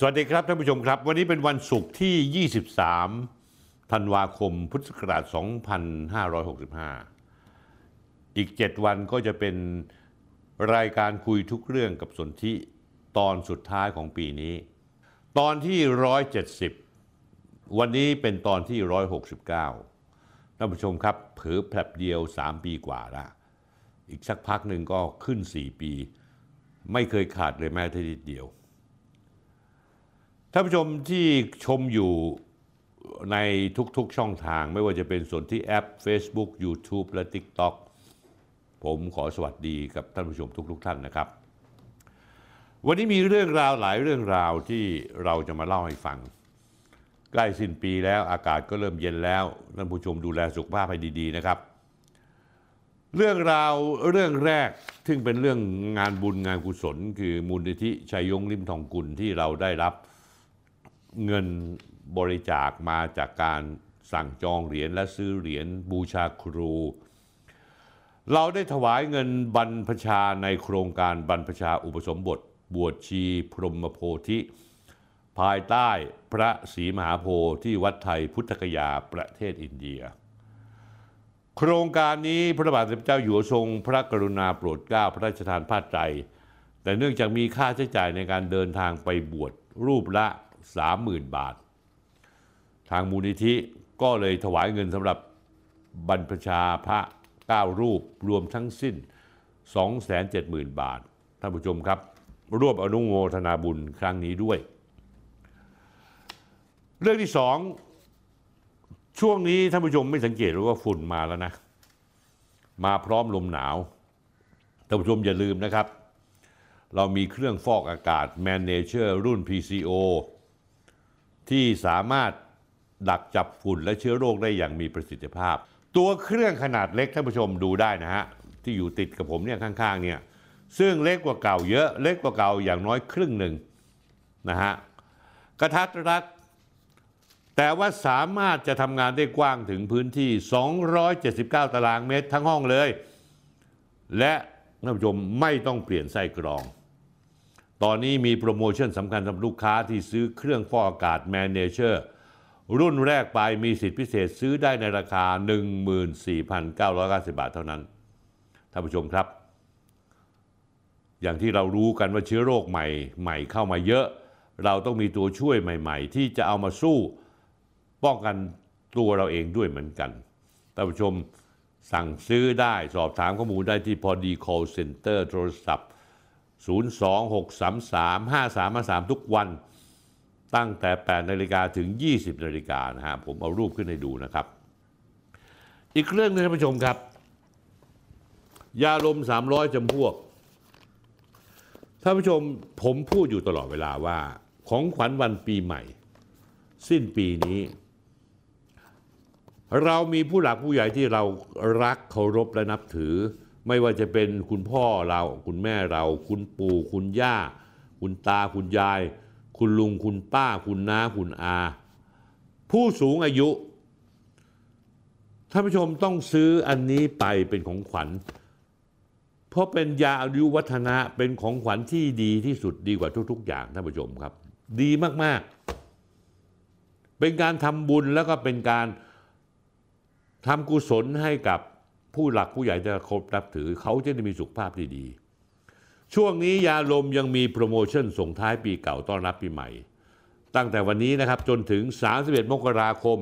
สวัสดีครับท่านผู้ชมครับ วันนี้เป็นวันศุกร์ที่ 23 ธันวาคม พุทธศักราช 2565 อีก 7 วันก็จะเป็นรายการคุยทุกเรื่องกับสนธิตอนสุดท้ายของปีนี้ ตอนที่ 170 วันนี้เป็นตอนที่ 169 ท่านผู้ชมครับ เผือแผลบเดียว 3 ปีกว่าละอีกสักพักหนึ่งก็ขึ้น 4 ปี ไม่เคยขาดเลยแม้แต่นิดเดียว ท่านผู้ชมที่ชมอยู่ในทุกๆช่องทาง ไม่ว่าจะเป็นส่วนที่แอป Facebook YouTube และ TikTok ผมขอสวัสดีกับท่านผู้ชมทุกๆท่านนะครับ วันนี้มีเรื่องราวหลายเรื่องราวที่เราจะมาเล่าให้ฟัง ใกล้สิ้นปีแล้วอากาศก็เริ่มเย็นแล้วท่านผู้ชมดูแลสุขภาพให้ดีๆนะครับ เรื่องราวเรื่องแรกซึ่งเป็นเรื่องงานบุญงานกุศล คือมูลนิธิชัยยงริมทองกุลที่เราได้รับ เงินบริจาคมาจากการสั่งจองเหรียญและซื้อเหรียญบูชาครู เราได้ถวายเงินบรรพชาในโครงการบรรพชาอุปสมบท บวชชีพรหมโพธิ ภายใต้พระศรีมหาโพธิ์ที่วัดไทยพุทธกยาประเทศอินเดีย โครงการนี้พระบาทสมเด็จเจ้าอยู่หัวทรงพระกรุณาโปรดเกล้าพระราชทานผ้าไตรแต่เนื่องจากมีค่าใช้จ่ายในการเดินทางไปบวชรูปละ 30,000 บาท ทางมูลนิธิก็เลยถวายเงินสำหรับบรรพชาพระ 9 รูปรวมทั้งสิ้น 270,000 บาท ท่านผู้ชมครับ ร่วมอนุโมทนาบุญครั้งนี้ด้วย เรื่องที่สองช่วงนี้ท่านผู้ชมไม่สังเกตหรือว่าฝุ่นมาแล้วนะ มาพร้อมลมหนาว ท่านผู้ชมอย่าลืมนะครับ เรามีเครื่องฟอกอากาศ Manager รุ่น PCO ที่สามารถดักจับฝุ่นและเชื้อโรคได้อย่างมีประสิทธิภาพ ตัวเครื่องขนาดเล็กท่านผู้ชมดูได้นะฮะ ที่อยู่ติดกับผมเนี่ยข้างๆเนี่ยซึ่งเล็กกว่าเก่าเยอะเล็กกว่าเก่าอย่างน้อยครึ่งหนึ่งนะฮะกระทัดรัดแต่ว่าสามารถจะทำงานได้กว้างถึงพื้นที่ 279 ตารางเมตรทั้งห้องเลย และท่านผู้ชมไม่ต้องเปลี่ยนไส้กรอง ตอนนี้มีโปรโมชั่นสำคัญสำหรับลูกค้าที่ซื้อเครื่องฟอกอากาศ Manager รุ่นแรกไปมีสิทธิพิเศษซื้อได้ในราคา 14,990 บาทเท่านั้น ท่านผู้ชมครับ อย่างที่เรารู้กันว่าเชื้อโรคใหม่ใหม่เข้ามาเยอะ เราต้องมีตัวช่วยใหม่ ๆ ที่จะเอามาสู้ป้องกันตัวเราเองด้วยเหมือนกัน ท่านผู้ชมสั่งซื้อได้สอบถามข้อมูลได้ที่พอดี call center โทรศัพท์ 026335353 ทุกวันตั้งแต่ 8 นาฬิกาถึง 20 นาฬิกานะฮะ ผมเอารูปขึ้นให้ดูนะครับ อีกเรื่องนึงท่านผู้ชมครับ ยาลม 300 จำพวก ท่านผู้ชมผมพูดอยู่ตลอดเวลาว่า ของขวัญวันปีใหม่ สิ้นปีนี้ เรามีผู้หลักผู้ใหญ่ที่เรารักเคารพและนับถือ ไม่ว่าจะเป็นคุณพ่อเรา คุณแม่เรา คุณปู่คุณย่า คุณตาคุณยาย คุณลุงคุณป้า คุณน้าคุณอา ผู้สูงอายุท่านผู้ชมต้องซื้ออันนี้ไปเป็นของขวัญ เพราะเป็นยาอายุวัฒนะเป็นของขวัญที่ดีที่สุดดีกว่าทุก ๆ อย่างท่านผู้ชมครับ ดีมากๆ เป็นการทำบุญแล้วก็เป็นการทำกุศลให้กับ ผู้หลักผู้ใหญ่จะเคารพนับถือเขาจะได้มีสุขภาพที่ดี ช่วงนี้ยาลมยังมีโปรโมชั่นส่งท้ายปีเก่าต้อนรับปีใหม่ ตั้งแต่วันนี้นะครับจนถึง 31 มกราคม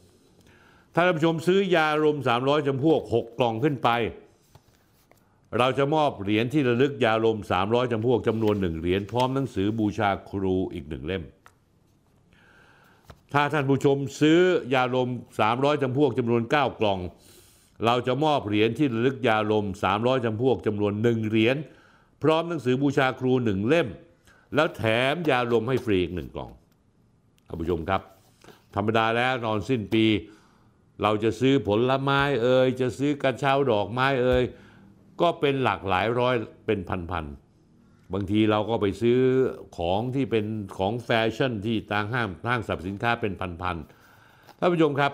2566 ถ้าท่านผู้ชมซื้อยาลม 300จำพวก 6 กล่องขึ้นไป เราจะมอบเหรียญที่ระลึกยาลม 300จำพวกจำนวน 1 เหรียญพร้อมหนังสือบูชาครูอีกหนึ่งเล่มถ้าท่านผู้ชมซื้อยาลม 300จำพวกจำนวน 9 กล่อง เราจะมอบเหรียญที่ระลึกยาลม 300จำพวกจำนวน1เหรียญพร้อมหนังสือบูชาครูหนึ่งเล่ม แล้วแถมยาลมให้ฟรีอีกหนึ่งกล่องท่านผู้ชมครับ ธรรมดาแล้วนอนสิ้นปี เราจะซื้อผลไม้เอ่ยจะซื้อกระเช้าดอกไม้เอ่ยก็เป็นหลักหลายร้อยเป็นพันๆบางทีเราก็ไปซื้อของที่เป็นของแฟชั่นที่ต่างห้างห้างสรรพสินค้าเป็นพันๆท่านผู้ชมครับ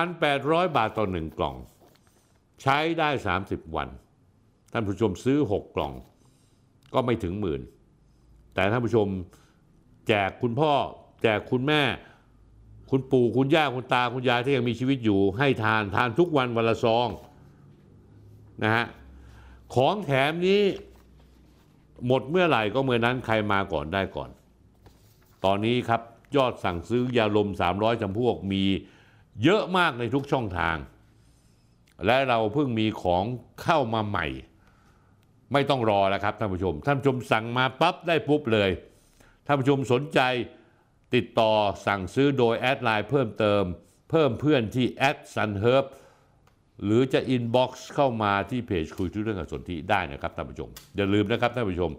1,800 บาทต่อหนึ่งกล่อง ใช้ได้ 30 วัน ท่านผู้ชมซื้อ 6 กล่อง ก็ไม่ถึงหมื่น แต่ท่านผู้ชมแจกคุณพ่อ แจกคุณแม่ คุณปู่คุณย่าคุณตาคุณยายที่ยังมีชีวิตอยู่ ให้ทานทานทุกวันวันละซองนะฮะของแถมนี้หมดเมื่อไหร่ก็เมื่อนั้นใครมาก่อนได้ก่อน ตอนนี้ครับยอดสั่งซื้อยาลม 300จำพวกมี เยอะมากในทุกช่องทาง และเราเพิ่งมีของเข้ามาใหม่ ไม่ต้องรอแล้วครับท่านผู้ชม ท่านผู้ชมสั่งมาปั๊บได้ปุ๊บเลย ท่านผู้ชมสนใจติดต่อสั่งซื้อโดย add LINE เพิ่มเติม เพิ่มเพื่อนที่แอด Sunherb หรือจะ inbox เข้ามาที่เพจคุยทุกเรื่องกับสนธิได้นะครับท่านผู้ชม อย่าลืมนะครับท่านผู้ชม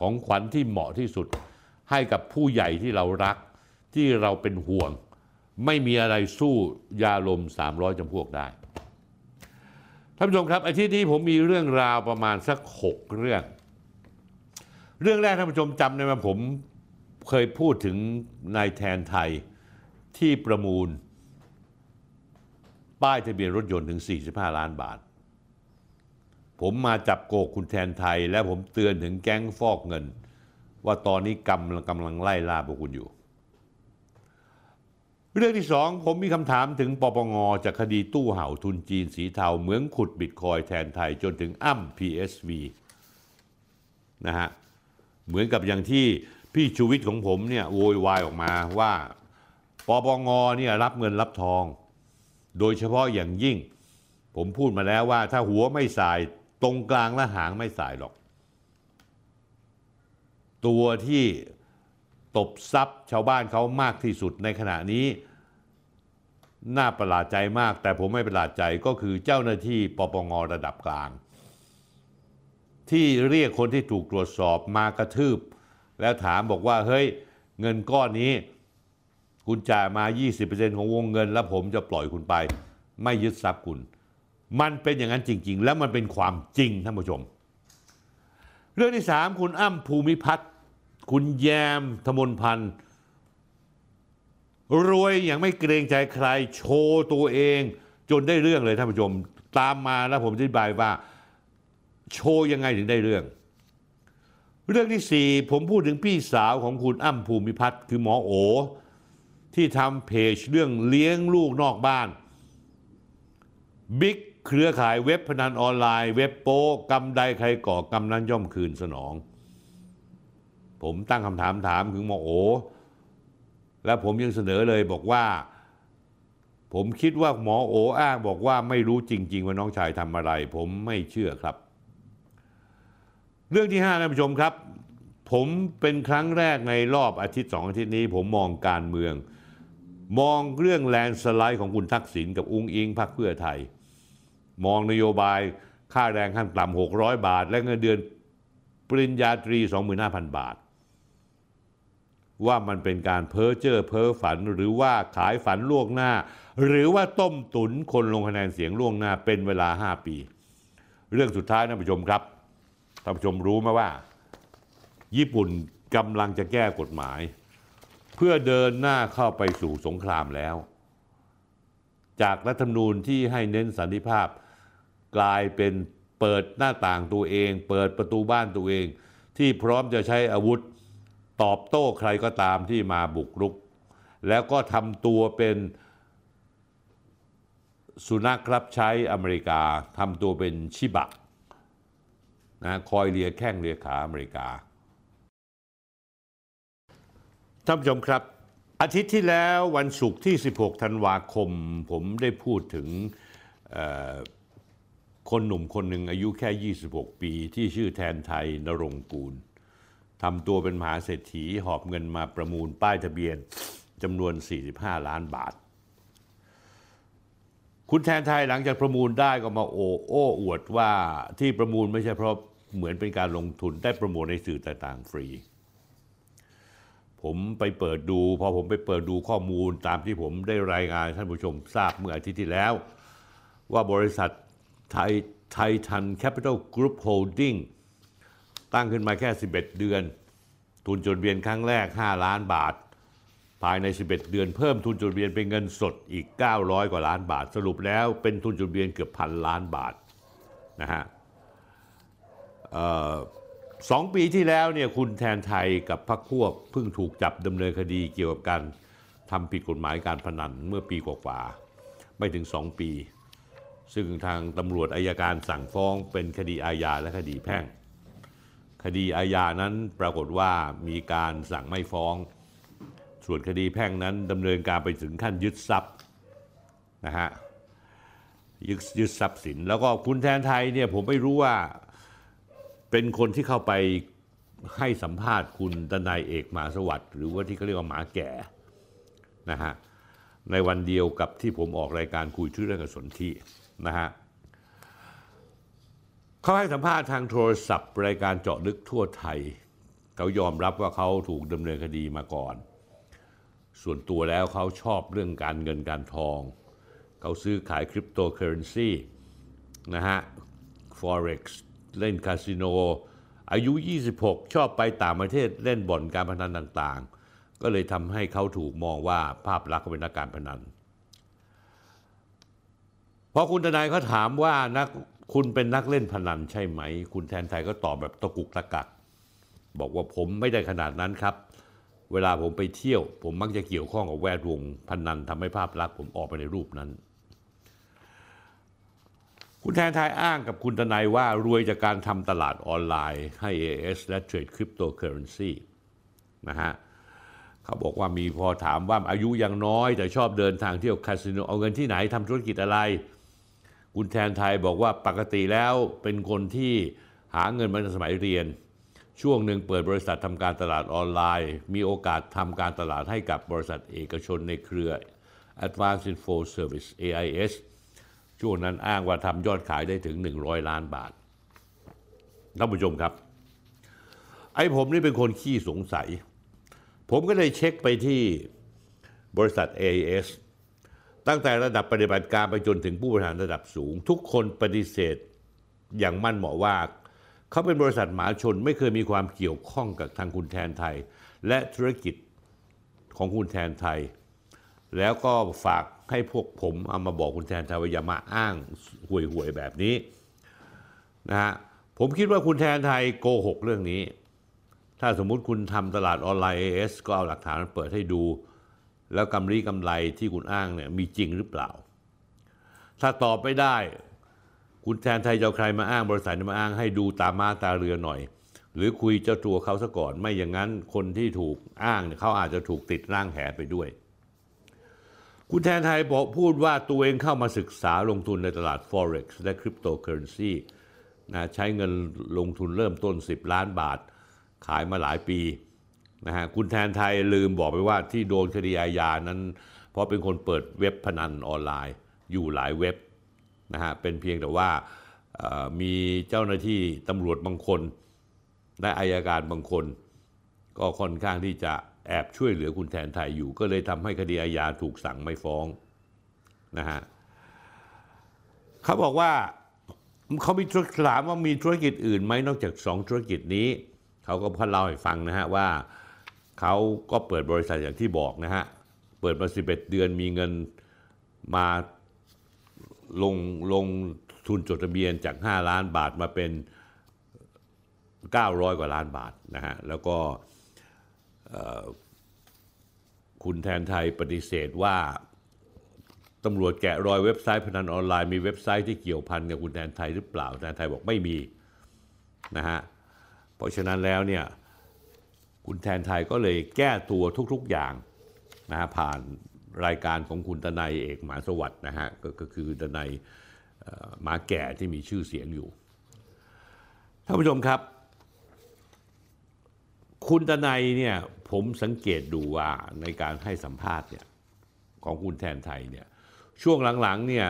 ของขวัญที่เหมาะที่สุดให้กับผู้ใหญ่ที่เรารักที่เราเป็นห่วง ไม่มีอะไรสู้ยาลม 300จำพวกได้ท่านผู้ชมครับอาทิตย์นี้ผมมีเรื่องราวประมาณสัก 6 เรื่อง เรื่องแรกท่านผู้ชมจำได้ไหมผมเคยพูดถึงนายแทนไทยที่ประมูล ป้ายทะเบียนรถยนต์ถึง 45 ล้านบาท ผมมาจับโกกคุณแทนไทย และผมเตือนถึงแก๊งฟอกเงิน ว่าตอนนี้กำลังกำลังไล่ล่าพวกคุณอยู่ เรื่องที่สองผมมีคำถามถึงปปงจากคดีตู้เห่าทุนจีนสีเทาเหมืองขุดบิตคอยแทนไทยจนถึงอ้ำ PSV นะฮะเหมือนกับอย่างที่พี่ชูวิทย์ของผมเนี่ยโวยวายออกมาว่าปปงเนี่ยรับเงินรับทอง โดยเฉพาะอย่างยิ่ง ผมพูดมาแล้วว่าถ้าหัวไม่สายตรงกลางและหางไม่สายหรอก ตัวที่ ตบทรัพย์ชาวบ้านเขามากที่สุดในขณะนี้ น่าประหลาดใจมาก แต่ผมไม่ประหลาดใจก็คือเจ้าหน้าที่ปปงระดับกลาง ที่เรียกคนที่ถูกตรวจสอบมากระทืบ แล้วถามบอกว่าเฮ้ยเงินก้อนนี้ คุณจ่ายมา 20%ของวงเงิน แล้วผมจะปล่อยคุณไป ไม่ยึดทรัพย์คุณ มันเป็นอย่างนั้นจริง ๆ แล้วมันเป็นความจริงท่านผู้ชม เรื่องที่สามคุณอ้ำภูมิพัฒน์ คุณแยมธมนพันธ์รวยอย่างไม่เกรงใจใครโชว์ตัวเอง จนได้เรื่องเลยท่านผู้ชม ตามมาแล้วผมอธิบายว่า โชว์ยังไงถึงได้เรื่อง เรื่องที่สี่ผมพูดถึงพี่สาวของคุณอ้ำภูมิพัฒน์คือหมอโอ ที่ทำเพจเรื่องเลี้ยงลูกนอกบ้านบิ๊กเครือข่ายเว็บพนันออนไลน์ เว็บโป้กำใดใครก่อกำนั้นย่อมคืนสนอง ผมตั้งคำถามถามถึงหมอโอ และผมยังเสนอเลยบอกว่า ผมคิดว่าหมอโออ้างบอกว่าไม่รู้จริง ๆ ว่าน้องชายทำอะไร ผมไม่เชื่อครับ เรื่องที่ห้าท่านผู้ชมครับ ผมเป็นครั้งแรกในรอบอาทิตย์สองอาทิตย์นี้ ผมมองการเมือง มองเรื่องแลนสไลด์ของคุณทักษิณกับอุ้งอิงพรรคเพื่อไทย มองนโยบายค่าแรงขั้นต่ำ600 บาท และเงินเดือนปริญญาตรี 25,000 บาท ว่ามันเป็นการเพ้อเจ้อเพ้อฝันหรือว่าขายฝันล่วงหน้า หรือว่าต้มตุนคนลงคะแนนเสียงล่วงหน้าเป็นเวลา 5 ปี เรื่องสุดท้ายท่านผู้ชมครับท่านผู้ชมรู้ไหมว่า ญี่ปุ่นกำลังจะแก้กฎหมาย เพื่อเดินหน้าเข้าไปสู่สงครามแล้ว จากรัฐธรรมนูญที่ให้เน้นสันติภาพ กลายเป็นเปิดหน้าต่างตัวเอง เปิดประตูบ้านตัวเอง ที่พร้อมจะใช้อาวุธ ตอบโต้ใครก็ตามที่มาบุกรุก แล้วก็ทำตัวเป็นสุนัขรับใช้อเมริกาทำตัวเป็นชิบะนะคอยเลียแข้งเลียขาอเมริกาท่านผู้ชมครับ อาทิตย์ที่แล้ววันศุกร์ที่ 16 ธันวาคม ผมได้พูดถึงคนหนุ่มคนหนึ่งอายุแค่ 26 ปีที่ชื่อแทนไทยนรงกูล ทำตัวเป็นมหาเศรษฐีหอบเงินมาประมูลป้ายทะเบียนจำนวน 45 ล้านบาท คุณแทนไทยหลังจากประมูลได้ก็มาโอ้โอ้อวดว่าที่ประมูลไม่ใช่เพราะเหมือนเป็นการลงทุนได้ประมูลในสื่อต่างๆฟรี ผมไปเปิดดูพอผมไปเปิดดูข้อมูลตามที่ผมได้รายงานท่านผู้ชมทราบเมื่ออาทิตย์ที่แล้ว ว่าบริษัทไทยTitan Capital Group Holding ตั้งขึ้นมาแค่ 11 เดือน ทุนจดทะเบียนครั้งแรก 5 ล้านบาท ภายใน 11 เดือนเพิ่มทุนจดทะเบียนเป็นเงินสดอีก 900 กว่าล้านบาท สรุปแล้วเป็นทุนจดทะเบียนเกือบพันล้านบาทนะฮะออสองปีที่แล้วเนี่ยคุณแทนไทยกับพรรคพวกเพิ่งถูกจับดำเนินคดีเกี่ยวกับการทำผิดกฎหมายการพนันเมื่อปีกว่าๆไม่ถึง 2 ปี ซึ่งทางตำรวจอายการสั่งฟ้องเป็นคดีอาญาและคดีแพ่ง คดีอาญานั้นปรากฏว่ามีการสั่งไม่ฟ้อง ส่วนคดีแพ่งนั้นดำเนินการไปถึงขั้นยึดทรัพย์นะฮะยึดยึดทรัพย์สิน แล้วก็คุณแทนไทยเนี่ยผมไม่รู้ว่าเป็นคนที่เข้าไปให้สัมภาษณ์คุณดนายเอกมาสวัสดิ์หรือว่าที่เขาเรียกว่าหมาแก่นะฮะในวันเดียวกับที่ผมออกรายการคุยชื่อเรื่องกับสนธินะฮะ เขาให้สัมภาษณ์ทางโทรศัพท์ รายการเจาะลึกทั่วไทย เขายอมรับว่าเขาถูกดำเนินคดีมาก่อน ส่วนตัวแล้วเขาชอบเรื่องการเงินการทอง เขาซื้อขายคริปโตเคอเรนซีนะฮะ Forex เล่นคาสิโน อายุ 26 ชอบไปต่างประเทศเล่นบ่อนการพนันต่างๆ ก็เลยทำให้เขาถูกมองว่าภาพลักษณ์เขาเป็นนักการพนันพอคุณทนายเขาถามว่านัก คุณเป็นนักเล่นพนันใช่ไหม คุณแทนไทยก็ตอบแบบตะกุกตะกัก บอกว่าผมไม่ได้ขนาดนั้นครับ เวลาผมไปเที่ยว ผมมักจะเกี่ยวข้องกับแวดวงพนันทำให้ภาพลักษณ์ผมออกไปในรูปนั้น คุณแทนไทยอ้างกับคุณทนายว่ารวยจากการทำตลาดออนไลน์ให้ AS และเทรดคริปโตเคอเรนซีนะฮะเขาบอกว่ามีพอถามว่าอายุยังน้อย แต่ชอบเดินทางเที่ยวคาสิโนเอาเงินที่ไหนทำธุรกิจอะไร คุณแทนไทยบอกว่าปกติแล้วเป็นคนที่หาเงินมาสมัยเรียน ช่วงหนึ่งเปิดบริษัททำการตลาดออนไลน์ มีโอกาสทำการตลาดให้กับบริษัทเอกชนในเครือ Advanced Info Service AIS ช่วงนั้นอ้างว่าทำยอดขายได้ถึง 100 ล้านบาทท่านผู้ชมครับ ไอ้ผมนี่เป็นคนขี้สงสัย ผมก็เลยเช็คไปที่บริษัท AIS ตั้งแต่ระดับปฏิบัติการไปจนถึงผู้บริหารระดับสูง ทุกคนปฏิเสธอย่างมั่นเหมาะว่า เขาเป็นบริษัทหมาชนไม่เคยมีความเกี่ยวข้องกับทางคุณแทนไทย และธุรกิจของคุณแทนไทย แล้วก็ฝากให้พวกผมเอามาบอกคุณแทนไทยว่าอย่ามาอ้างห่วยๆแบบนี้นะฮะผมคิดว่าคุณแทนไทยโกหกเรื่องนี้ ถ้าสมมุติคุณทำตลาดออนไลน์ AS ก็เอาหลักฐานมาเปิดให้ดู แล้วกำไรกำไรที่คุณอ้างเนี่ยมีจริงหรือเปล่า ถ้าตอบไม่ได้ คุณแทนไทยจะใครมาอ้างบริษัทมาอ้างให้ดูตามมาตาเรือหน่อย หรือคุยเจ้าตัวเขาซะก่อน ไม่อย่างนั้นคนที่ถูกอ้างเนี่ยเขาอาจจะถูกติดร่างแหไปด้วย คุณแทนไทยบอกพูดว่าตัวเองเข้ามาศึกษาลงทุนในตลาด Forex และคริปโตเคอร์เรนซีนะใช้เงินลงทุนเริ่มต้น 10 ล้านบาท ขายมาหลายปี นะฮะคุณแทนไทยลืมบอกไปว่าที่โดนคดีอาญานั้น เพราะเป็นคนเปิดเว็บพนันออนไลน์ อยู่หลายเว็บนะฮะเป็นเพียงแต่ว่ามีเจ้าหน้าที่ตำรวจบางคนและอายการบางคน ก็ค่อนข้างที่จะแอบช่วยเหลือคุณแทนไทยอยู่ ก็เลยทำให้คดีอาญาถูกสั่งไม่ฟ้องนะฮะเขาบอกว่าเขามีธุรถามว่ามีธุรกิจอื่นไหมนอกจากสองธุรกิจนี้ เขาก็พเล่าให้ฟังนะฮะว่า เขาก็เปิดบริษัทอย่างที่บอกนะฮะ เปิดมา 11 เดือนมีเงินมาลงลงทุนจดทะเบียนจาก 5 ล้านบาทมาเป็น 900 กว่าล้านบาทนะฮะ แล้วก็คุณแทนไทยปฏิเสธว่าตำรวจแกะรอยเว็บไซต์พนันออนไลน์มีเว็บไซต์ที่เกี่ยวพันกับคุณแทนไทยหรือเปล่าแทนไทยบอกไม่มีนะฮะ เพราะฉะนั้นแล้วเนี่ย คุณแทนไทยก็เลยแก้ตัวทุกๆอย่างนะฮะผ่านรายการของคุณตนายเอกหมาสวัสด์นะฮะก็ก็คือตนายหมาแก่ที่มีชื่อเสียงอยู่ท่านผู้ชมครับ คุณตนายเนี่ยผมสังเกตดูว่าในการให้สัมภาษณ์เนี่ยของคุณแทนไทยเนี่ยช่วงหลังๆเนี่ย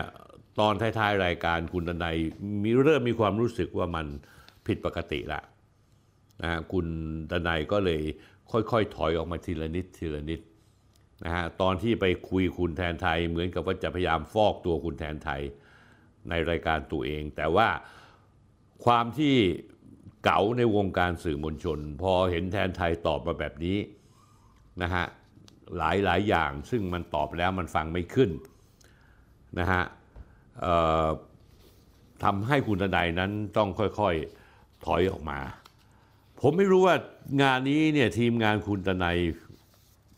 ตอนท้ายๆรายการคุณดนัยมีเริ่มมีความรู้สึกว่ามันผิดปกติละ นะฮะคุณดนัยก็เลยค่อยๆ ถอยออกมาทีละนิดทีละนิดนะฮะตอนที่ไปคุยคุณแทนไทย เหมือนกับว่าจะพยายามฟอกตัวคุณแทนไทยในรายการตัวเอง แต่ว่าความที่เก๋าในวงการสื่อมวลชน พอเห็นแทนไทยตอบมาแบบนี้นะฮะหลายหลายอย่างซึ่งมันตอบแล้วมันฟังไม่ขึ้นนะฮะทำให้คุณทนายนั้นต้องค่อยๆ ถอยออกมา ผมไม่รู้ว่างานนี้เนี่ยทีมงานคุณทนาย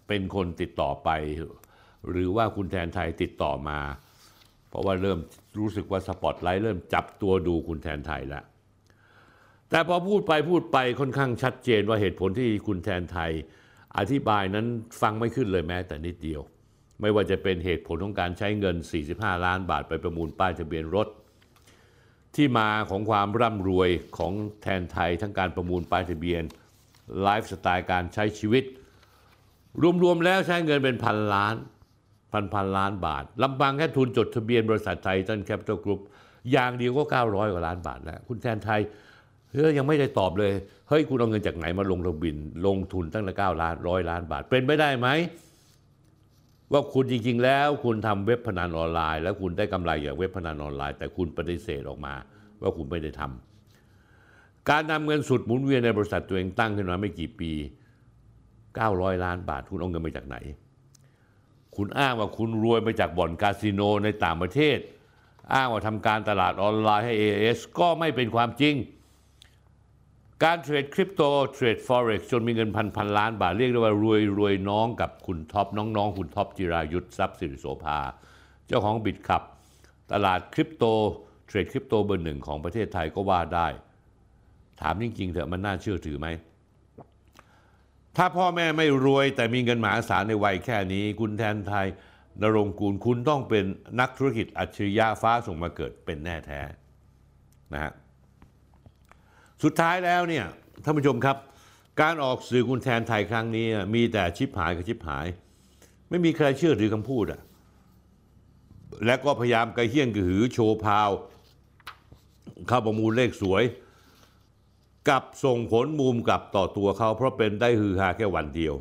เป็นคนติดต่อไป หรือว่าคุณแทนไทยติดต่อมา เพราะว่าเริ่มรู้สึกว่าสปอตไลท์เริ่มจับตัวดูคุณแทนไทยแล้วแต่พอพูดไปพูดไปค่อนข้างชัดเจนว่าเหตุผลที่คุณแทนไทย อธิบายนั้นฟังไม่ขึ้นเลยแม้แต่นิดเดียว ไม่ว่าจะเป็นเหตุผลของการใช้เงิน 45 ล้านบาทไปประมูลป้ายทะเบียนรถ ที่มาของความร่ำรวยของแทนไทยทั้งการประมูลป้ายทะเบียนไลฟ์สไตล์การใช้ชีวิต รวมๆแล้วใช้เงินเป็นพันล้าน พันพันล้านบาทลำพังแค่ทุนจดทะเบียนบริษัท Titan Capital Group อย่างเดียวก็ 900 กว่าล้านบาทแล้วคุณแทนไทยเฮ้ยยังไม่ได้ตอบเลย เฮ้ย คุณเอาเงินจากไหนมาลงทะเบียนลงทุนตั้งแต่9ล้านร้อยล้านบาท เป็นไปได้ไหม ว่าคุณจริง ๆ แล้วคุณทำเว็บพนันออนไลน์ แล้วคุณได้กำไรจากเว็บพนันออนไลน์ แต่คุณปฏิเสธออกมาว่าคุณไม่ได้ทำการนำเงินสดหมุนเวียนในบริษัทตัวเองตั้งขึ้นมาไม่กี่ปี 900 ล้านบาทคุณเอาเงินมาจากไหน คุณอ้างว่าคุณรวยมาจากบ่อนคาสิโนในต่างประเทศ อ้างว่าทำการตลาดออนไลน์ให้ AS ก็ไม่เป็นความจริง การเทรดคริปโตเทรด Forex จนมีเงินพันพันล้านบาทเรียกได้ว่ารวยรวยน้องๆ กับคุณท็อป น้องๆ คุณท็อปจิรายุทธทรัพย์สิริโสภา เจ้าของบิตคับ ตลาดคริปโตเทรดคริปโตเบอร์หนึ่งของประเทศไทยก็ว่าได้ ถามจริงๆเถอะมันน่าเชื่อถือไหม ถ้าพ่อแม่ไม่รวยแต่มีเงินมหาศาลในวัยแค่นี้ คุณแทนไทยนรงกูลคุณต้องเป็นนักธุรกิจอัจฉริยะฟ้าส่งมาเกิดเป็นแน่แท้นะฮะ สุดท้ายแล้วเนี่ยท่านผู้ชมครับ การออกสื่อคุณแทนไทยครั้งนี้มีแต่ชิบหายกับชิบหาย ไม่มีใครเชื่อถือคำพูดอะและก็พยายามกระเฮี้ยนกระหือโชว์พาว เข้าประมูลเลขสวย กับส่งผลมุมกลับต่อตัวเขา เพราะเป็นได้ฮือฮาแค่วันเดียว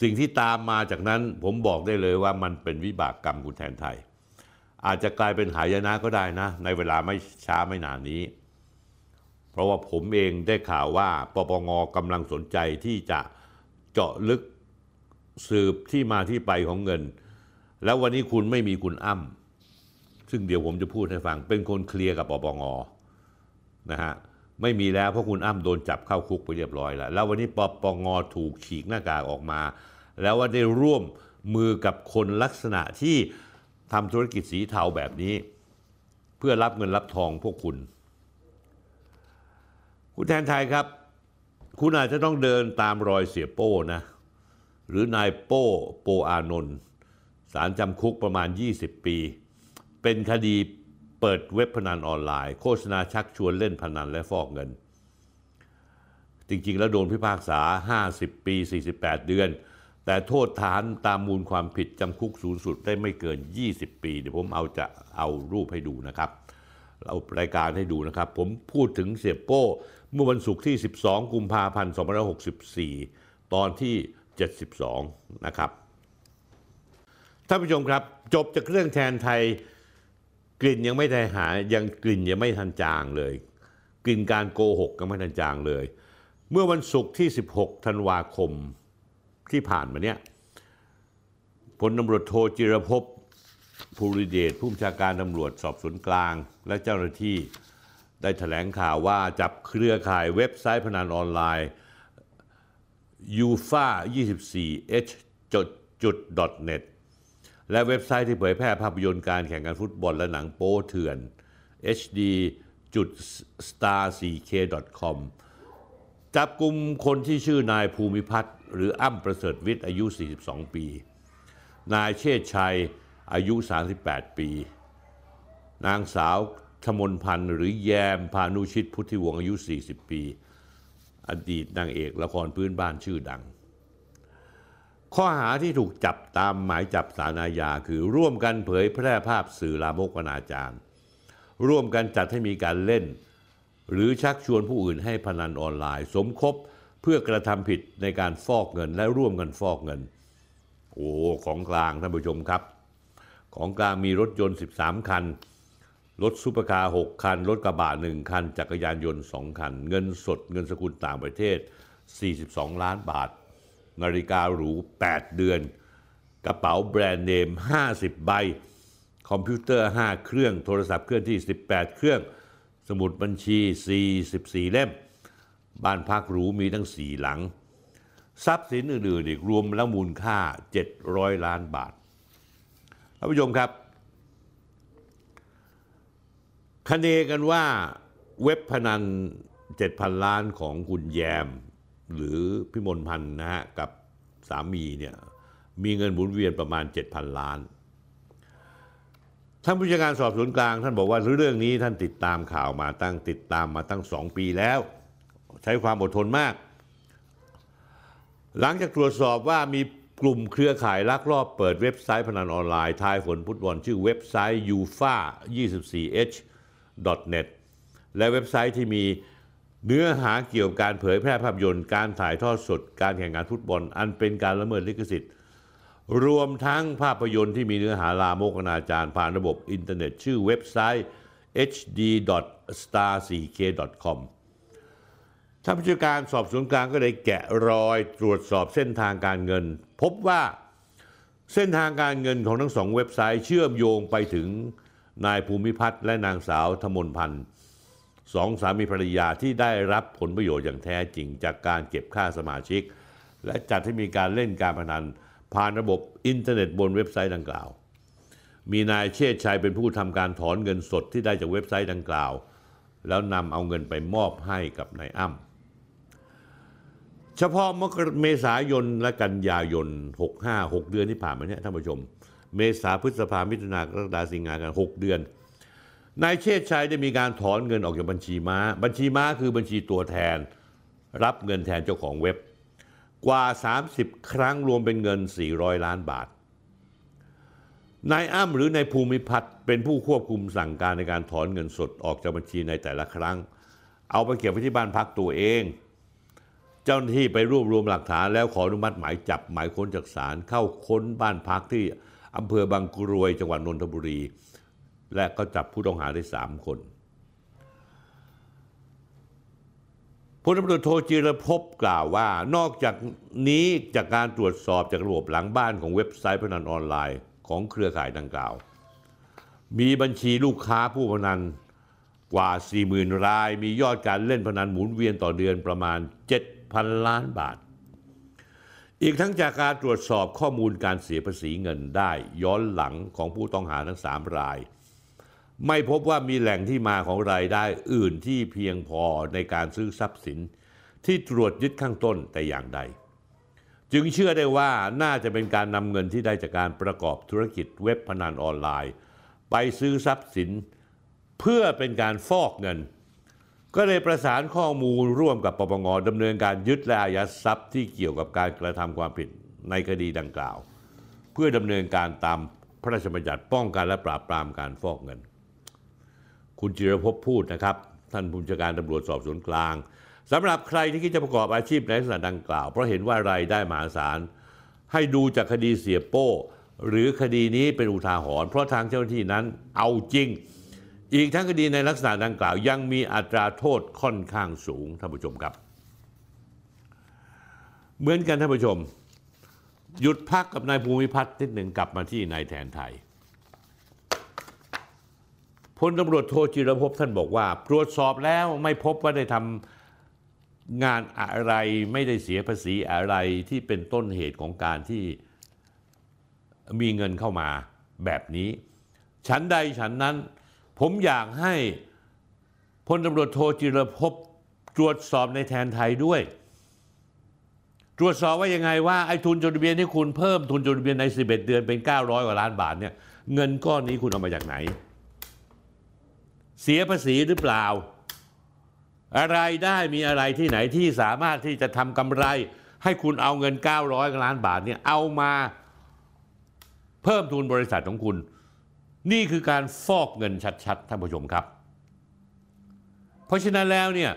สิ่งที่ตามมาจากนั้นผมบอกได้เลยว่ามันเป็นวิบากกรรมคุณแทนไทย อาจจะกลายเป็นหายนะก็ได้นะ ในเวลาไม่ช้าไม่นานนี้ เพราะว่าผมเองได้ข่าวว่าปปงกำลังสนใจที่จะเจาะลึกสืบที่มาที่ไปของเงิน แล้ววันนี้คุณไม่มีคุณอ้ำซึ่งเดี๋ยวผมจะพูดให้ฟัง เป็นคนเคลียร์กับปปงนะฮะไม่มีแล้วเพราะคุณอ้ำโดนจับเข้าคุกไปเรียบร้อยแล้ว แล้ววันนี้ปปงถูกฉีกหน้ากากออกมา แล้วว่าได้ร่วมมือกับคนลักษณะที่ทำธุรกิจสีเทาแบบนี้ เพื่อรับเงินรับทองพวกคุณ คุณแทนไทยครับ คุณอาจจะต้องเดินตามรอยเสียโป้นะ หรือนายโป้โปอานนท์สารจำคุกประมาณ 20 ปี เป็นคดีเปิดเว็บพนันออนไลน์ โฆษณาชักชวนเล่นพนันและฟอกเงิน จริง ๆ แล้วโดนพิพากษา 50 ปี 48 เดือน แต่โทษฐานตามมูลความผิดจำคุกสูงสุดได้ไม่เกิน 20 ปี เดี๋ยวผมเอาจะเอารูปให้ดูนะครับ เอารายการให้ดูนะครับ ผมพูดถึงเสียโป้ เมื่อวันศุกร์ที่ 12 กุมภาพันธ์ 2564 ตอนที่ 72 นะครับ ท่านผู้ชมครับ จบจากเรื่องแทนไทย กลิ่นยังไม่ได้หายยังกลิ่นยังไม่ทันจางเลย กลิ่นการโกหกยังไม่ทันจางเลย เมื่อวันศุกร์ที่ 16 ธันวาคมที่ผ่านมาเนี่ยพลตำรวจโทจิรภพภูริเดชผู้บัญชาการตำรวจสอบสวนกลาง และเจ้าหน้าที่ ได้แถลงข่าวว่าจับเครือข่ายเว็บไซต์พนันออนไลน์ u f a 24 h net และเว็บไซต์ที่เผยแพร่ภาพยนตร์การแข่งขันฟุตบอลและหนังโป๊เถื่อน hd star 4 k com จับกลุ่มคนที่ชื่อนายภูมิพัฒน์หรืออ้ำประเสริฐวิทย์อายุ 42 ปี นายเชษชัยอายุ 38 ปี นางสาว ธมนพันธ์หรือแยมพานุชิตพุทธิวงศ์อายุ 40 ปี อดีตนางเอกละครพื้นบ้านชื่อดัง ข้อหาที่ถูกจับตามหมายจับสารอาญาคือร่วมกันเผยแพร่ภาพสื่อลามกอนาจารร่วมกันจัดให้มีการเล่น หรือชักชวนผู้อื่นให้พนันออนไลน์ สมคบเพื่อกระทำผิดในการฟอกเงินและร่วมกันฟอกเงิน โอ้ของกลางท่านผู้ชมครับ ของกลางมีรถยนต์ 13 คัน รถซุปเปอร์คาร์6คัน รถกระบะ1คัน จักรยานยนต์ 2 คัน เงินสดเงินสกุลต่างประเทศ 42 ล้านบาท นาฬิกาหรู 8 เรือน กระเป๋าแบรนด์เนม 50 ใบ คอมพิวเตอร์ 5 เครื่อง โทรศัพท์เคลื่อนที่ 18 เครื่อง สมุดบัญชี 44 เล่ม บ้านพักหรูมีทั้ง 4 หลัง ทรัพย์สินอื่นๆอีกรวมแล้วมูลค่า 700 ล้านบาทท่านผู้ชมครับ คเนกันว่าเว็บพนัน 7,000 ล้านของคุณแยม หรือพิมลพันธ์นะฮะกับสามีเนี่ยมีเงินหมุนเวียนประมาณ 7,000 ล้าน ท่านผู้จัดการสอบสวนกลาง ท่านบอกว่าเรื่องนี้ท่านติดตามข่าวมาตั้งติดตามมาตั้งสองปีแล้ว ใช้ความอดทนมาก หลังจากตรวจสอบว่ามีกลุ่มเครือข่ายลักลอบเปิดเว็บไซต์พนันออนไลน์ทายผลฟุตบอลชื่อเว็บไซต์ ufa 24h net และเว็บไซต์ที่มีเนื้อหาเกี่ยวกับการเผยแพร่ภาพยนตร์ การถ่ายทอดสด การแข่งขันฟุตบอล อันเป็นการละเมิดลิขสิทธิ์ รวมทั้งภาพยนตร์ที่มีเนื้อหาลามกอนาจารผ่านระบบอินเทอร์เน็ต ชื่อเว็บไซต์ hd.star4k.com ท่านผู้บัญชาการสอบสวนกลางก็เลยแกะรอยตรวจสอบเส้นทางการเงิน พบว่าเส้นทางการเงินของทั้งสองเว็บไซต์เชื่อมโยงไปถึง นายภูมิพัฒน์และนางสาวธมนพันธ์สองสามีภรรยาที่ได้รับผลประโยชน์อย่างแท้จริงจากการเก็บค่าสมาชิก และจัดให้มีการเล่นการพนัน ผ่านระบบอินเทอร์เน็ตบนเว็บไซต์ดังกล่าว มีนายเชษชัยเป็นผู้ทำการถอนเงินสดที่ได้จากเว็บไซต์ดังกล่าว แล้วนำเอาเงินไปมอบให้กับนายอ้ำเฉพาะมกเมษายนและกันยายน 65 6 เดือนที่ผ่านมาเนี่ยท่านผู้ชม เมษาพฤษภามิถุนากรกฎาสิงหากัน 6 เดือน นายเชษชัยได้มีการถอนเงินออกจากบัญชีม้า บัญชีม้าคือบัญชีตัวแทน รับเงินแทนเจ้าของเว็บ กว่า 30 ครั้งรวมเป็นเงิน 400 ล้านบาท นายอ้ำหรือนายภูมิพัฒน์เป็นผู้ควบคุมสั่งการในการถอนเงินสดออกจากบัญชีในแต่ละครั้ง เอาไปเก็บไว้ที่บ้านพักตัวเองเจ้าหน้าที่ไปรวบรวมหลักฐานแล้วขออนุมัติหมายจับหมายค้นจากศาลเข้าค้นบ้านพักที่ อำเภอบางกรวยจังหวัดนนทบุรี และก็จับผู้ต้องหาได้สามคนพลตำรวจโทจิรภพกล่าวว่านอกจากนี้จากการตรวจสอบจากระบบหลังบ้านของเว็บไซต์พนันออนไลน์ของเครือข่ายดังกล่าว มีบัญชีลูกค้าผู้พนันกว่า 40,000 ราย มียอดการเล่นพนันหมุนเวียนต่อเดือนประมาณ 7,000 ล้านบาท อีกทั้งจากการตรวจสอบข้อมูลการเสียภาษีเงินได้ย้อนหลังของผู้ต้องหาทั้ง 3 ราย ไม่พบว่ามีแหล่งที่มาของรายได้อื่นที่เพียงพอในการซื้อทรัพย์สิน ที่ตรวจยึดข้างต้นแต่อย่างใด จึงเชื่อได้ว่าน่าจะเป็นการนำเงินที่ได้จากการประกอบธุรกิจเว็บพนันออนไลน์ ไปซื้อทรัพย์สิน เพื่อเป็นการฟอกเงิน ก็เลยประสานข้อมูลร่วมกับปปงดำเนินการยึดและอายัดทรัพย์ที่เกี่ยวกับการกระทำความผิดในคดีดังกล่าว เพื่อดำเนินการตามพระราชบัญญัติป้องกันและปราบปรามการฟอกเงิน คุณจิรภพพูดนะครับ ท่านผู้บัญชการตำรวจสอบสวนกลางสำหรับใครที่คิดจะประกอบอาชีพในลักษณะดังกล่าว เพราะเห็นว่ารายได้มหาศาลให้ดูจากคดีเสียโป้ หรือคดีนี้เป็นอุทาหรณ์เพราะทางเจ้าหน้าที่นั้นเอาจริง อีกทั้งคดีในลักษณะดังกล่าว ยังมีอัตราโทษค่อนข้างสูงท่านผู้ชมครับ เหมือนกันท่านผู้ชม หยุดพักกับนายภูมิพัฒน์นิดหนึ่งกลับมาที่นายแทนไทยพลตำรวจโทจิรภพท่านบอกว่า ตรวจสอบแล้วไม่พบว่าได้ทำงานอะไรไม่ได้เสียภาษีอะไรที่เป็นต้นเหตุของการที่มีเงินเข้ามาแบบนี้ ฉันใดฉันนั้น ผมอยากให้พลตำรวจโทจิรภพตรวจสอบในแทนไทยด้วย ตรวจสอบว่ายังไงว่าไอ้ทุนจดทะเบียนที่คุณเพิ่มทุนจดทะเบียนใน 11 เดือนเป็น 900กว่าล้านบาทเนี่ยเงินก้อนนี้คุณเอามาจากไหน เสียภาษีหรือเปล่า อะไรได้มีอะไรที่ไหนที่สามารถที่จะทำกำไร ให้คุณเอาเงิน 900ล้านบาทเนี่ยเอามาเพิ่มทุนบริษัทของคุณ นี่คือการฟอกเงินชัดๆท่านผู้ชมครับ เพราะฉะนั้นแล้วเนี่ย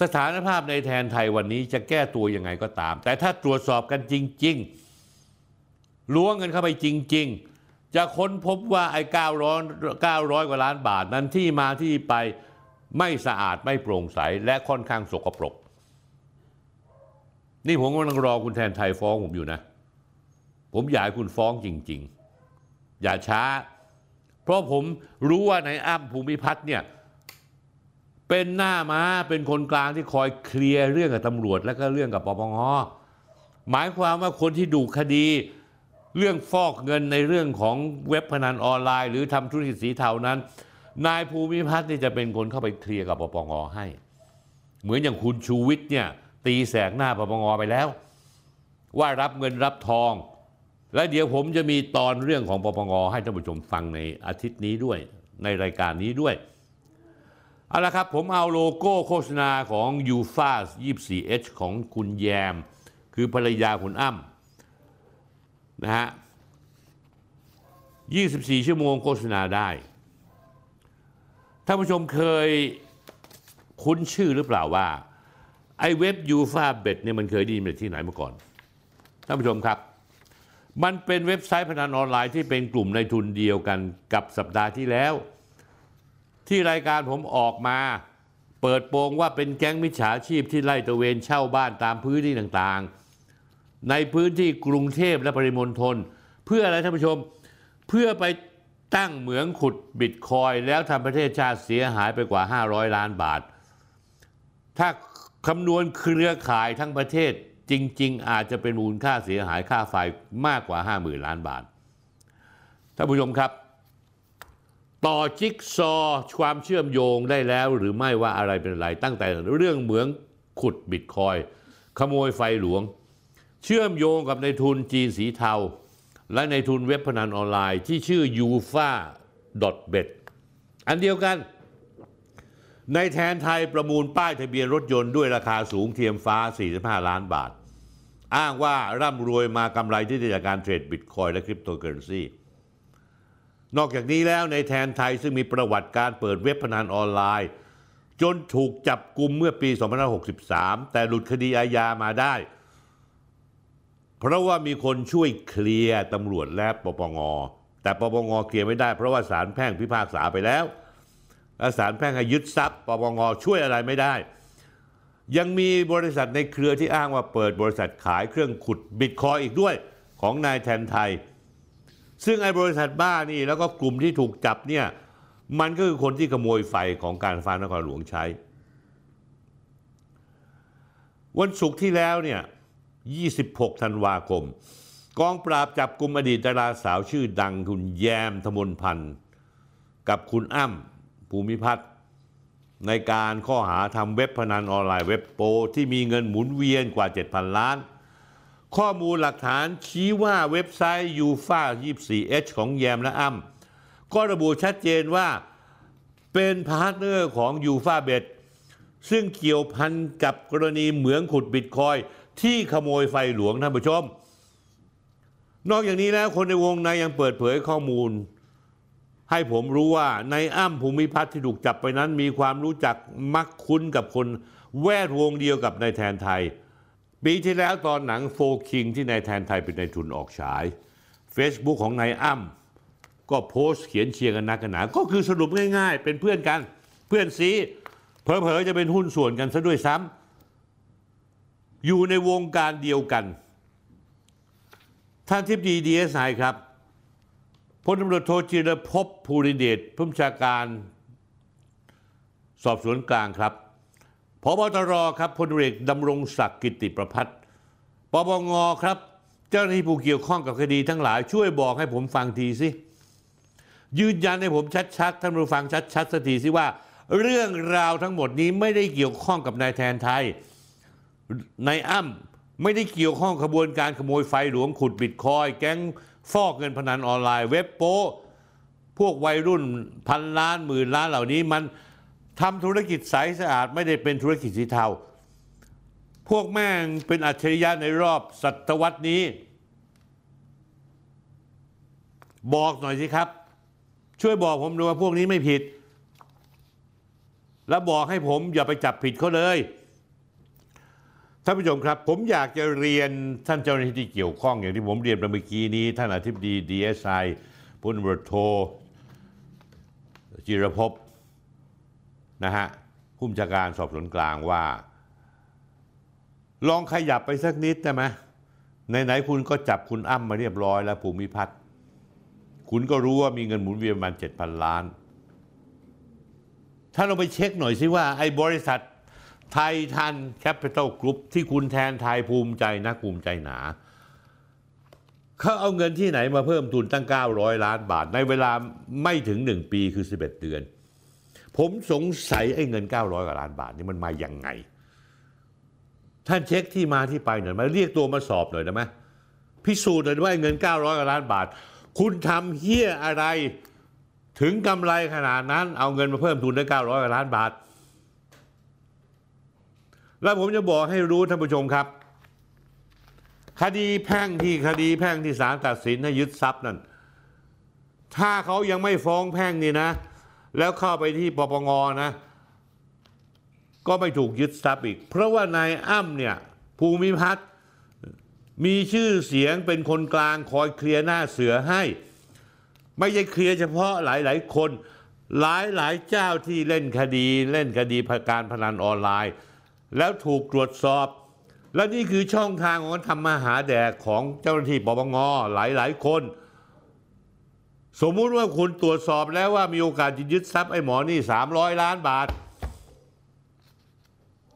สถานภาพในแทนไทยวันนี้จะแก้ตัวยังไงก็ตาม แต่ถ้าตรวจสอบกันจริง ๆ ล้วงเงินเข้าไปจริง ๆ จะค้นพบว่าไอ้900 900 กว่าล้านบาทนั้นที่มาที่ไปไม่สะอาดไม่โปร่งใส และค่อนข้างสกปรก นี่ผมกำลังรอคุณแทนไทยฟ้องผมอยู่นะ ผมอยากให้คุณฟ้องจริง ๆ อย่าช้า เพราะผมรู้ว่าในอ้ำภูมิพัฒน์เนี่ยเป็นหน้าม้าเป็นคนกลางที่คอยเคลียร์เรื่องกับตำรวจ และก็เรื่องกับปปงหมายความว่าคนที่ดูคดี เรื่องฟอกเงินในเรื่องของเว็บพนันออนไลน์ หรือทำธุรกิจสีเทานั้น นายภูมิพัฒน์นี่จะเป็นคนเข้าไปเคลียร์กับปปงให้ เหมือนอย่างคุณชูวิทย์เนี่ยตีแสกหน้าปปงไปแล้ว ว่ารับเงินรับทอง และเดี๋ยวผมจะมีตอนเรื่องของปปงให้ท่านผู้ชมฟังในอาทิตย์นี้ด้วย ในรายการนี้ด้วยเอาละครับ ผมเอาโลโก้โฆษณาของ u f a 24H ของคุณแยม คือภรรยาคุณอ้ำนะฮะ 24 ชั่วโมงโฆษณาได้ ท่านผู้ชมเคยคุ้นชื่อหรือเปล่าว่า ไอ้เว็บยูฟาเบ็ดเนี่ยมันเคยไดีมาที่ไหนมาก่อน ท่านผู้ชมครับ มันเป็นเว็บไซต์พนันออนไลน์ที่เป็นกลุ่มในทุนเดียวกันกับสัปดาห์ที่แล้ว ที่รายการผมออกมา เปิดโปงว่าเป็นแก๊งมิจฉาชีพที่ไล่ตะเวนเช่าบ้านตามพื้นที่ต่างๆ ในพื้นที่กรุงเทพและปริมณฑลเพื่ออะไรท่านผู้ชม เพื่อไปตั้งเหมืองขุดบิตคอยแล้วทำประเทศชาติเสียหายไปกว่า 500 ล้านบาท ถ้าคำนวณเครือข่ายทั้งประเทศ จริง ๆ อาจจะเป็นมูลค่าเสียหายค่าไฟมากกว่า 50,000 ล้านบาทท่านผู้ชมครับ ต่อจิ๊กซอว์ความเชื่อมโยงได้แล้วหรือไม่ว่าอะไรเป็นอะไร ตั้งแต่เรื่องเหมืองขุดบิตคอยขโมยไฟหลวง เชื่อมโยงกับในทุนจีนสีเทา และในทุนเว็บพนันออนไลน์ที่ชื่อ u f a b e t อันเดียวกัน ในแทนไทยประมูลป้ายทะเบียนรถยนต์ด้วยราคาสูงเทียมฟ้า 45 ล้านบาท อ้างว่าร่ำรวยมากำไรที่ได้จากการเทรดบิตคอยและคริปโตเคอเรนซีนอกจากนี้แล้วในแทนไทยซึ่งมีประวัติการเปิดเว็บพนันออนไลน์ จนถูกจับกลุ่มเมื่อปี 2563 แต่หลุดคดีอาญามาได้ เพราะว่ามีคนช่วยเคลียร์ตำรวจและปปงแต่ปปงเคลียร์ไม่ได้เพราะว่าศาลแพ่งพิพากษาไปแล้ว ศาลแพ่งให้ยึดทรัพย์ปปงช่วยอะไรไม่ได้ ยังมีบริษัทในเครือที่อ้างว่าเปิดบริษัทขายเครื่องขุดบิตคอยอีกด้วยของนายแทนไทย ซึ่งไอ้บริษัทบ้านี่แล้วก็กลุ่มที่ถูกจับเนี่ยมันก็คือคนที่ขโมยไฟของการฟ้านครหลวงใช้ วันศุกร์ที่แล้วเนี่ย 26 ธันวาคม กองปราบจับกลุ่มอดีตดาราสาวชื่อดังคุณแยมธมนพันธ์ กับคุณอ้ำ ภูมิพัฒน์ในการข้อหาทำเว็บพนันออนไลน์เว็บโป ที่มีเงินหมุนเวียนกว่า 7,000 ล้าน ข้อมูลหลักฐานชี้ว่าเว็บไซต์ u f a 24h ของแยมและอ้ำก็ระบุชัดเจนว่าเป็น partner ของ u f a b e t ซึ่งเกี่ยวพันกับกรณีเหมืองขุดบิตคอยที่ขโมยไฟหลวงท่านผู้ชม นอกจากนี้แล้วคนในวงในยังเปิดเผยข้อมูล ให้ผมรู้ว่าในอ้ำภูมิพัฒน์ที่ถูกจับไปนั้น มีความรู้จักมักคุ้นกับคนแวดวงเดียวกับนายแทนไทย ปีที่แล้วตอนหนังโฟคิงที่นายแทนไทยเป็นนายทุนออกฉาย Facebook ของนายอ้ำก็โพสต์เขียนเชียร์กันนักกันหนา ก็คือสรุปง่ายๆ เป็นเพื่อนกัน เพื่อนซีเผลอๆจะเป็นหุ้นส่วนกันซะด้วยซ้ำอยู่ในวงการเดียวกัน ท่านทิพดีดีเอสไอครับ พลตำรวจโทจิรภพภูริเดชผู้บัญชาการสอบสวนกลางครับพบตรครับพลตำรวจเอกดำรงศักดิ์กิติประพัฒน์ปปงครับ เจ้าหน้าที่ผู้เกี่ยวข้องกับคดีทั้งหลายช่วยบอกให้ผมฟังทีสิ ยืนยันให้ผมชัดๆท่านผู้ฟังชัดๆสักทีสิว่า เรื่องราวทั้งหมดนี้ไม่ได้เกี่ยวข้องกับนายแทนไทยนายอ้ำไม่ได้เกี่ยวข้องขบวนการขโมยไฟหลวงขุดบิตคอยแก๊ง ฟอกเงินพนันออนไลน์เว็บโป้พวกวัยรุ่นพันล้านหมื่นล้านเหล่านี้มันทำธุรกิจใสสะอาดไม่ได้เป็นธุรกิจสีเทาพพวกแม่งเป็นอัจฉริยะในรอบศตวรรษนี้ บอกหน่อยสิครับ ช่วยบอกผมดูว่าพวกนี้ไม่ผิด แล้วบอกให้ผมอย่าไปจับผิดเขาเลย ท่านผู้ชมครับ ผมอยากจะเรียนท่านเจ้าหน้าที่ที่เกี่ยวข้องอย่างที่ผมเรียนไปเมื่อกี้นี้ ท่านอธิบดีดีเอสไอพลตำรวจโทจิรภพนะฮะผู้บัญชาการสอบสวนกลางว่า ลองขยับไปสักนิดได้ไหมไหนๆคุณก็จับคุณอ้ำมาเรียบร้อยแล้วภูมิพัฒน์คุณก็รู้ว่ามีเงินหมุนเวียนประมาณเจ็ดพันล้าน ถ้าเราไปเช็คหน่อยสิว่าไอ้บริษัท Titan Capital Group ที่คุณแทนไทยภูมิใจนักภูมิใจหนา เขาเอาเงินที่ไหนมาเพิ่มทุนตั้ง 900 ล้านบาท ในเวลาไม่ถึง 1 ปีคือ 11 เดือน ผมสงสัยไอ้เงิน 900 กว่าล้านบาทนี่มันมาอย่างไง ท่านเช็คที่มาที่ไปหน่อยมาเรียกตัวมาสอบหน่อยได้ไหมพิสูจน์หน่อยว่าเงิน 900 กว่าล้านบาท คุณทำเฮี้ยอะไรถึงกำไรขนาดนั้น เอาเงินมาเพิ่มทุนได้ 900 กว่าล้านบาท แล้วผมจะบอกให้รู้ท่านผู้ชมครับ คดีแพ่งที่คดีแพ่งที่ศาลตัดสินให้ยึดทรัพย์นั่นถ้าเขายังไม่ฟ้องแพ่งนี่นะ แล้วเข้าไปที่ปปงนะ ก็ไม่ถูกยึดทรัพย์อีก เพราะว่านายอ้ำเนี่ยภูมิพัฒน์มีชื่อเสียงเป็นคนกลางคอยเคลียร์หน้าเสือให้ ไม่ใช่เคลียร์เฉพาะหลาย ๆ คนหลายหลายเจ้าที่เล่นคดีเล่นคดีการพนันออนไลน์ แล้วถูกตรวจสอบ และนี่คือช่องทางของการทำมาหาแดกของเจ้าหน้าที่ปปงหลายๆคน สมมุติว่าคุณตรวจสอบแล้วว่ามีโอกาสจะยึดทรัพย์ไอ้หมอนี่ 300 ล้านบาท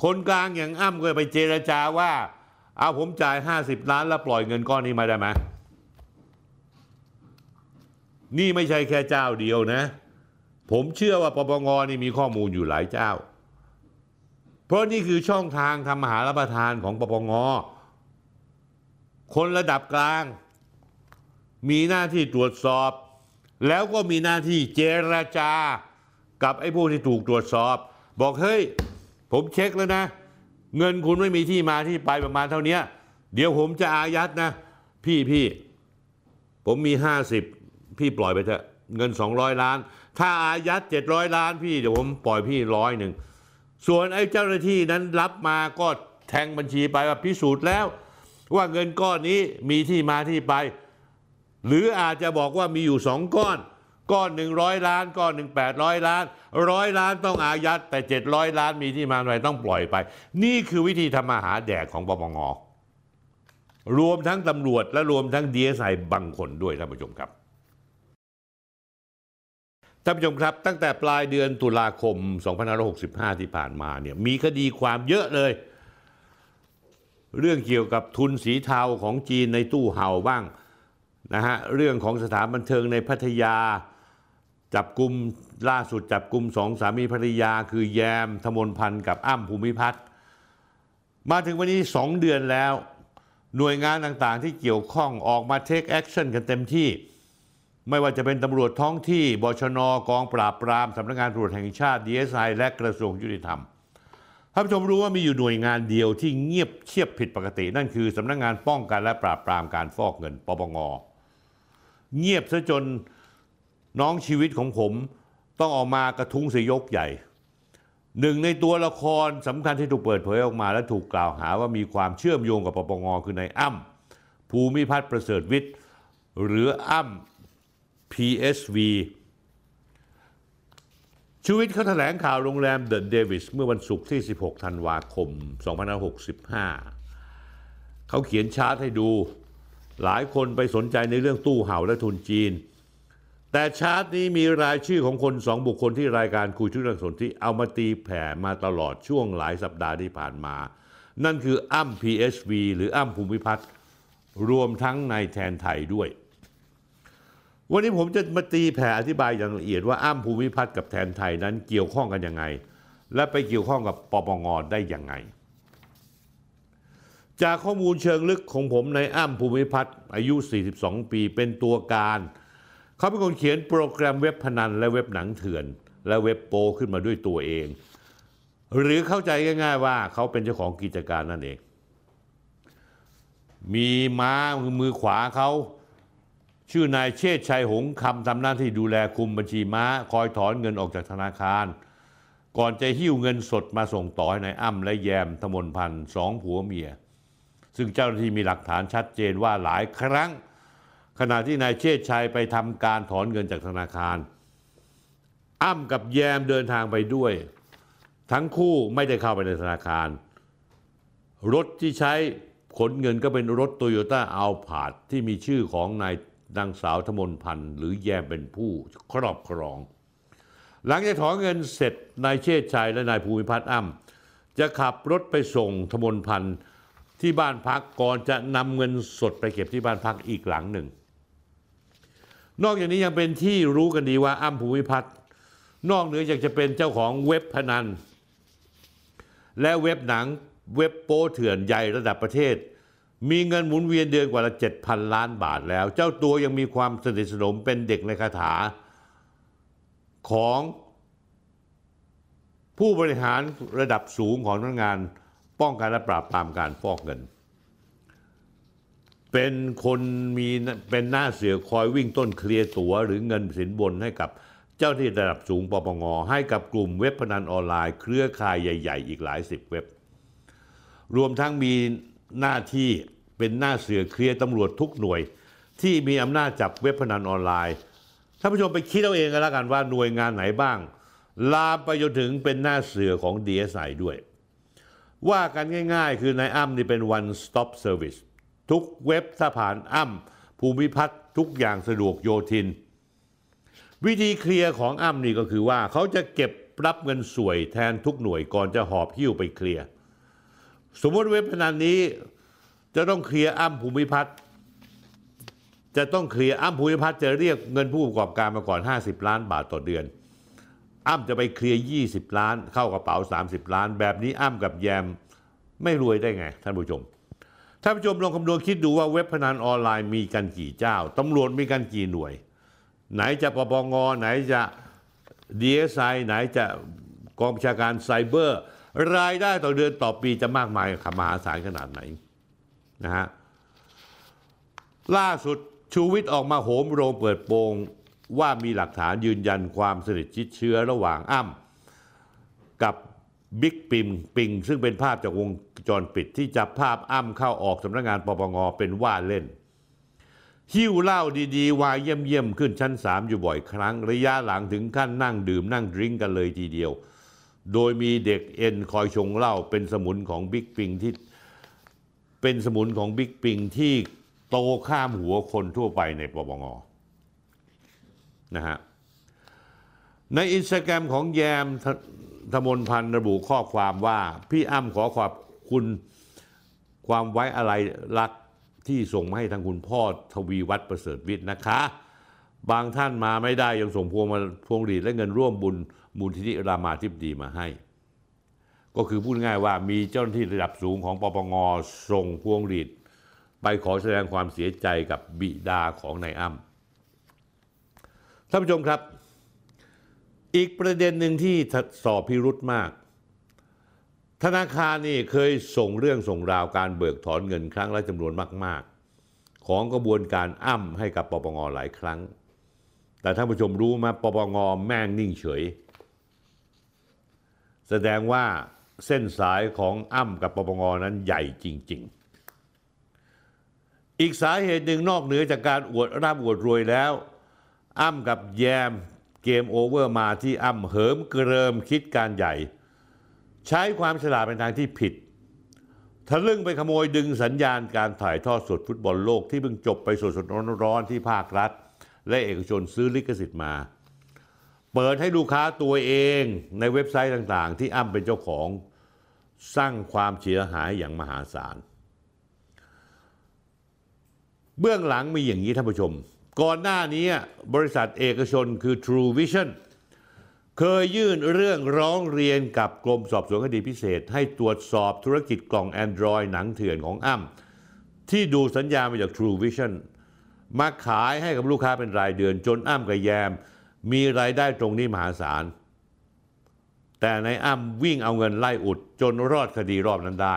คนกลางอย่างอ้ำก็ไปเจรจาว่า เอาผมจ่าย 50 ล้านแล้วปล่อยเงินก้อนนี้มาได้ไหมนี่ไม่ใช่แค่เจ้าเดียวนะ ผมเชื่อว่าปปงนี่มีข้อมูลอยู่หลายเจ้า เพราะนี่คือช่องทางทำมหารับประทานของปปง คนระดับกลาง มีหน้าที่ตรวจสอบ แล้วก็มีหน้าที่เจรจา กับไอ้พวกที่ถูกตรวจสอบ บอกเฮ้ย ผมเช็คแล้วนะ เงินคุณไม่มีที่มาที่ไปประมาณเท่านี้เดี๋ยวผมจะอายัดนะ พี่พี่ผมมี 50 พี่ปล่อยไปเถอะเงิน 200 ล้าน ถ้าอายัด700 ล้านพี่เดี๋ยวผมปล่อยพี่ร้อยหนึ่ง ส่วนไอ้เจ้าหน้าที่นั้นรับมาก็แทงบัญชีไปว่าพิสูจน์แล้ว ว่าเงินก้อนนี้มีที่มาที่ไป หรืออาจจะบอกว่ามีอยู่สองก้อน ก้อนหนึ่งร้อยล้าน ก้อนหนึ่งแปดร้อยล้านร้อยล้านต้องอายัด แต่เจ็ดร้อยล้านมีที่มาอะไรต้องปล่อยไป นี่คือวิธีทำมาหาแดกของปปงรวมทั้งตำรวจและรวมทั้งดีเอสไอบางคนด้วยท่านผู้ชมครับ ท่านผู้ชมครับ ตั้งแต่ปลายเดือนตุลาคม 2565 ที่ผ่านมาเนี่ยมีคดีความเยอะเลย เรื่องเกี่ยวกับทุนสีเทาของจีนในตู้ห่าวบ้างนะฮะเรื่องของสถานบันเทิงในพัทยา จับกลุ่มล่าสุดจับกลุ่มสองสามีภรรยา คือแยมธมนพันธ์กับอ้ำภูมิพัฒน์มาถึงวันนี้สองเดือนแล้ว หน่วยงานต่างๆที่เกี่ยวข้องออกมา take action กันเต็มที่ ไม่ว่าจะเป็นตำรวจท้องที่บชนกองปราบปรามสำนักงานตำรวจแห่งชาติดีเอสไอและกระทรวงยุติธรรมท่านผู้ชมรู้ว่ามีอยู่หน่วยงานเดียวที่เงียบเชียบผิดปกติ นั่นคือสำนักงานป้องกันและปราบปรามการฟอกเงินปปงเงียบซะจนน้องชีวิตของผมต้องออกมากระทุ้งสยกใหญ่ หนึ่งในตัวละครสำคัญที่ถูกเปิดเผยออกมาและถูกกล่าวหาว่ามีความเชื่อมโยงกับปปงคือนายอ้ำภูมิพัฒน์ประเสริฐวิทย์ หรืออ้ำ PSV ชูวิทย์เขาแถลงข่าวโรงแรมเดอะเดวิสเมื่อวันศุกร์ที่ 16 ธันวาคม 2565 เขาเขียนชาร์ตให้ดู หลายคนไปสนใจในเรื่องตู้ห่าวและทุนจีน แต่ชาร์ตนี้มีรายชื่อของคนสองบุคคลที่รายการคุยทุกเรื่องสนธิเอามาตีแผ่มาตลอดช่วงหลายสัปดาห์ที่ผ่านมา นั่นคืออ้ำ PSV หรืออ้ำภูมิพัฒน์รวมทั้งนายแทนไทยด้วย วันนี้ผมจะมาตีแผ่อธิบายอย่างละเอียดว่าอ้ำภูมิพัฒน์กับแทนไทยนั้นเกี่ยวข้องกันยังไง และไปเกี่ยวข้องกับปปงได้ยังไง จากข้อมูลเชิงลึกของผมในอ้ำภูมิพัฒน์อายุ 42 ปีเป็นตัวการ เขาเป็นคนเขียนโปรแกรมเว็บพนันและเว็บหนังเถื่อน และเว็บโปขึ้นมาด้วยตัวเอง หรือเข้าใจง่ายๆว่าเขาเป็นเจ้าของกิจการนั่นเอง มีม้ามือขวาเขา ชื่อนายเชษชัยหงคำทำหน้าที่ดูแลคุมบัญชีม้า คอยถอนเงินออกจากธนาคาร ก่อนจะหิ้วเงินสดมาส่งต่อให้นายอ้ำและแยมธมนพันธ์สองผัวเมีย ซึ่งเจ้าหน้าที่มีหลักฐานชัดเจนว่าหลายครั้ง ขณะที่นายเชษชัยไปทำการถอนเงินจากธนาคาร อ้ำกับแยมเดินทางไปด้วย ทั้งคู่ไม่ได้เข้าไปในธนาคาร รถที่ใช้ขนเงินก็เป็นรถโตโยต้าอัลพาดที่มีชื่อของนาย นางสาวธมนพันธ์หรือแยมเป็นผู้ครอบครอง หลังจากถอนเงินเสร็จนายเชษชัยและนายภูมิพัฒน์อ้ำจะขับรถไปส่งธมนพันธ์ที่บ้านพักก่อนจะนำเงินสดไปเก็บที่บ้านพักอีกหลังหนึ่ง นอกจากนี้ยังเป็นที่รู้กันดีว่าอ้ำภูมิพัฒน์นอกเหนือจากจะเป็นเจ้าของเว็บพนัน และเว็บหนังเว็บโป้เถื่อนใหญ่ระดับประเทศ มีเงินหมุนเวียนเดือนกว่าละ7,000 ล้านบาทแล้ว เจ้าตัวยังมีความสนิทสนมเป็นเด็กในคาถาของผู้บริหารระดับสูงของพนักงานป้องกันและปราบปรามการฟอกเงิน เป็นคนมีเป็นหน้าเสือคอยวิ่งต้นเคลียร์ตัวหรือเงินสินบนให้กับเจ้าที่ระดับสูงปปงให้กับกลุ่มเว็บพนันออนไลน์ เครือข่ายใหญ่ ๆ อีกหลายสิบเว็บ รวมทั้งมี หน้าที่เป็นหน้าเสือเคลียร์ตำรวจทุกหน่วย ที่มีอำนาจจับเว็บพนันออนไลน์ท่านผู้ชมไปคิดเอาเองกันแล้วกันว่าหน่วยงานไหนบ้าง ลามไปจนถึงเป็นหน้าเสือของ DSI ด้วย ว่ากันง่ายๆ คือนายอ้ำนี่เป็น one stop service ทุกเว็บถ้าผ่านอ้ำภูมิพัฒน์ทุกอย่างสะดวกโยทิน วิธีเคลียร์ของอ้ำนี่ก็คือว่าเขาจะเก็บรับเงินสวยแทนทุกหน่วยก่อนจะหอบหิ้วไปเคลียร์ สมมติเว็บพนันนี้ จะต้องเคลียร์อ้ำภูมิพัฒน์จะต้องเคลียร์อ้ำภูมิพัฒน์จะเรียกเงินผู้ประกอบการมาก่อน 50 ล้านบาทต่อเดือน อ้ำจะไปเคลียร์ 20 ล้าน เข้ากระเป๋า 30 ล้าน แบบนี้อ้ำกับแยมไม่รวยได้ไง ท่านผู้ชมท่านผู้ชมลองคำนวณคิดดูว่าเว็บพนันออนไลน์มีกันกี่เจ้าตำรวจมีกันกี่หน่วย ไหนจะปปงไหนจะ DSI ไหนจะกองบัญชาการไซเบอร์ รายได้ต่อเดือนต่อปีจะมากมายมหาศาลขนาดไหนนะฮะล่าสุดชูวิทย์ออกมาโหมโรงเปิดโปงว่ามีหลักฐานยืนยันความสนิทชิดเชื้อระหว่างอ้ำกับบิ๊กปิมปิง ซึ่งเป็นภาพจากวงจรปิดที่จับภาพอ้ำเข้าออกสำนักงานปปงเป็นว่าเล่น หิ้วเหล้าดีๆ วายเยี่ยมๆ ขึ้นชั้นสามอยู่บ่อยครั้ง ระยะหลังถึงขั้นนั่งดื่มนั่งดริ้งกันเลยทีเดียว โดยมีเด็กเอ็นคอยชงเหล้าเป็นสมุนของบิ๊กปิงที่เป็นสมุนของบิ๊กปิงที่โตข้ามหัวคนทั่วไปในปปงนะฮะในอินสตาแกรมของแยมทธมนพันธ์ระบุข้อความว่า พี่อ้ำขอขอบคุณความไว้อะไรรักที่ส่งมาให้ทางคุณพ่อทวีวัฒน์ประเสริฐวิทย์นะคะ บางท่านมาไม่ได้ยังส่งพวงมาพวงหรีดและเงินร่วมบุญ มูลทิธิรามาธิบดีมาให้ ก็คือพูดง่ายว่ามีเจ้าหน้าที่ระดับสูงของปปงส่งพวงหรีดไปขอแสดงความเสียใจกับบิดาของนายอ้ำท่านผู้ชมครับ อีกประเด็นหนึ่งที่สอบพิรุธมาก ธนาคารนี่เคยส่งเรื่องส่งราวการเบิกถอนเงินครั้งละจำนวนมาก ๆ ของกระบวนการอ้ำให้กับปปงหลายครั้ง แต่ท่านผู้ชมรู้ไหมปปงแม่งนิ่งเฉย แสดงว่าเส้นสายของอ้ำกับปปงนั้นใหญ่จริง ๆ อีกสาเหตุหนึ่งนอกเหนือจากการอวดร่ำอวดรวยแล้ว อ้ำกับแยมเกมโอเวอร์มาที่อ้ำเหิมเกริมคิดการใหญ่ ใช้ความฉลาดเป็นทางที่ผิดทะลึ่งไปขโมยดึงสัญญาณการถ่ายทอดสดฟุตบอลโลกที่เพิ่งจบไปสดๆร้อนๆที่ภาครัฐ และเอกชนซื้อลิขสิทธิ์มา เปิดให้ลูกค้าตัวเองในเว็บไซต์ต่างๆ ที่อ้ำเป็นเจ้าของสร้างความเสียหายอย่างมหาศาล เบื้องหลังมีอย่างนี้ท่านผู้ชม ก่อนหน้านี้บริษัทเอกชนคือ True Vision เคยยื่นเรื่องร้องเรียนกับกรมสอบสวนคดีพิเศษ ให้ตรวจสอบธุรกิจกล่อง Android หนังเถื่อนของอ้ำที่ดูสัญญามาจาก True Vision มาขายให้กับลูกค้าเป็นรายเดือนจนอ้ำกับแยม มีรายได้ตรงนี้มหาศาล แต่ในอ้ำวิ่งเอาเงินไล่อุดจนรอดคดีรอบนั้นได้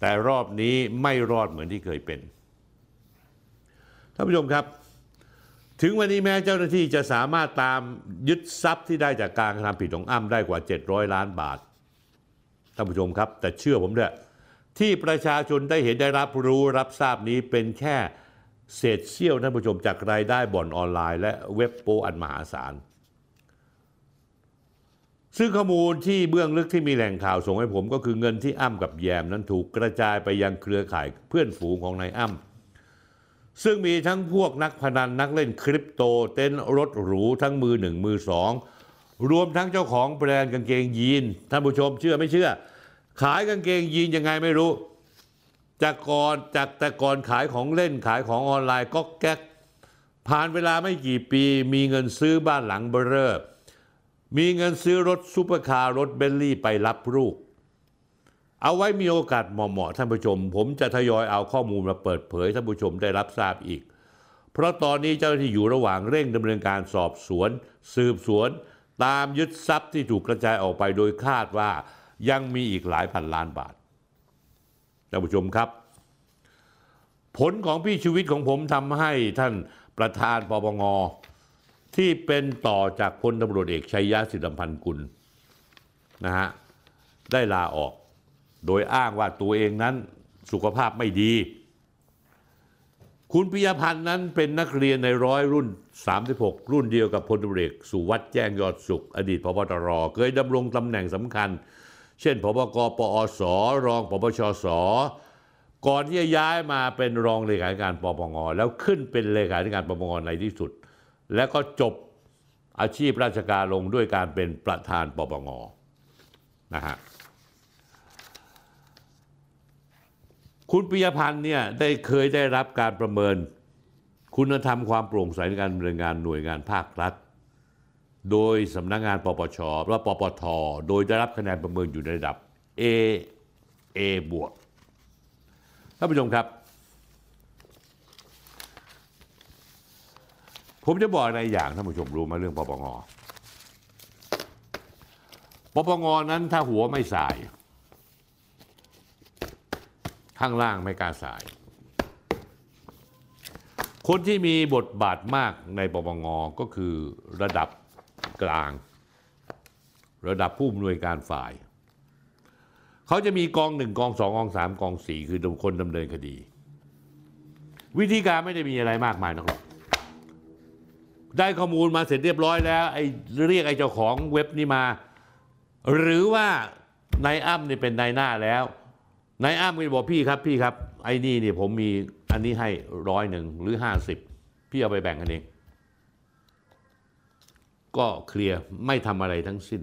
แต่รอบนี้ไม่รอดเหมือนที่เคยเป็นท่านผู้ชมครับ ถึงวันนี้แม้เจ้าหน้าที่จะสามารถตามยึดทรัพย์ที่ได้จากการกระทำผิดของอ้ำได้กว่า 700 ล้านบาทท่านผู้ชมครับ แต่เชื่อผมด้วยที่ประชาชนได้เห็นได้รับรู้รับทราบนี้เป็นแค่ เศษเสี้ยวท่านผู้ชมจากรายได้บ่อนออนไลน์ และเว็บโปอันมหาศาล ซึ่งข้อมูลที่เบื้องลึกที่มีแหล่งข่าวส่งให้ผมก็คือเงินที่อ้ำกับแยมนั้นถูกกระจายไปยังเครือข่ายเพื่อนฝูงของนายอ้ำซึ่งมีทั้งพวกนักพนันนักเล่นคริปโต เต้นรถหรูทั้งมือหนึ่งมือสองรวมทั้งเจ้าของแบรนด์กางเกงยีนท่านผู้ชมเชื่อไม่เชื่อ ขายกางเกงยีนยังไงไม่รู้ จากก่อนจากแต่ก่อนขายของเล่นขายของออนไลน์ก็แก๊ก ผ่านเวลาไม่กี่ปี มีเงินซื้อบ้านหลังเบ้อเร่อมีเงินซื้อรถซูเปอร์คาร์รถเบนท์ลีย์ไปรับลูก เอาไว้มีโอกาสเหมาะๆท่านผู้ชม ผมจะทยอยเอาข้อมูลมาเปิดเผยท่านผู้ชมได้รับทราบอีก เพราะตอนนี้เจ้าหน้าที่อยู่ระหว่างเร่งดำเนินการสอบสวน สืบสวน ตามยึดทรัพย์ที่ถูกกระจายออกไปโดยคาดว่ายังมีอีกหลายพันล้านบาท ท่านผู้ชมครับ ผลของพี่ชีวิตของผมทำให้ท่านประธานปปงที่เป็นต่อจากพลตำรวจเอกชัยยะสิริพันธ์กุลนะฮะได้ลาออก โดยอ้างว่าตัวเองนั้นสุขภาพไม่ดี คุณปิยพันธ์นั้นเป็นนักเรียนในร้อยรุ่น 36 รุ่นเดียวกับพลตำรวจเอกสุวัสด์แจ้งยอดสุข อดีตพบตรเคยดำรงตำแหน่งสำคัญ เช่นพบกปอสรองพบชสก่อนที่จะย้ายมาเป็นรองเลขาธิการปปงแล้วขึ้นเป็นเลขาธิการปปงในที่สุด แล้วก็จบอาชีพราชการลงด้วยการเป็นประธานปปงนะฮะคุณปิยพันธ์เนี่ยได้เคยได้รับการประเมิน คุณธรรมความโปร่งใสในการดำเนินงานหน่วยงานภาครัฐ โดยสำนักงานปปชและปปท โดยได้รับคะแนนประเมินอยู่ในระดับ A A บวกท่านผู้ชมครับ ผมจะบอกในอย่างท่านผู้ชมรู้ไหมาเรื่องปปงปปงนั้นถ้าหัวไม่สาย ข้างล่างไม่กล้าสาย คนที่มีบทบาทมากในปปงก็คือระดับ กลาง ระดับผู้อำนวยการฝ่าย เขาจะมีกองหนึ่งกองสองกองสามกองสี่คือคนดำเนินคดี วิธีการไม่ได้มีอะไรมากมายนะครับได้ข้อมูลมาเสร็จเรียบร้อยแล้วไอ้เรียกไอ้เจ้าของเว็บนี้มา หรือว่านายอ้ำนี่เป็นนายหน้าแล้วนายอ้ำก็จะบอกพี่ครับพี่ครับ ไอ้นี่นี่ผมมีอันนี้ให้ร้อยหนึ่งหรือห้าสิบพี่เอาไปแบ่งกันเอง ก็เคลียร์ไม่ทำอะไรทั้งสิ้น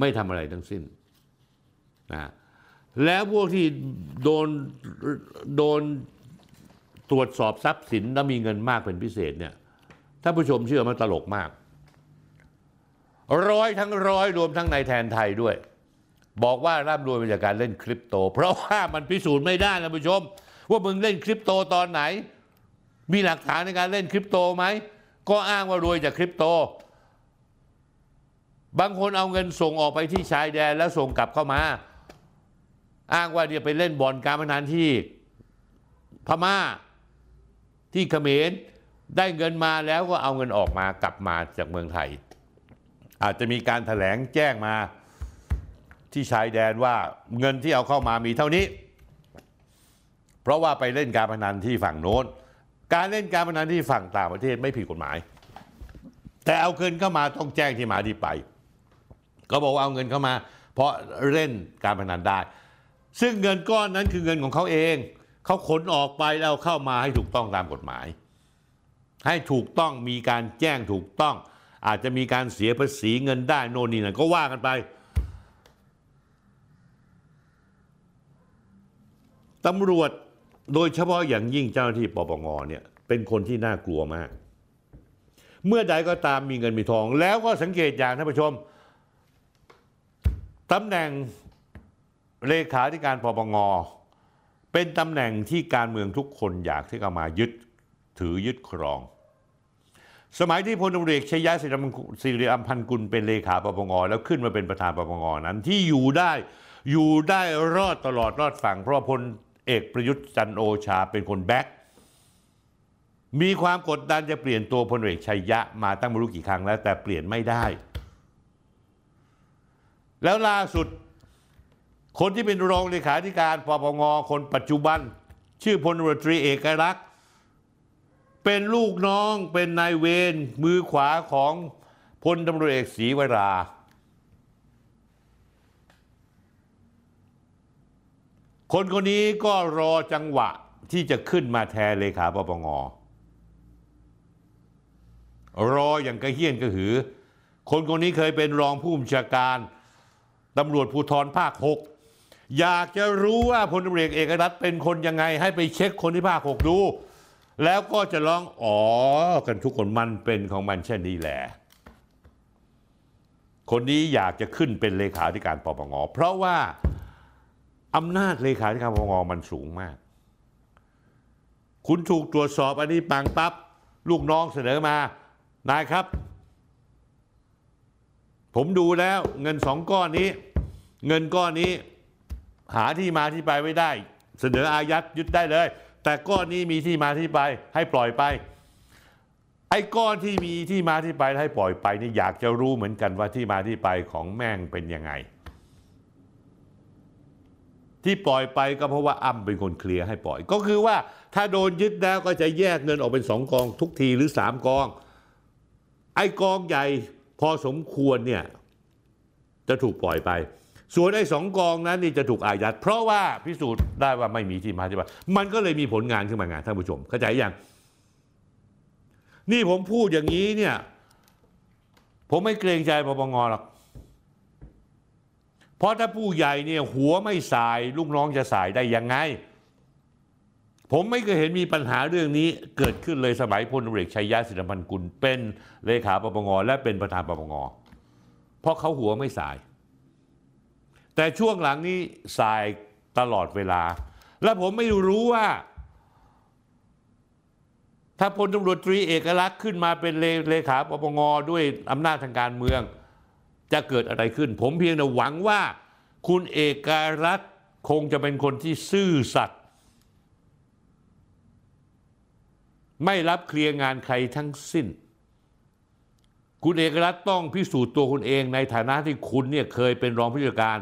ไม่ทำอะไรทั้งสิ้นนะแล้วพวกที่โดนโดนตรวจสอบทรัพย์สินแล้วมีเงินมากเป็นพิเศษเนี่ยท่านผู้ชมเชื่อมันตลกมาก ร้อยทั้งร้อยรวมทั้งในแทนไทยด้วย บอกว่าร่ำรวยมาจากการเล่นคริปโต เพราะว่ามันพิสูจน์ไม่ได้ท่านผู้ชม ว่ามึงเล่นคริปโตตอนไหน มีหลักฐานในการเล่นคริปโตไหม ก็อ้างว่ารวยจากคริปโต บางคนเอาเงินส่งออกไปที่ชายแดนแล้วส่งกลับเข้ามา อ้างว่าเดี๋ยวไปเล่นบ่อนการพนันที่พม่าที่เขมรได้เงินมาแล้วก็เอาเงินออกมากลับมาจากเมืองไทย อาจจะมีการถแถลงแจ้งมาที่ชายแดนว่าเงินที่เอาเข้ามามีเท่านี้ เพราะว่าไปเล่นการพนันที่ฝั่งโน้น การเล่นการพนันที่ฝั่งต่างประเทศไม่ผิดกฎหมาย แต่เอาเงินเข้ามาต้องแจ้งที่มาที่ไป ก็บอกว่าเอาเงินเข้ามา เพราะเล่นการพนันได้ ซึ่งเงินก้อนนั้นคือเงินของเขาเอง เขาขนออกไปแล้วเข้ามาให้ถูกต้องตามกฎหมาย ให้ถูกต้องมีการแจ้งถูกต้อง อาจจะมีการเสียภาษีเงินได้โน่นนี่นั่นก็ว่ากันไปตำรวจ โดยเฉพาะอย่างยิ่งเจ้าหน้าที่ปปงเนี่ยเป็นคนที่น่ากลัวมาก เมื่อใดก็ตามมีเงินมีทอง แล้วก็สังเกตอย่างท่านผู้ชมตำแหน่งเลขาธิการปปงเป็นตำแหน่งที่การเมืองทุกคนอยากที่จะมายึดถือยึดครอง สมัยที่พลตำรวจเอกชยะสิริอัมพันกุลเป็นเลขาปปงแล้วขึ้นมาเป็นประธานปปงนั้นที่อยู่ได้อยู่ได้รอดตลอดรอดฝั่งเพราะพล เอกประยุทธ์จันโอชาเป็นคนแบ็คมีความกดดันจะเปลี่ยนตัวพลเอกชัยยะมาตั้งไม่รู้กี่ครั้งแล้ว แต่เปลี่ยนไม่ได้ แล้วล่าสุด คนที่เป็นรองเลขาธิการปปงคนปัจจุบัน ชื่อพลตำรวจตรีเอกลักษณ์เป็นลูกน้องเป็นนายเวรมือขวาของพลตำรวจเอกศรีวรา คนคนนี้ก็รอจังหวะที่จะขึ้นมาแทนเลขาปปงรออย่างกระเฮี้ยนกระหือ คนคนนี้เคยเป็นรองผู้บัญชาการตำรวจภูธรภาคหกอยากจะรู้ว่าพลตำรวจเอกเอกรัฐเป็นคนยังไง ให้ไปเช็คคนที่ภาคหกดู แล้วก็จะร้องอ๋อกันทุกคนมันเป็นของมันเช่นนี้แหละคนนี้อยากจะขึ้นเป็นเลขาธิการปปงเพราะว่า อำนาจเลขาธิการปปงมันสูงมาก คุณถูกตรวจสอบอันนี้ปังปับ๊บลูกน้องเสนอมา นายครับ ผมดูแล้วเงินสองก้อนนี้ เงินก้อนนี้ หาที่มาที่ไปไม่ได้ เสนออายัดยึดได้เลย แต่ก้อนนี้มีที่มาที่ไป ให้ปล่อยไป ไอ้ก้อนที่มีที่มาที่ไปให้ปล่อยไปนี่อยากจะรู้เหมือนกันว่าที่มาที่ไปของแม่งเป็นยังไง ที่ปล่อยไปก็เพราะว่าอ้ำเป็นคนเคลียร์ให้ปล่อย ก็คือว่าถ้าโดนยึดแล้วก็จะแยกเงินออกเป็นสองกองทุกทีหรือสามกอง ไอ้กองใหญ่พอสมควรเนี่ยจะถูกปล่อยไป ส่วนไอ้สองกองนั้นนี่จะถูกอายัด เพราะว่าพิสูจน์ได้ว่าไม่มีที่มาที่ไปมันก็เลยมีผลงานขึ้นมางานท่านผู้ชม เข้าใจยังนี่ผมพูดอย่างนี้เนี่ย ผมไม่เกรงใจปปงหรอก เพราะถ้าผู้ใหญ่เนี่ยหัวไม่สายลูกน้องจะสายได้ยังไง ผมไม่เคยเห็นมีปัญหาเรื่องนี้เกิดขึ้นเลยสมัยพลเอกชัยยะสิริพันธ์กุลเป็นเลขาปปงและเป็นประธานปปงเพราะเขาหัวไม่สาย แต่ช่วงหลังนี้สายตลอดเวลา และผมไม่รู้ว่า ถ้าพลตำรวจตรีเอกลักษณ์ขึ้นมาเป็นเลเลขาปปงด้วยอำนาจทางการเมือง จะเกิดอะไรขึ้น ผมเพียงแต่หวังว่า คุณเอกรัฐคงจะเป็นคนที่ซื่อสัตย์ไม่รับเคลียร์งานใครทั้งสิ้น คุณเอกรัฐต้องพิสูจน์ตัวคุณเองในฐานะที่คุณเนี่ยเคยเป็นรองผู้จัดการ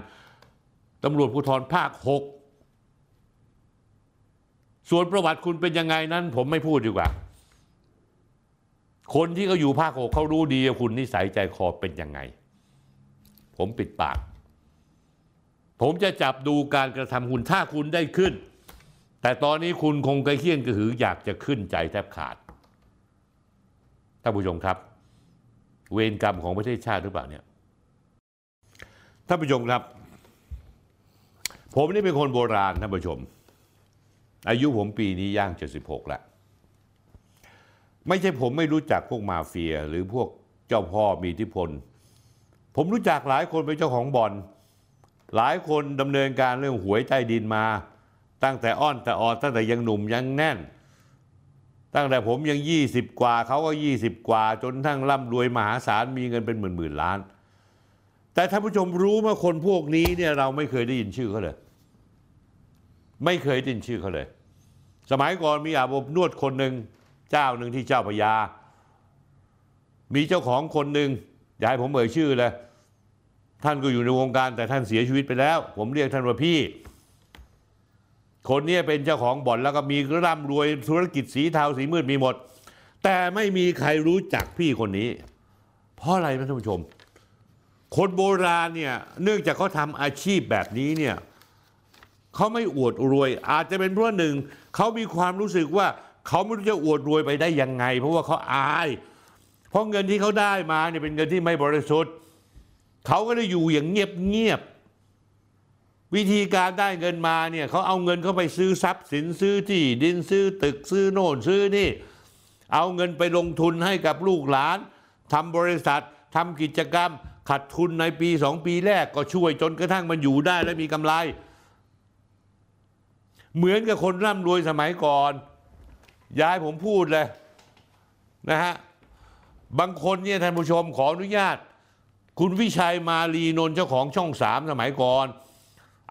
ตำรวจภูธรภาคหกส่วนประวัติคุณเป็นยังไงนั้น ผมไม่พูดดีกว่า คนที่เขาอยู่ภาคหกเขารู้ดีว่าคุณนิสัยใจคอเป็นยังไง ผมปิดปาก ผมจะจับดูการกระทำคุณถ้าคุณได้ขึ้น แต่ตอนนี้คุณคงกระเคียนกระหืออยากจะขึ้นใจแทบขาดท่านผู้ชมครับ เวรกรรมของประเทศชาติหรือเปล่าเนี่ยท่านผู้ชมครับ ผมนี่เป็นคนโบราณท่านผู้ชม อายุผมปีนี้ย่าง 76แล้วไม่ใช่ผมไม่รู้จักพวกมาเฟีย หรือพวกเจ้าพ่อมีอิทธิพล ผมรู้จักหลายคนเป็นเจ้าของบ่อน หลายคนดำเนินการเรื่องหวยใต้ดินมา ตั้งแต่อ้อนแต่ออดตั้งแต่ยังหนุ่มยังแน่น ตั้งแต่ผมยัง 20 กว่าเขาก็ 20 กว่า จนทั้งร่ำรวยมหาศาลมีเงินเป็นหมื่นๆล้าน แต่ท่านผู้ชมรู้ว่าคนพวกนี้เนี่ยเราไม่เคยได้ยินชื่อเขาเลย ไม่เคยได้ยินชื่อเขาเลย สมัยก่อนมีอาบอบนวดคนหนึ่งเจ้าหนึ่งที่เจ้าพระยามีเจ้าของคนหนึ่ง อย่าให้ผมเอ่ยชื่อเลย ท่านก็อยู่ในวงการแต่ท่านเสียชีวิตไปแล้ว ผมเรียกท่านว่าพี่ คนนี้เป็นเจ้าของบ่อนแล้วก็มีร่ำรวยธุรกิจสีเทาสีมืดมีหมด แต่ไม่มีใครรู้จักพี่คนนี้ เพราะอะไรนะท่านผู้ชม คนโบราณเนี่ยเนื่องจากเขาทำอาชีพแบบนี้เนี่ยเขาไม่อวดรวย อาจจะเป็นเพราะหนึ่งเขามีความรู้สึกว่าเขาไม่รู้จะอวดรวยไปได้ยังไง เพราะว่าเขาอาย เพราะเงินที่เขาได้มาเนี่ยเป็นเงินที่ไม่บริสุทธิ์เขาก็ได้อยู่อย่างเงียบๆวิธีการได้เงินมาเนี่ยเขาเอาเงินเข้าไปซื้อทรัพย์สินซื้อที่ดินซื้อตึกซื้อโน่นซื้อนี่ เอาเงินไปลงทุนให้กับลูกหลานทำบริษัททำกิจกรรมขาดทุนในปีสองปีแรกก็ช่วยจนกระทั่งมันอยู่ได้และมีกำไร เหมือนกับคนร่ำรวยสมัยก่อน ย้ายผมพูดเลยนะฮะ บางคนเนี่ยท่านผู้ชมขออนุญาต คุณวิชัยมาลีนนท์เจ้าของช่องสามสมัยก่อน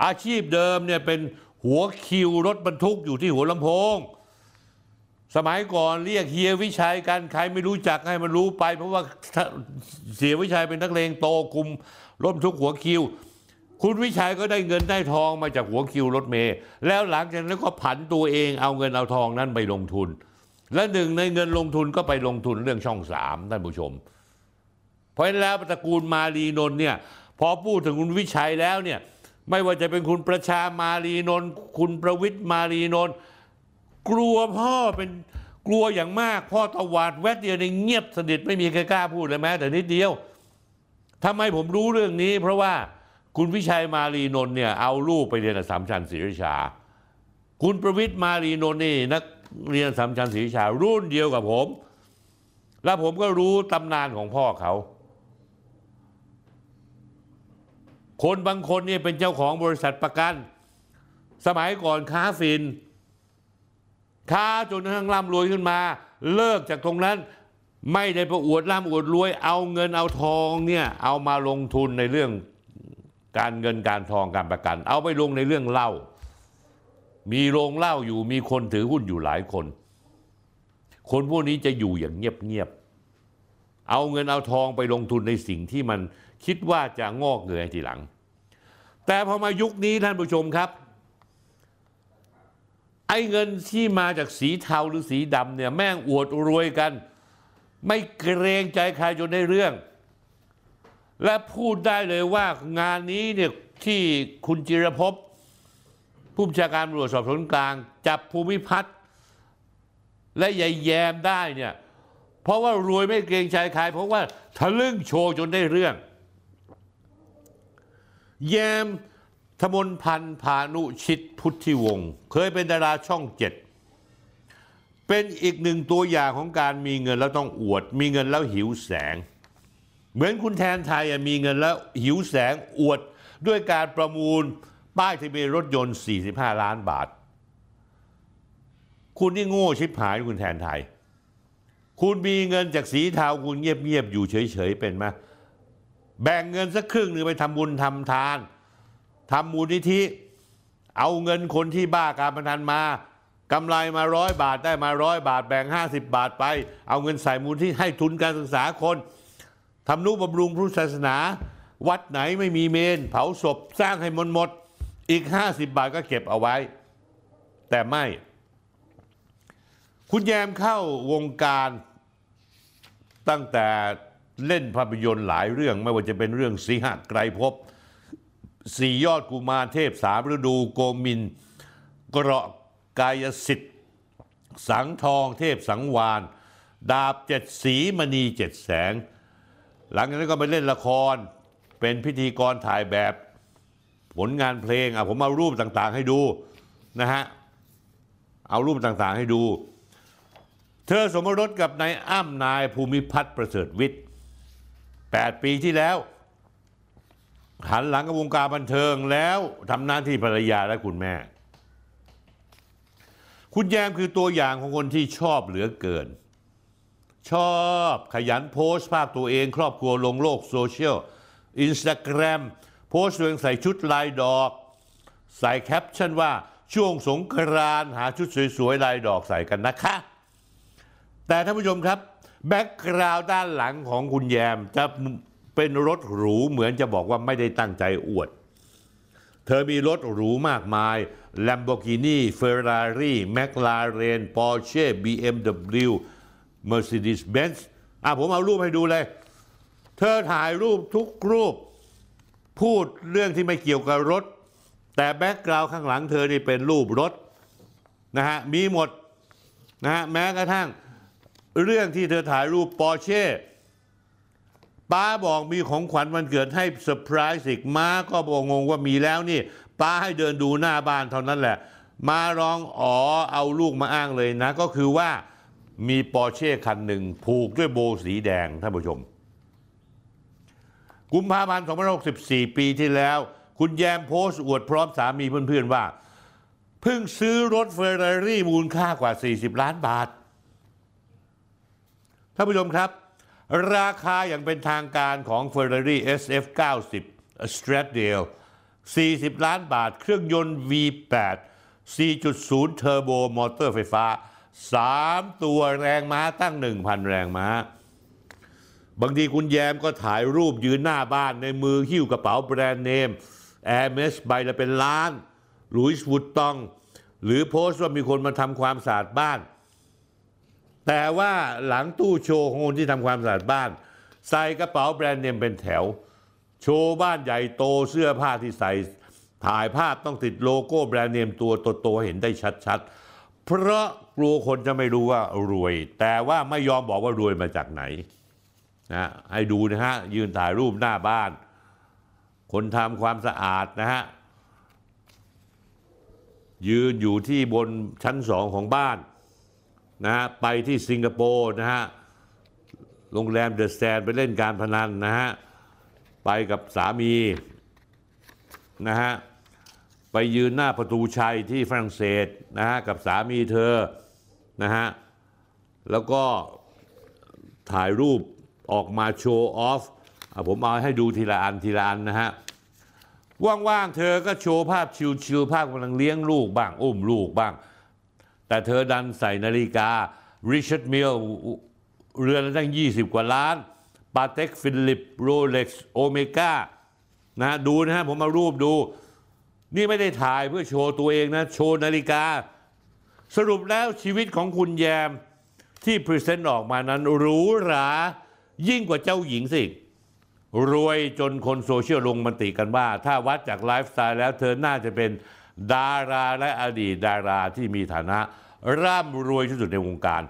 อาชีพเดิมเนี่ยเป็นหัวคิวรถบรรทุกอยู่ที่หัวลำโพง สมัยก่อนเรียกเฮียวิชัยกันใครไม่รู้จักให้มันรู้ไป เพราะว่าเฮียวิชัยเป็นนักเลงโตคุมรถบรรทุกหัวคิว คุณวิชัยก็ได้เงินได้ทองมาจากหัวคิวรถเมย์แล้วหลังจากนั้นก็ผันตัวเองเอาเงินเอาทองนั้นไปลงทุน และหนึ่งในเงินลงทุนก็ไปลงทุนเรื่องช่องสามท่านผู้ชม เพราะฉะนั้นแล้วตระกูลมาลีนนท์เนี่ยพอพูดถึงคุณวิชัยแล้วเนี่ยไม่ว่าจะเป็นคุณประชามาลีนนท์คุณประวิทย์มาลีนนท์กลัวพ่อเป็นกลัวอย่างมาก พ่อตวาดแวดเดียวในเงียบสนิทไม่มีใครกล้าพูดเลยแม้แต่นิดเดียวทำไมผมรู้เรื่องนี้ เพราะว่าคุณวิชัยมาลีนนท์เนี่ยเอาลูกไปเรียนอัสสัมชัญศรีราชา คุณประวิทย์มาลีนนท์นี่นัก เรียนอัสสัมชัญศรีราชารุ่นเดียวกับผม แล้วผมก็รู้ตำนานของพ่อเขา คนบางคนเนี่ยเป็นเจ้าของบริษัทประกัน สมัยก่อนค้าฟิน ค้าจนกระทั่งร่ำรวยขึ้นมา เลิกจากตรงนั้นไม่ได้ประอวดร่ำอวดรวย เอาเงินเอาทองเนี่ยเอามาลงทุนในเรื่องการเงินการทองการประกัน เอาไปลงในเรื่องเหล้า มีโรงเหล้าอยู่มีคนถือหุ้นอยู่หลายคน คนพวกนี้จะอยู่อย่างเงียบๆเอาเงินเอาทองไปลงทุนในสิ่งที่มันคิดว่าจะงอกเงยทีหลัง แต่พอมายุคนี้ท่านผู้ชมครับ ไอ้เงินที่มาจากสีเทาหรือสีดำเนี่ยแม่งอวดรวยกัน ไม่เกรงใจใครจนได้เรื่อง และพูดได้เลยว่างานนี้เนี่ยที่คุณจิรภพ ผู้บัญชาการตำรวจสอบสวนกลาง จับภูมิพัฒน์และยายแยมได้เนี่ยเพราะว่ารวยไม่เกรงใจใครเพราะว่าทะลึ่งโชว์จนได้เรื่อง แยมธมนพันธ์พานุชิตพุทธิวงศ์เคยเป็นดาราช่องเจ็ดเป็นอีกหนึ่งตัวอย่างของการมีเงินแล้วต้องอวด มีเงินแล้วหิวแสง เหมือนคุณแทนไทยมีเงินแล้วหิวแสงอวดด้วยการประมูล ป้ายทะเบียนรถยนต์ 45 ล้านบาท คุณนี่โง่ชิบหายคุณแทนไทย คุณมีเงินจากสีเทาคุณเงียบๆอยู่เฉยๆเป็นไหมแบ่งเงินสักครึ่งหนึ่งไปทำบุญทำทานทำมูลนิธิ เอาเงินคนที่บ้าการพนันมากำไรมาร้อยบาทได้มาร้อยบาท แบ่ง 50 บาทไป เอาเงินใส่มูลที่ให้ทุนการศึกษาคนทำนุบำรุงพุทธศาสนา วัดไหนไม่มีเมน เผาศพสร้างให้มดหมด อีก 50 บาทก็เก็บเอาไว้ แต่ไม่ คุณแยมเข้าวงการตั้งแต่เล่นภาพยนตร์หลายเรื่องไม่ว่าจะเป็นเรื่องสีหไกรภพสี่ยอดกุมารเทพสามฤดูโกมินเกราะกายสิทธิ์ สังทองเทพสังวาน ดาบเจ็ดสีมณีเจ็ดแสง หลังจากนั้นก็ไปเล่นละครเป็นพิธีกรถ่ายแบบ ผลงานเพลงอะผมเอารูปต่างๆให้ดูนะฮะเอารูปต่างๆให้ดู เธอสมรสกับนายอ้ำนายภูมิพัฒน์ประเสริฐวิทย์8ปีที่แล้ว หันหลังกับวงการบันเทิงแล้วทำหน้าที่ภรรยาและคุณแม่ คุณแยมคือตัวอย่างของคนที่ชอบเหลือเกิน ชอบขยันโพสต์ภาพตัวเอง ครอบครัวลงโลกโซเชียลอินสตาแกรม โพสต์ตัวเองใส่ชุดลายดอก ใส่แคปชั่นว่าช่วงสงกรานต์หาชุดสวยๆลายดอกใส่กันนะคะ แต่ท่านผู้ชมครับ background ด้านหลังของคุณแยมจะเป็นรถหรูเหมือนจะบอกว่าไม่ได้ตั้งใจอวด เธอมีรถหรูมากมาย Lamborghini Ferrari McLaren Porsche BMW Mercedes-Benz อะผมเอารูปให้ดูเลย เธอถ่ายรูปทุกรูป พูดเรื่องที่ไม่เกี่ยวกับรถ แต่ background ข้างหลังเธอนี่เป็นรูปรถนะฮะมีหมดนะฮะแม้กระทั่งเรื่องที่เธอถ่ายรูปปอร์เช่ป๊าบอกมีของขวัญวันเกิดให้เซอร์ไพรส์อีกม้าก็บอกงงว่ามีแล้วนี่ ป๊าให้เดินดูหน้าบ้านเท่านั้นแหละ ม้าร้องอ๋อเอาลูกมาอ้างเลยนะ ก็คือว่ามีปอร์เช่คันหนึ่งผูกด้วยโบสีแดงท่านผู้ชม กุมภาพันธ์2564 ปีที่แล้ว คุณแยมโพสต์อวดพร้อมสามีเพื่อนๆว่า เพิ่งซื้อรถเฟอร์รารี่มูลค่ากว่า 40 ล้านบาทท่านผู้ชมครับ ราคาอย่างเป็นทางการของ Ferrari SF 90 Stradale 40 ล้านบาท เครื่องยนต์ V8 4.0 เทอร์โบมอเตอร์ไฟฟ้า 3 ตัวแรงม้าตั้ง 1,000 แรงม้า บางทีคุณแยมก็ถ่ายรูปยืนหน้าบ้านในมือหิ้วกระเป๋าแบรนด์เนมแอร์เมสใบละเป็นล้านหลุยส์วูตตอง หรือโพสต์ว่ามีคนมาทำความสะอาดบ้าน แต่ว่าหลังตู้โชว์ของคนที่ทำความสะอาดบ้าน ใส่กระเป๋าแบรนด์เนมเป็นแถว โชว์บ้านใหญ่โตเสื้อผ้าที่ใส่ถ่ายภาพต้องติดโลโก้แบรนด์เนมตัวโตๆเห็นได้ชัดๆ เพราะกลัวคนจะไม่รู้ว่ารวย แต่ว่าไม่ยอมบอกว่ารวยมาจากไหน นะให้ดูนะฮะยืนถ่ายรูปหน้าบ้าน คนทำความสะอาดนะฮะยืนอยู่ที่บนชั้นสองของบ้านนะฮะไปที่สิงคโปร์นะฮะโรงแรมเดอะแซนไปเล่นการพนันนะฮะไปกับสามีนะฮะไปยืนหน้าประตูชัยที่ฝรั่งเศสนะฮะกับสามีเธอนะฮะแล้วก็ถ่ายรูป ออกมาโชว์ออฟผมเอาให้ดูทีละอันทีละอันนะฮะ ว่างๆ เธอก็โชว์ภาพชิลๆภาพกำลังเลี้ยงลูกบ้าง อุ้มลูกบ้าง แต่เธอดันใส่นาฬิการิชาร์ดมิลเรือนละตั้ง 20 กว่าล้านปาเต็กฟิลิปโรเล็กซ์โอเมก้านะดูนะฮะ ผมเอารูปดู นี่ไม่ได้ถ่ายเพื่อโชว์ตัวเองนะ โชว์นาฬิกา สรุปแล้วชีวิตของคุณแยมที่ present ออกมานั้นหรูหรา ยิ่งกว่าเจ้าหญิงสิรวยจนคนโซเชียลลงมติกันว่า ถ้าวัดจากไลฟ์สไตล์แล้วเธอน่าจะเป็นดาราและอดีตดาราที่มีฐานะร่ำรวยที่สุดในวงการ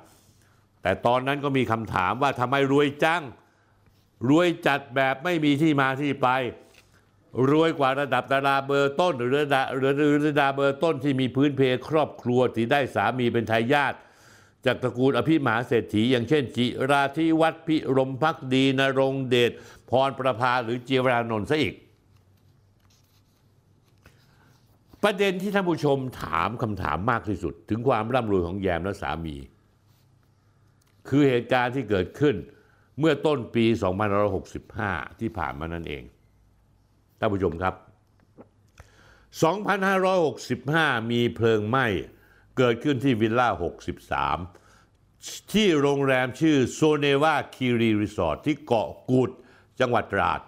แต่ตอนนั้นก็มีคำถามว่าทำไมรวยจัง รวยจัดแบบไม่มีที่มาที่ไป รวยกว่าระดับดาราเบอร์ต้น หรือระดับหรือระดับเบอร์ต้นที่มีพื้นเพครอบครัวที่ได้สามีเป็นทายาท จากตระกูลอภิมหาเศรษฐี อย่างเช่น จิราธิวัฒน์พิรมพักดีนรงเดชพรประภาหรือเจียรานนท์ซะอีก ประเด็นที่ท่านผู้ชมถามคำถามมากที่สุด ถึงความร่ำรวยของแยมและสามี คือเหตุการณ์ที่เกิดขึ้นเมื่อต้นปี 2565 ที่ผ่านมานั่นเองท่านผู้ชมครับ 2565 มีเพลิงไหม้ เกิดขึ้นที่วิลล่า 63 ที่โรงแรมชื่อโซเนวาคีรีรีสอร์ทที่เกาะกูดจังหวัดตราด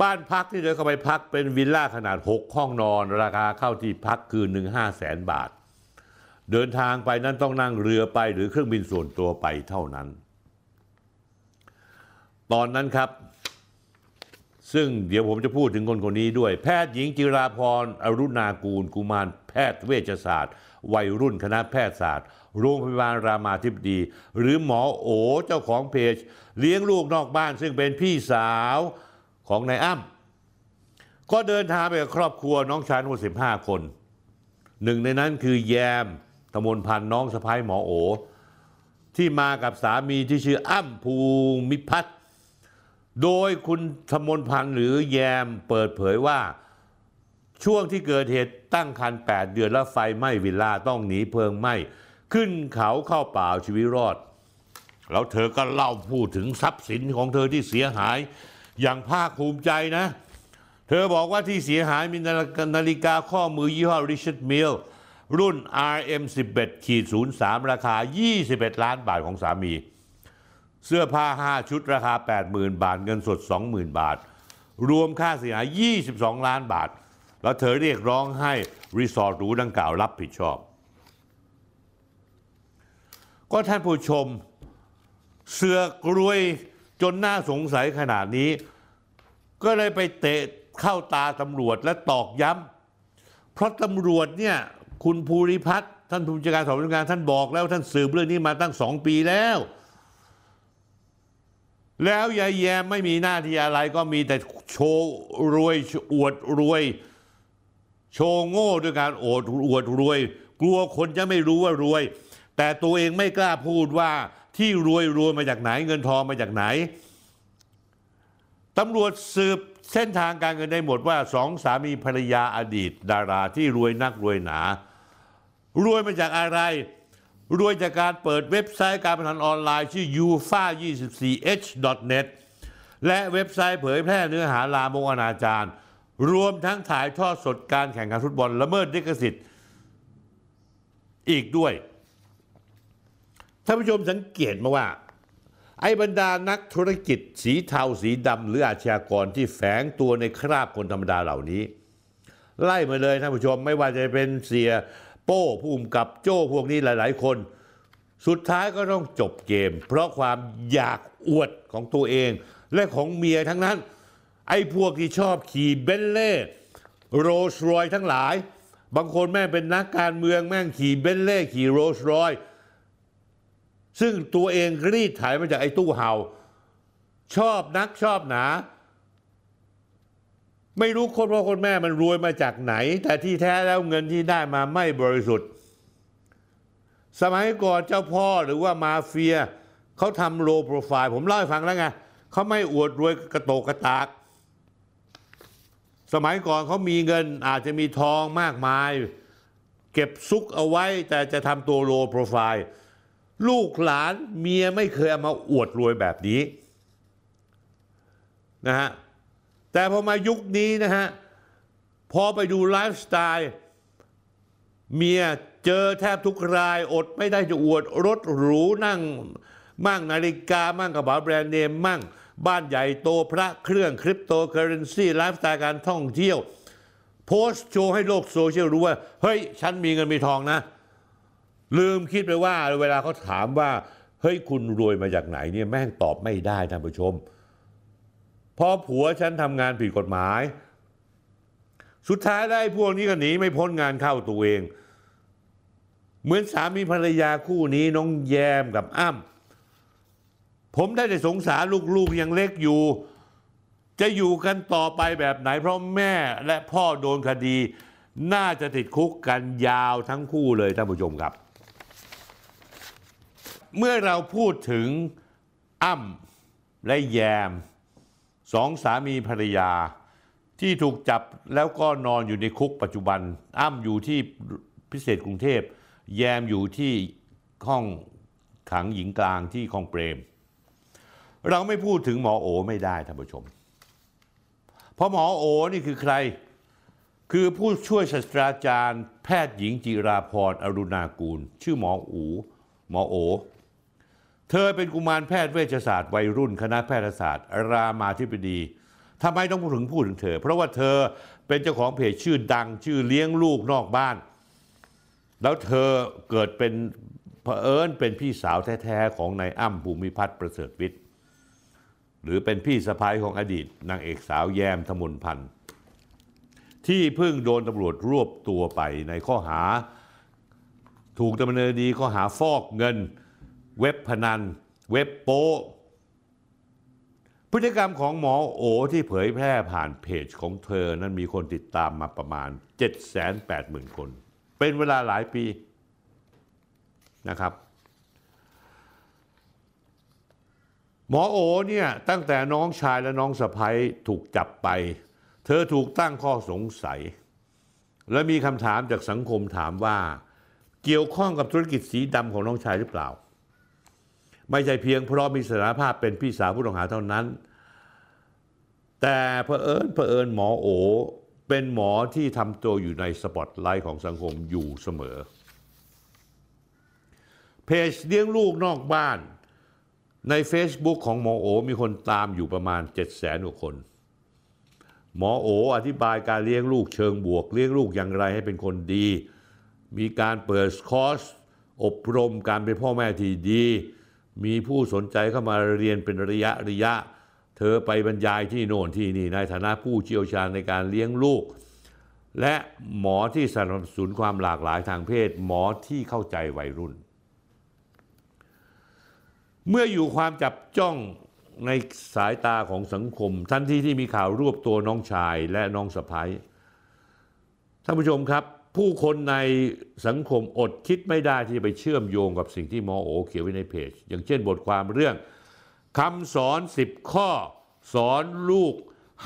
บ้านพักที่เดินเข้าไปพักเป็นวิลล่าขนาด 6 ห้องนอน ราคาเข้าที่พักคืนหนึ่ง5 0 0แสนบาท เดินทางไปนั้นต้องนั่งเรือไปหรือเครื่องบินส่วนตัวไปเท่านั้น ตอนนั้นครับ ซึ่งเดี๋ยวผมจะพูดถึงคนคนนี้ด้วย แพทย์หญิงจิราพรอรุณากูล กุมารแพทย์เวชศาสตร์ วัยรุ่นคณะแพทยศาสตร์ โรงพยาบาลรามาธิบดี หรือหมอโอเจ้าของเพจ เลี้ยงลูกนอกบ้านซึ่งเป็นพี่สาวของนายอ้ำก็เดินทางไปกับครอบครัวน้องชายทั้งหมด15 คน หนึ่งในนั้นคือแยมตมนพันธ์น้องสะพ้ายหมอโอ ที่มากับสามีที่ชื่ออ้ำภูมิพัฒน์ โดยคุณธมนพันธ์หรือแยมเปิดเผยว่า ช่วงที่เกิดเหตุตั้งคัน 8 เดือนแล้วไฟไหม้วิลล่าต้องหนีเพลิงไหม้ขึ้นเขาเข้าป่าชีวิตรอด แล้วเธอก็เล่าพูดถึงทรัพย์สินของเธอที่เสียหายอย่างภาคภูมิใจนะ เธอบอกว่าที่เสียหายมีนาฬิกาข้อมือยี่ห้อ Richard Mille รุ่น RM11 ขีด03 ราคา 21 ล้านบาทของสามี เสื้อผ้า 5 ชุดราคา 80,000 บาท เงินสด 20,000 บาท รวมค่าเสียหาย 22 ล้านบาท แล้วเธอเรียกร้องให้รีสอร์ทหรูดังกล่าวรับผิดชอบ ก็ท่านผู้ชม เสือกรวยจนน่าสงสัยขนาดนี้ ก็เลยไปเตะเข้าตาตำรวจและตอกย้ำ เพราะตำรวจเนี่ยคุณภูริพัฒน์ท่านผู้จัดการสอบสวนกางท่านบอกแล้วท่านสืบเรื่องนี้มาตั้งสองปีแล้ว แล้วยายแยมไม่มีหน้าที่อะไรก็มีแต่โชว์รวยอวดรวย โชว์โง่ด้วยการอดอวดรวย กลัวคนจะไม่รู้ว่ารวย แต่ตัวเองไม่กล้าพูดว่าที่รวยรวยมาจากไหน เงินทองมาจากไหนตำรวจสืบเส้นทางการเงินได้หมดว่าสองสามีภรรยาอดีต ดาราที่รวยนักรวยหนา รวยมาจากอะไร รวยจากการเปิดเว็บไซต์การพนันออนไลน์ชื่อ ufa24h.net และเว็บไซต์เผยแพร่เนื้อหาลามกอนาจารรวมทั้งถ่ายทอดสดการแข่งขันฟุตบอลละเมิดลิขสิทธิ์อีกด้วยท่านผู้ชมสังเกตมาว่า ไอ้บรรดานักธุรกิจสีเทาสีดำหรืออาชญากรที่แฝงตัวในคราบคนธรรมดาเหล่านี้ ไล่มาเลยท่านผู้ชมไม่ว่าจะเป็นเสีย โป้ผู้กำกับโจ้พวกนี้หลาย ๆ คน สุดท้ายก็ต้องจบเกม เพราะความอยากอวดของตัวเอง และของเมียทั้งนั้น ไอ้พวกที่ชอบขี่เบนเล่โรลส์รอยทั้งหลาย บางคนแม่งเป็นนักการเมืองแม่งขี่เบนเล่ขี่โรลส์รอยซึ่งตัวเองรีดถ่ายมาจากไอ้ตู้เห่า ชอบนักชอบหนา ไม่รู้คนพ่อคนแม่มันรวยมาจากไหน แต่ที่แท้แล้วเงินที่ได้มาไม่บริสุทธิ์ สมัยก่อนเจ้าพ่อหรือว่ามาเฟียเขาทำโลโปรไฟล์ ผมเล่าให้ฟังแล้วไงเขาไม่อวดรวยกระโตกกระตาก สมัยก่อนเขามีเงินอาจจะมีทองมากมาย เก็บซุกเอาไว้ แต่จะทำตัว low profile ลูกหลานเมียไม่เคยเอามาอวดรวยแบบนี้นะฮะ แต่พอมายุคนี้นะฮะ พอไปดูไลฟ์สไตล์เมียเจอแทบทุกรายอดไม่ได้จะอวดรถหรูนั่ง มั่งนาฬิกา มั่งกระเป๋าแบรนด์เนม มั่ง บ้านใหญ่โตพระเครื่อง cryptocurrency lifestyle การท่องเที่ยว โพสต์โชว์ให้โลกโซเชียลรู้ว่า เฮ้ย ฉันมีเงินมีทองนะ ลืมคิดไปว่าเวลาเขาถามว่า เฮ้ย คุณรวยมาจากไหนเนี่ยแม่งตอบไม่ได้ท่านผู้ชม พราะผัวฉันทำงานผิดกฎหมาย สุดท้ายได้พวกนี้ก็หนีไม่พ้นงานเข้าตัวเอง เหมือนสามีภรรยาคู่นี้น้องแยมกับอ้ำผมได้แต่สงสารลูกๆยังเล็กอยู่ จะอยู่กันต่อไปแบบไหน เพราะแม่และพ่อโดนคดี น่าจะติดคุกกันยาวทั้งคู่เลยท่านผู้ชมครับ เมื่อเราพูดถึงอ้ำและแยม สองสามีภรรยาที่ถูกจับแล้วก็นอนอยู่ในคุกปัจจุบัน อ้ำอยู่ที่พิเศษกรุงเทพ แยมอยู่ที่ห้องขังหญิงกลางที่คลองเปรม เราไม่พูดถึงหมอโอไม่ได้ท่านผู้ชม เพราะหมอโอนี่คือใคร คือผู้ช่วยศาสตราจารย์ แพทย์หญิงจิราพรอรุณากูล ชื่อหมออู หมอโอ เธอเป็นกุมารแพทย์เวชศาสตร์วัยรุ่นคณะแพทยศาสตร์ รามาธิบดีทำไมต้องพูดถึงพูดถึงเธอ เพราะว่าเธอเป็นเจ้าของเพจชื่อดังชื่อเลี้ยงลูกนอกบ้าน แล้วเธอเกิดเป็นเผอิญเป็นพี่สาวแท้ๆของนายอ้ำภูมิพัฒน์ประเสริฐวิทย์หรือเป็นพี่สะพ้ายของอดีตนางเอกสาวแยมธมนพันธ์ที่เพิ่งโดนตำรวจรวบตัวไปในข้อหา ถูกดำเนินคดีข้อหาฟอกเงิน เว็บพนัน เว็บโป๊พฤติกรรมของหมอโอที่เผยแพร่ผ่านเพจของเธอนั้นมีคนติดตามมาประมาณ 780,000 คน เป็นเวลาหลายปีนะครับ หมอโอเนี่ยตั้งแต่น้องชายและน้องสะพ้ยถูกจับไป เธอถูกตั้งข้อสงสัย และมีคำถามจากสังคมถามว่า เกี่ยวข้องกับธุรกิจสีดำของน้องชายหรือเปล่า ไม่ใช่เพียงเพราะมีสถานภาพเป็นพี่สาวผู้ต้องหาเท่านั้น แต่เผอิญเผอิญหมอโอ เป็นหมอที่ทำตัวอยู่ในสปอตไลท์ของสังคมอยู่เสมอ เพจเลี้ยงลูกนอกบ้านใน Facebook ของหมอโอ มีคนตามอยู่ประมาณ 7 0 0 0 0 0กว่าคน หมอโออธิบายการเลี้ยงลูกเชิงบวก เลี้ยงลูกอย่างไรให้เป็นคนดี มีการเปิดคอร์ส อบรมการเป็นพ่อแม่ที่ดี มีผู้สนใจเข้ามาเรียนเป็นระยะระยะ เธอไปบรรยายที่โน่นที่นี่ในฐานะผู้เชี่ยวชาญในการเลี้ยงลูก และหมอที่สนับสนุนความหลากหลายทางเพศ หมอที่เข้าใจวัยรุ่น เมื่ออยู่ความจับจ้องในสายตาของสังคมทันทีที่มีข่าวรวบตัวน้องชายและน้องสะพ้ายท่านผู้ชมครับ ผู้คนในสังคมอดคิดไม่ได้ที่จะไปเชื่อมโยงกับสิ่งที่หมอโอเขียนไว้ในเพจ อย่างเช่นบทความเรื่องคำสอนสิบข้อ สอนลูก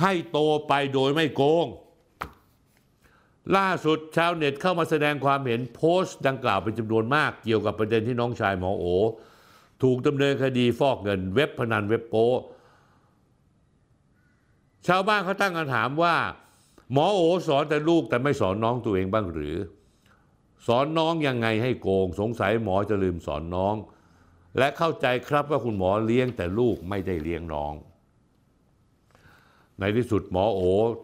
ให้โตไปโดยไม่โกง ล่าสุดชาวเน็ตเข้ามาแสดงความเห็นโพสต์ดังกล่าวเป็นจำนวนมากเกี่ยวกับประเด็นที่น้องชายหมอโอ ถูกดำเนินคดีฟอกเงินเว็บพนันเว็บโป้ชาวบ้านเขาตั้งคำถามว่า หมอโอสอนแต่ลูกแต่ไม่สอนน้องตัวเองบ้างหรือ สอนน้องยังไงให้โกง สงสัยหมอจะลืมสอนน้อง และเข้าใจครับว่าคุณหมอเลี้ยงแต่ลูกไม่ได้เลี้ยงน้อง ในที่สุดหมอโอ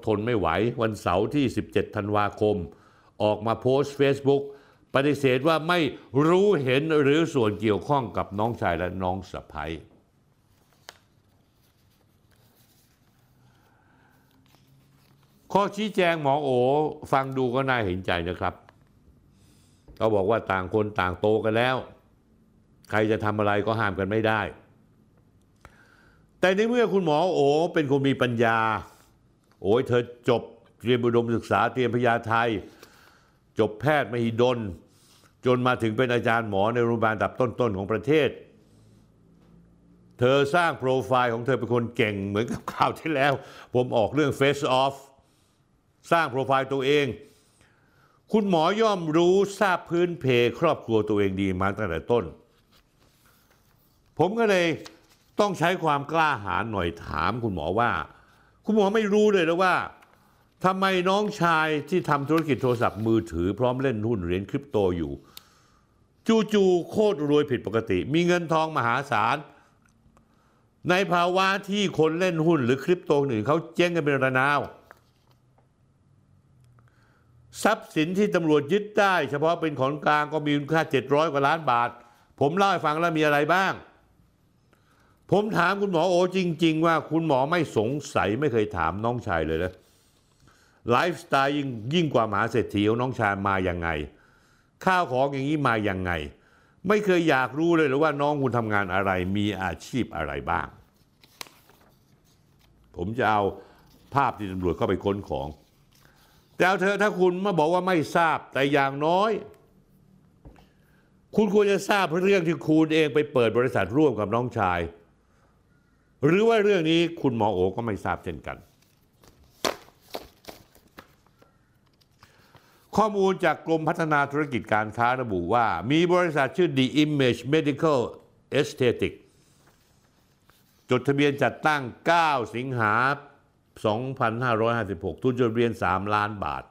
ทนไม่ไหววันเสาร์ที่ 17 ธันวาคม ออกมาโพสต์ Facebook ปฏิเสธว่าไม่รู้เห็นหรือส่วนเกี่ยวข้องกับน้องชายและน้องสะพ้ย ข้อชี้แจงหมอโอฟังดูก็น่าเห็นใจนะครับเขาบอกว่าต่างคนต่างโตกันแล้ว ใครจะทำอะไรก็ห้ามกันไม่ได้ แต่ในเมื่อคุณหมอโอเป็นคนมีปัญญา โอ้ยเธอจบเตรียมอุดมศึกษาเตรียมพยาไทย จบแพทย์มหิดล จนมาถึงเป็นอาจารย์หมอในโรงพยาบาลดับต้นๆของประเทศ เธอสร้างโปรไฟล์ของเธอเป็นคนเก่งเหมือนกับข่าวที่แล้ว ผมออกเรื่อง Face Off สร้างโปรไฟล์ตัวเอง คุณหมอย่อมรู้ทราบพื้นเพครอบครัวตัวเองดีมาตั้งแต่ต้น ผมก็เลยต้องใช้ความกล้าหาญหน่อยถามคุณหมอว่า คุณหมอไม่รู้เลยแล้วว่าทำไมน้องชายที่ทำธุรกิจโทรศัพท์มือถือพร้อมเล่นหุ้นเหรียญคริปโตอยู่ จู่ๆโคตรรวยผิดปกติ มีเงินทองมหาศาล ในภาวะที่คนเล่นหุ้นหรือคริปโตอื่นเขาเจ๊งกันเป็นระนาว ทรัพย์สินที่ตำรวจยึดได้ เฉพาะเป็นของกลางก็มีมูลค่า 700 กว่าล้านบาท ผมเล่าให้ฟังแล้วมีอะไรบ้าง ผมถามคุณหมอโอจริง ๆ ว่าคุณหมอไม่สงสัยไม่เคยถามน้องชายเลยนะไลฟ์สไตล์ยิ่งยิ่งกว่าหมหาเศรษฐีของน้องชายมาอย่างไง ข้าวของอย่างนี้มาอย่างไง ไม่เคยอยากรู้เลยหรือว่าน้องคุณทำงานอะไรมีอาชีพอะไรบ้าง ผมจะเอาภาพที่ตำรวจเข้าไปค้นของ แต่เอาเถอะถ้าคุณมาบอกว่าไม่ทราบแต่อย่างน้อย คุณควรจะทราบเรื่องที่คุณเองไปเปิดบริษัทร่วมกับน้องชาย หรือว่าเรื่องนี้คุณหมอโอก็ไม่ทราบเช่นกัน ข้อมูลจากกรมพัฒนาธุรกิจการค้าระบุว่า มีบริษัทชื่อ The Image Medical Aesthetic จดทะเบียนจัดตั้ง 9 สิงหา 2556 ทุนจดทะเบียน 3 ล้านบาท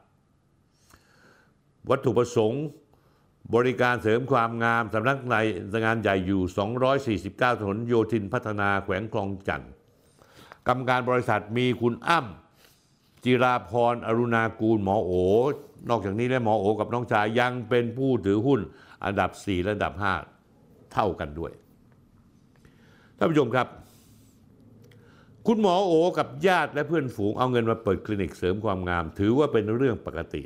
วัตถุประสงค์ บริการเสริมความงามสำนักงานใหญ่อยู่ 249 ถนนโยธินพัฒนาแขวงคลองจันทร์กรรมการบริษัทมีคุณอ้ำจิราพรอรุณากูลหมอโอ นอกจากนี้แล้วหมอโอกับน้องชายยังเป็นผู้ถือหุ้นอันดับ 4 และอันดับ 5 เท่ากันด้วยท่านผู้ชมครับ คุณหมอโอกับญาติและเพื่อนฝูงเอาเงินมาเปิดคลินิกเสริมความงาม ถือว่าเป็นเรื่องปกติ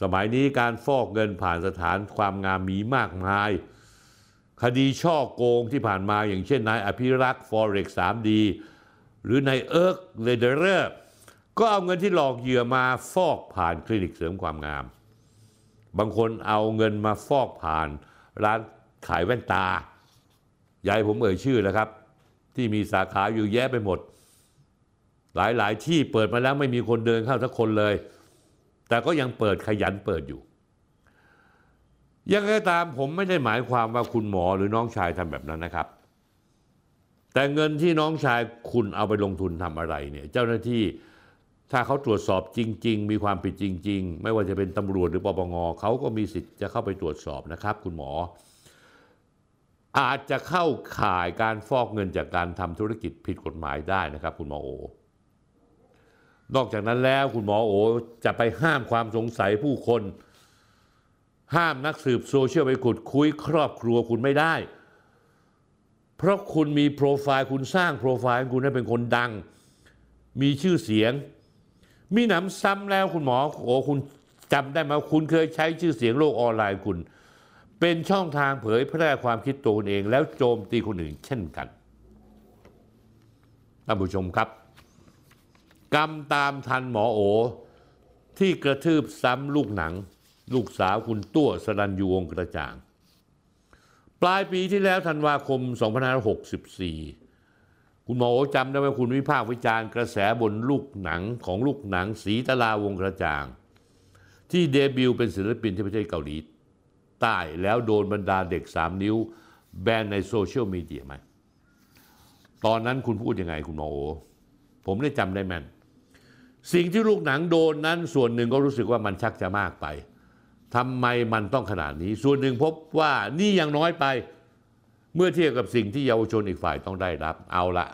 สมัยนี้การฟอกเงินผ่านสถานความงามมีมากมาย คดีช่อโกงที่ผ่านมาอย่างเช่นนายอภิรักษ์ฟอเร็ก 3D หรือนายเอิร์กเลเดอร์ก็เอาเงินที่หลอกเหยื่อมาฟอกผ่านคลินิกเสริมความงาม บางคนเอาเงินมาฟอกผ่านร้านขายแว่นตา หลายรายผมเอ่ยชื่อแล้วครับ ที่มีสาขาอยู่แยะไปหมด หลายๆ ที่เปิดมาแล้วไม่มีคนเดินเข้าสักคนเลย แต่ก็ยังเปิดขยันเปิดอยู่ ยังไงก็ตามผมไม่ได้หมายความว่าคุณหมอหรือน้องชายทำแบบนั้นนะครับ แต่เงินที่น้องชายคุณเอาไปลงทุนทำอะไรเนี่ยเจ้าหน้าที่ถ้าเขาตรวจสอบจริง ๆ มีความผิดจริง ๆ ไม่ว่าจะเป็นตำรวจหรือปปงเขาก็มีสิทธิ์จะเข้าไปตรวจสอบนะครับ คุณหมอ อาจจะเข้าข่ายการฟอกเงินจากการทำธุรกิจผิดกฎหมายได้นะครับ คุณหมอโอนอกจากนั้นแล้วคุณหมอโอจะไปห้ามความสงสัยผู้คน ห้ามนักสืบโซเชียลไปขุดคุยครอบครัวคุณไม่ได้ เพราะคุณมีโปรไฟล์คุณสร้างโปรไฟล์คุณให้เป็นคนดัง มีชื่อเสียง มีหนำซ้ำแล้วคุณหมอโอคุณจำได้ไหมคุณเคยใช้ชื่อเสียงโลกออนไลน์คุณ เป็นช่องทางเผยแพร่ความคิดตัวคุณเอง แล้วโจมตีคนอื่นเช่นกันท่านผู้ชมครับ กรรมตามทันหมอโอ ที่กระทืบซ้ำลูกหนัง ลูกสาวคุณตั้วสรัญยูวงกระจ่าง ปลายปีที่แล้วธันวาคม 2564 คุณหมอโอจำได้ว่าคุณวิพากษ์วิจารณ์กระแสแบนลูกหนังของลูกหนังศีตลาวงษ์กระจ่าง ที่เดบิวต์เป็นศิลปินที่ประเทศเกาหลี ใต้แล้วโดนบรรดาเด็ก 3 นิ้ว แบนในโซเชียลมีเดียไหม ตอนนั้นคุณพูดยังไงคุณหมอโอ ผมได้จำได้แม่น สิ่งที่ลูกหนังโดนนั้นส่วนหนึ่งก็รู้สึกว่ามันชักจะมากไปทำไมมันต้องขนาดนี้ ส่วนหนึ่งพบว่านี่ยังน้อยไป เมื่อเทียบกับสิ่งที่เยาวชนอีกฝ่ายต้องได้รับ เอาละ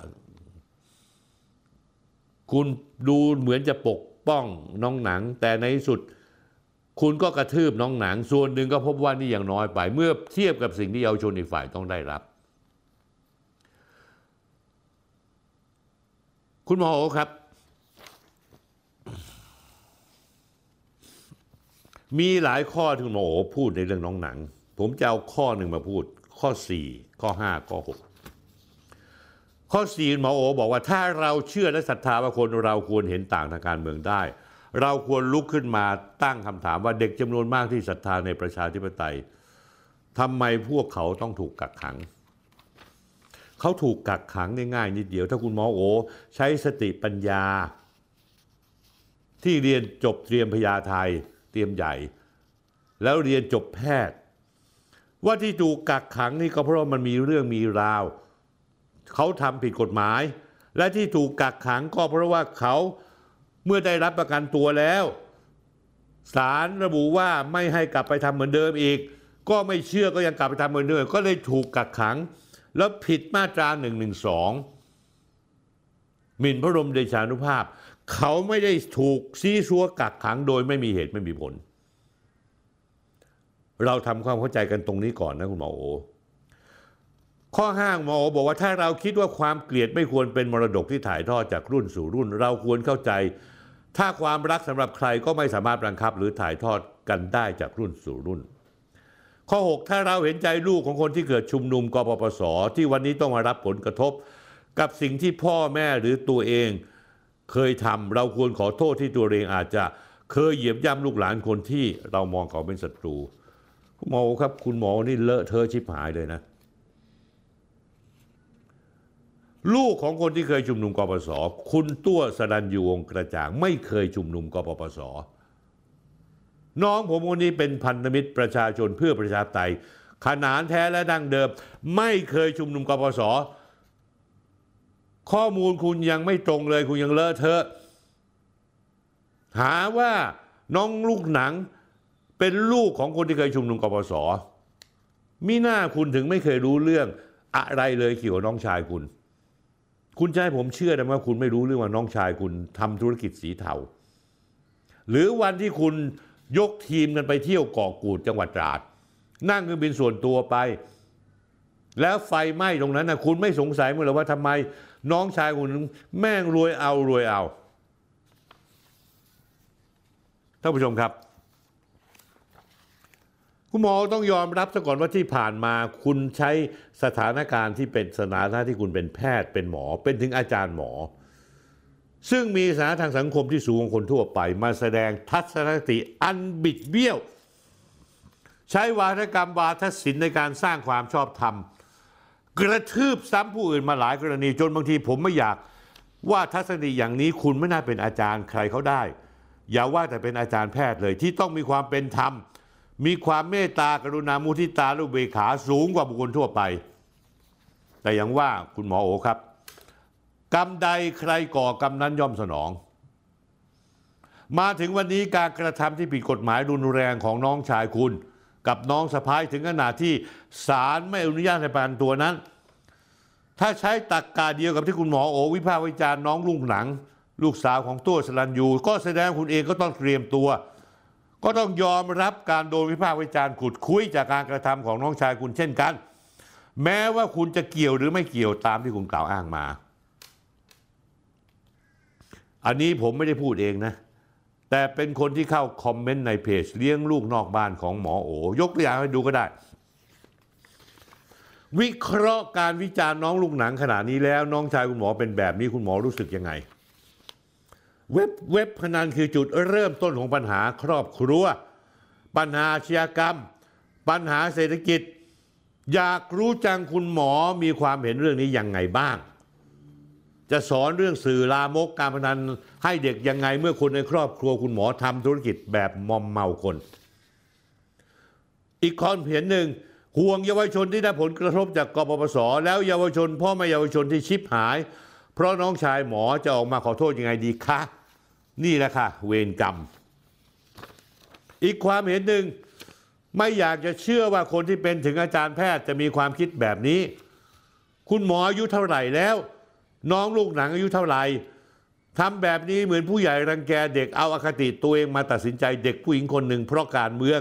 คุณดูเหมือนจะปกป้องน้องหนัง แต่ในสุด คุณก็กระทืบน้องหนัง ส่วนหนึ่งก็พบว่านี่ยังน้อยไป เมื่อเทียบกับสิ่งที่เยาวชนอีกฝ่ายต้องได้รับ คุณหมอโอครับ มีหลายข้อที่คุณหมอโอพูดในเรื่องน้องหนัง ผมจะเอาข้อหนึ่งมาพูด ข้อ 4 ข้อ 5 ข้อ 6 ข้อ 4 หมอโอบอกว่าถ้าเราเชื่อและศรัทธาว่าคนเราควรเห็นต่างทางการเมืองได้ เราควรลุกขึ้นมาตั้งคำถามว่าเด็กจำนวนมากที่ศรัทธาในประชาธิปไตยทำไมพวกเขาต้องถูกกักขัง เขาถูกกักขังง่ายๆนิดเดียวถ้าคุณหมอโอ ใช้สติปัญญา ที่เรียนจบเตรียมพยาไทยเตรียมใหญ่ แล้วเรียนจบแพทย์ ว่าที่ถูกกักขังนี่ก็เพราะมันมีเรื่องมีราว เขาทำผิดกฎหมาย และที่ถูกกักขังก็เพราะว่าเขา เมื่อได้รับประกันตัวแล้วศาลระบุว่าไม่ให้กลับไปทำเหมือนเดิมอีก ก็ไม่เชื่อก็ยังกลับไปทำเหมือนเดิม ก็เลยถูกกักขัง แล้วผิดมาตรา1นึหมิ่นพระบรมเดชานุภาพ เขาไม่ได้ถูกซีซัวกักขังโดยไม่มีเหตุไม่มีผล เราทำความเข้าใจกันตรงนี้ก่อนนะคุณหมอโอ ข้อห้างหมอโอบอกว่าถ้าเราคิดว่าความเกลียดไม่ควรเป็นมรดกที่ถ่ายทอดจากรุ่นสู่รุ่น เราควรเข้าใจ ถ้าความรักสำหรับใครก็ไม่สามารถบังคับหรือถ่ายทอดกันได้จากรุ่นสู่รุ่น ข้อ 6 ถ้าเราเห็นใจลูกของคนที่เกิดชุมนุมกปปส ที่วันนี้ต้องมารับผลกระทบ กับสิ่งที่พ่อแม่หรือตัวเองเคยทำเราควรขอโทษที่ตัวเองอาจจะเคยเหยียบย่ำลูกหลานคนที่เรามองเขาเป็นศัตรูคุณหมอครับคุณหมอนี่เลอะเทอะชิบหายเลยนะ ลูกของคนที่เคยชุมนุมกปปสคุณตั้วสรัญยูวงกระจ่าง ไม่เคยชุมนุมกปปส น้องผมคนนี้เป็นพันธมิตรประชาชนเพื่อประชาธิปไตย ขนานแท้และดั้งเดิม ไม่เคยชุมนุมกปปสข้อมูลคุณยังไม่ตรงเลยคุณยังเลอะเทอะ หาว่าน้องลูกหนังเป็นลูกของคนที่เคยชุมนุมกปปสมีหน้าคุณถึงไม่เคยรู้เรื่องอะไรเลยเกี่ยวกับน้องชายคุณ คุณจะให้ผมเชื่อได้ไหมว่าคุณไม่รู้เรื่องว่าน้องชายคุณทำธุรกิจสีเทา หรือวันที่คุณยกทีมกันไปเที่ยวเกาะกูดจังหวัดตราด นั่งเครื่องบินส่วนตัวไป แล้วไฟไหม้ตรงนั้นนะคุณไม่สงสัยมั้างหรอว่าทำไมน้องชายคุณแม่งรวยเอารวยเอาท่านผู้ชมครับ คุณหมอต้องยอมรับซะก่อนว่าที่ผ่านมาคุณใช้สถานการณ์ที่เป็นสถานะที่คุณเป็นแพทย์เป็นหมอ เป็นถึงอาจารย์หมอ ซึ่งมีสถานะทางสังคมที่สูงกว่าคนทั่วไป มาแสดงทัศนคติอันบิดเบี้ยว ใช้วาทกรรมวาทศิลป์ในการสร้างความชอบธรรม กระทืบซ้ำผู้อื่นมาหลายกรณีจนบางทีผมไม่อยากว่าทัศนคติอย่างนี้คุณไม่น่าเป็นอาจารย์ใครเขาได้ อย่าว่าแต่เป็นอาจารย์แพทย์เลยที่ต้องมีความเป็นธรรม มีความเมตตากรุณามุทิตาลุเบขาสูงกว่าบุคคลทั่วไป แต่อย่างว่าคุณหมอโอครับ กรรมใดใครก่อกรรมนั้นย่อมสนอง มาถึงวันนี้การกระทำที่ผิดกฎหมายรุนแรงของน้องชายคุณ กับน้องสะพ้ายถึงขนาดที่ศาลไม่อนุญาตให้ประกันตัวนั้น ถ้าใช้ตักกาเดียวกับที่คุณหมอโอวิพากษ์วิจารณ์น้องลุงหนัง ลูกสาวของตัวสลันยูก็แสดงคุณเองก็ต้องเตรียมตัว ก็ต้องยอมรับการโดนวิพากษ์วิจารณ์ขุดคุยจากการกระทำของน้องชายคุณเช่นกัน แม้ว่าคุณจะเกี่ยวหรือไม่เกี่ยวตามที่คุณกล่าวอ้างมา อันนี้ผมไม่ได้พูดเองนะ แต่เป็นคนที่เข้าคอมเมนต์ในเพจเลี้ยงลูกนอกบ้านของหมอโอยกตัวอย่างให้ดูก็ได้ วิเคราะห์การวิจารณ์น้องลูกหนังขนาดนี้แล้ว น้องชายคุณหมอเป็นแบบนี้คุณหมอรู้สึกยังไง เว็บเว็บพนันคือจุดเริ่มต้นของปัญหาครอบครัว ปัญหาอาชญากรรม ปัญหาเศรษฐกิจ อยากรู้จังคุณหมอมีความเห็นเรื่องนี้ยังไงบ้าง จะสอนเรื่องสื่อลามกการพนันให้เด็กยังไงเมื่อคนในครอบครัวคุณหมอทำธุรกิจแบบมอมเมาคน อีกความเห็นหนึ่งห่วงเยาวชนที่ได้ผลกระทบจากกปปส แล้วเยาวชนพ่อแม่เยาวชนที่ชิบหาย เพราะน้องชายหมอจะออกมาขอโทษยังไงดีคะ นี่แหละค่ะ เวรกรรม อีกความเห็นหนึ่งไม่อยากจะเชื่อว่าคนที่เป็นถึงอาจารย์แพทย์จะมีความคิดแบบนี้ คุณหมออายุเท่าไหร่แล้ว น้องลูกหนังอายุเท่าไหร่ทำแบบนี้เหมือนผู้ใหญ่รังแกเด็กเอาอาคติตัวเองมาตัดสินใจเด็กผู้หญิงคนหนึ่งเพราะการเมือง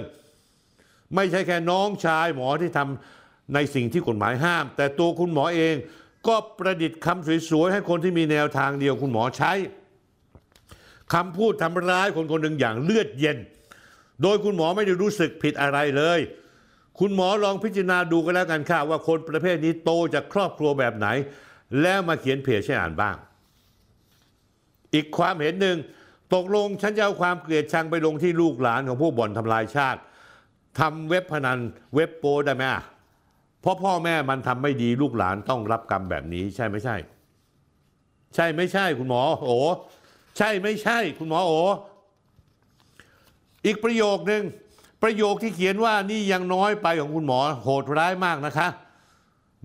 ไม่ใช่แค่น้องชายหมอที่ทำในสิ่งที่กฎหมายห้าม แต่ตัวคุณหมอเอง ก็ประดิษฐ์คำสวยๆให้คนที่มีแนวทางเดียวคุณหมอใช้คำพูดทำร้ายคนคนหนึ่งอย่างเลือดเย็น โดยคุณหมอไม่ได้รู้สึกผิดอะไรเลย คุณหมอลองพิจารณาดูกันแล้วกันค่ะว่าคนประเภทนี้โตจากครอบครัวแบบไหน แล้วมาเขียนเพจให้อ่านบ้าง อีกความเห็นหนึ่งตกลงฉันจะเอาความเกลียดชังไปลงที่ลูกหลานของผู้บ่อนทำลายชาติทำเว็บพนันเว็บโปได้ไหมอะ เพราะพ่อแม่มันทำไม่ดีลูกหลานต้องรับกรรมแบบนี้ ใช่ไม่ใช่ ใช่ไม่ใช่ คุณหมอ โอ้ใช่ไม่ใช่ คุณหมอโออีกประโยคนึงประโยคที่เขียนว่านี่ยังน้อยไปของคุณหมอโหดร้ายมากนะคะ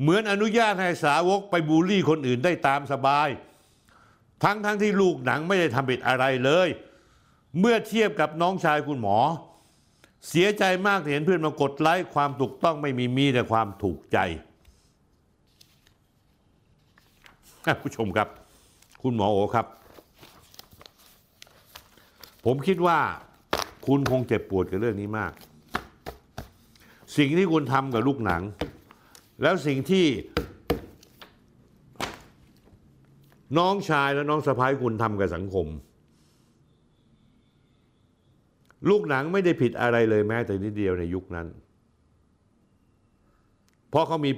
เหมือนอนุญาตให้สาวกไปบูลลี่คนอื่นได้ตามสบาย ทั้งทั้งที่ลูกหนังไม่ได้ทำผิดอะไรเลย เมื่อเทียบกับน้องชายคุณหมอ เสียใจมากที่เห็นเพื่อนมากดไลค์ความถูกต้องไม่มีมีแต่ความถูกใจผู้ชมครับ คุณหมอโอครับ ผมคิดว่าคุณคงเจ็บปวดกับเรื่องนี้มาก สิ่งที่คุณทำกับลูกหนัง แล้วสิ่งที่ น้องชายและน้องสะพ้ายคุณทำกับสังคม ลูกหนังไม่ได้ผิดอะไรเลยแม้แต่นิดเดียวในยุคนั้น เพราะเขามี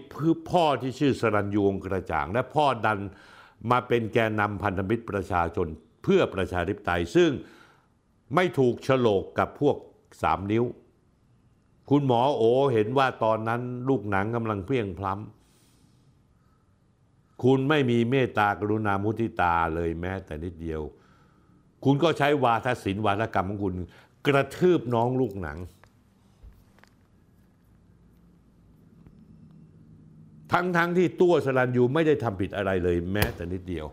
พ่อที่ชื่อสรัญยูวงกระจ่าง และพ่อดันมาเป็นแกนนำพันธมิตรประชาชนเพื่อประชาธิปไตย ซึ่งไม่ถูกฉลกกับพวกสามนิ้ว คุณหมอโอเห็นว่าตอนนั้นลูกหนังกำลังเพียงพล้ำคุณไม่มีเมตตากรุณามุทิตาเลยแม้แต่นิดเดียวคุณก็ใช้วาทศิลป์วาทกรรมของคุณ กระทืบน้องลูกหนัง ทั้งทั้งที่ตัวสลันยูไม่ได้ทำผิดอะไรเลยแม้แต่นิดเดียว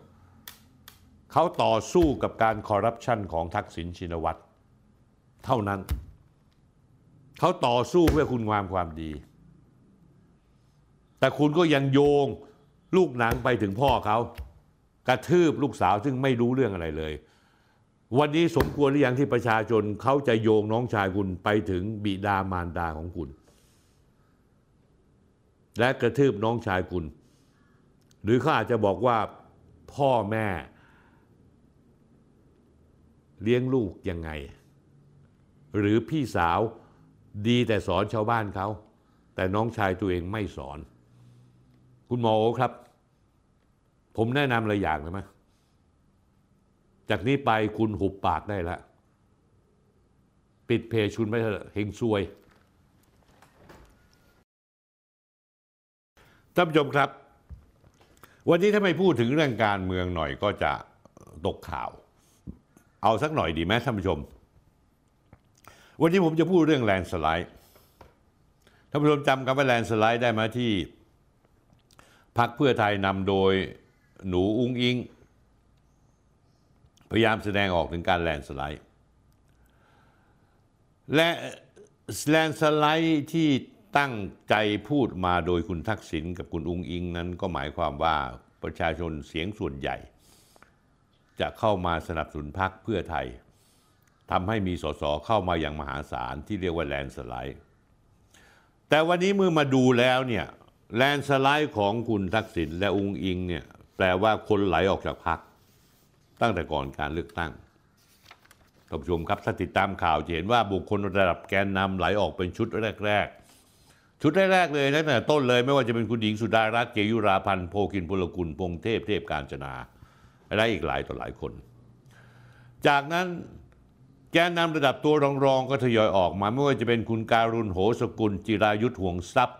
เขาต่อสู้กับการคอร์รัปชันของทักษิณชินวัตรเท่านั้น เขาต่อสู้เพื่อคุณงามความดี แต่คุณก็ยังโยงลูกหนังไปถึงพ่อเขา กระทืบลูกสาวซึ่งไม่รู้เรื่องอะไรเลย วันนี้สมควรหรือยังที่ประชาชนเขาจะโยงน้องชายคุณไปถึงบิดามารดาของคุณ และกระทืบน้องชายคุณ หรือเขาอาจจะบอกว่าพ่อแม่ เลี้ยงลูกยังไง หรือพี่สาวดีแต่สอนชาวบ้านเขา แต่น้องชายตัวเองไม่สอน คุณหมอโอครับ ผมแนะนำอะไรอย่างเลยไหม จากนี้ไปคุณหุบปากได้แล้วปิดเพจชุนไปเถอะเฮงซวยท่านผู้ชมครับ วันนี้ถ้าไม่พูดถึงเรื่องการเมืองหน่อยก็จะตกข่าว เอาสักหน่อยดีไหมท่านผู้ชม วันนี้ผมจะพูดเรื่องแลนสไลด์ท่านผู้ชมจำคำว่าแลนสไลด์ได้ไหมที่พักเพื่อไทยนำโดยหนูอุ้งอิง พยายามแสดงออกถึงการแลนสไลด์และแลนสไลด์ที่ตั้งใจพูดมาโดยคุณทักษิณกับคุณอุงอิงนั้นก็หมายความว่าประชาชนเสียงส่วนใหญ่ จะเข้ามาสนับสนุนพรรคเพื่อไทยทำให้มีสสเข้ามาอย่างมหาศาลที่เรียกว่าแลนสไลด์แต่วันนี้เมื่อมาดูแล้วเนี่ยแลนสไลด์ของคุณทักษิณและอุงอิงเนี่ยแปลว่าคนไหลออกจากพรรค ตั้งแต่ก่อนการเลือกตั้งท่านผู้ชมครับถ้าติดตามข่าวจะเห็นว่าบุคคลระดับแกนนำไหลออกเป็นชุดแรก ๆ ชุดแรก ๆ เลยตั้งแต่ต้นเลย ไม่ว่าจะเป็นคุณหญิงสุดารัตน์เกยุราพันธ์โพกินพลกุลพงเทพเทพการจนาและอีกหลายต่อหลายคน จากนั้นแกนนำระดับตัวรองๆก็ทยอยออกมาไม่ว่าจะเป็นคุณการุณโหสกุล จิรายุทธห่วงทรัพย์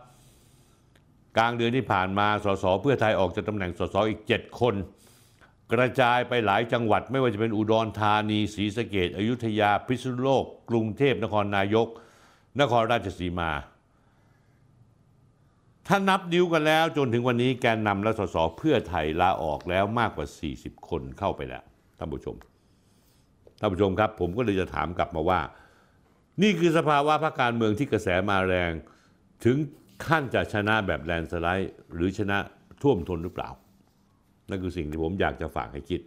กลางเดือนที่ผ่านมาสสเพื่อไทยออกจากตำแหน่งสสอีก 7 คน กระจายไปหลายจังหวัดไม่ว่าจะเป็นอุดรธานีศรีสะเกดอยุธยาพิษณุโลก กรุงเทพนครนายก นครราชสีมา ถ้านับนิ้วกันแล้วจนถึงวันนี้แกนนำและสสเพื่อไทยลาออกแล้วมากกว่า 40 คนเข้าไปแล้วท่านผู้ชมท่านผู้ชมครับ ผมก็เลยจะถามกลับมาว่า นี่คือสภาวะพรรคการเมืองที่กระแสมาแรง ถึงขั้นจะชนะแบบแลนด์สไลด์หรือชนะท่วมท้นหรือเปล่า นั่นคือสิ่งที่ผมอยากจะฝากให้คิด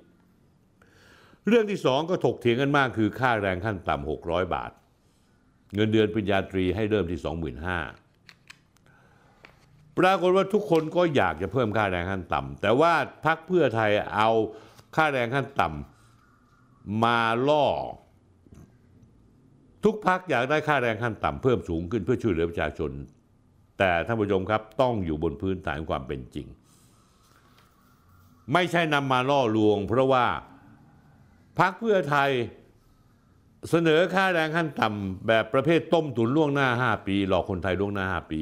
เรื่องที่สองก็ถกเถียงกันมากคือค่าแรงขั้นต่ำ600บาท เงินเดือนปริญญาตรีให้เริ่มที่25,000ปรากฏว่าทุกคนก็อยากจะเพิ่มค่าแรงขั้นต่ำแต่ว่าพรรคเพื่อไทยเอาค่าแรงขั้นต่ำมาล่อ ทุกพักอยากได้ค่าแรงขั้นต่ำเพิ่มสูงขึ้นเพื่อช่วยเหลือประชาชน แต่ท่านผู้ชมครับต้องอยู่บนพื้นฐานความเป็นจริง ไม่ใช่นำมาล่อลวง เพราะว่าพักเพื่อไทยเสนอค่าแรงขั้นต่ำแบบประเภทต้มตุ๋นล่วงหน้า 5 ปี หลอกคนไทยล่วงหน้า 5 ปี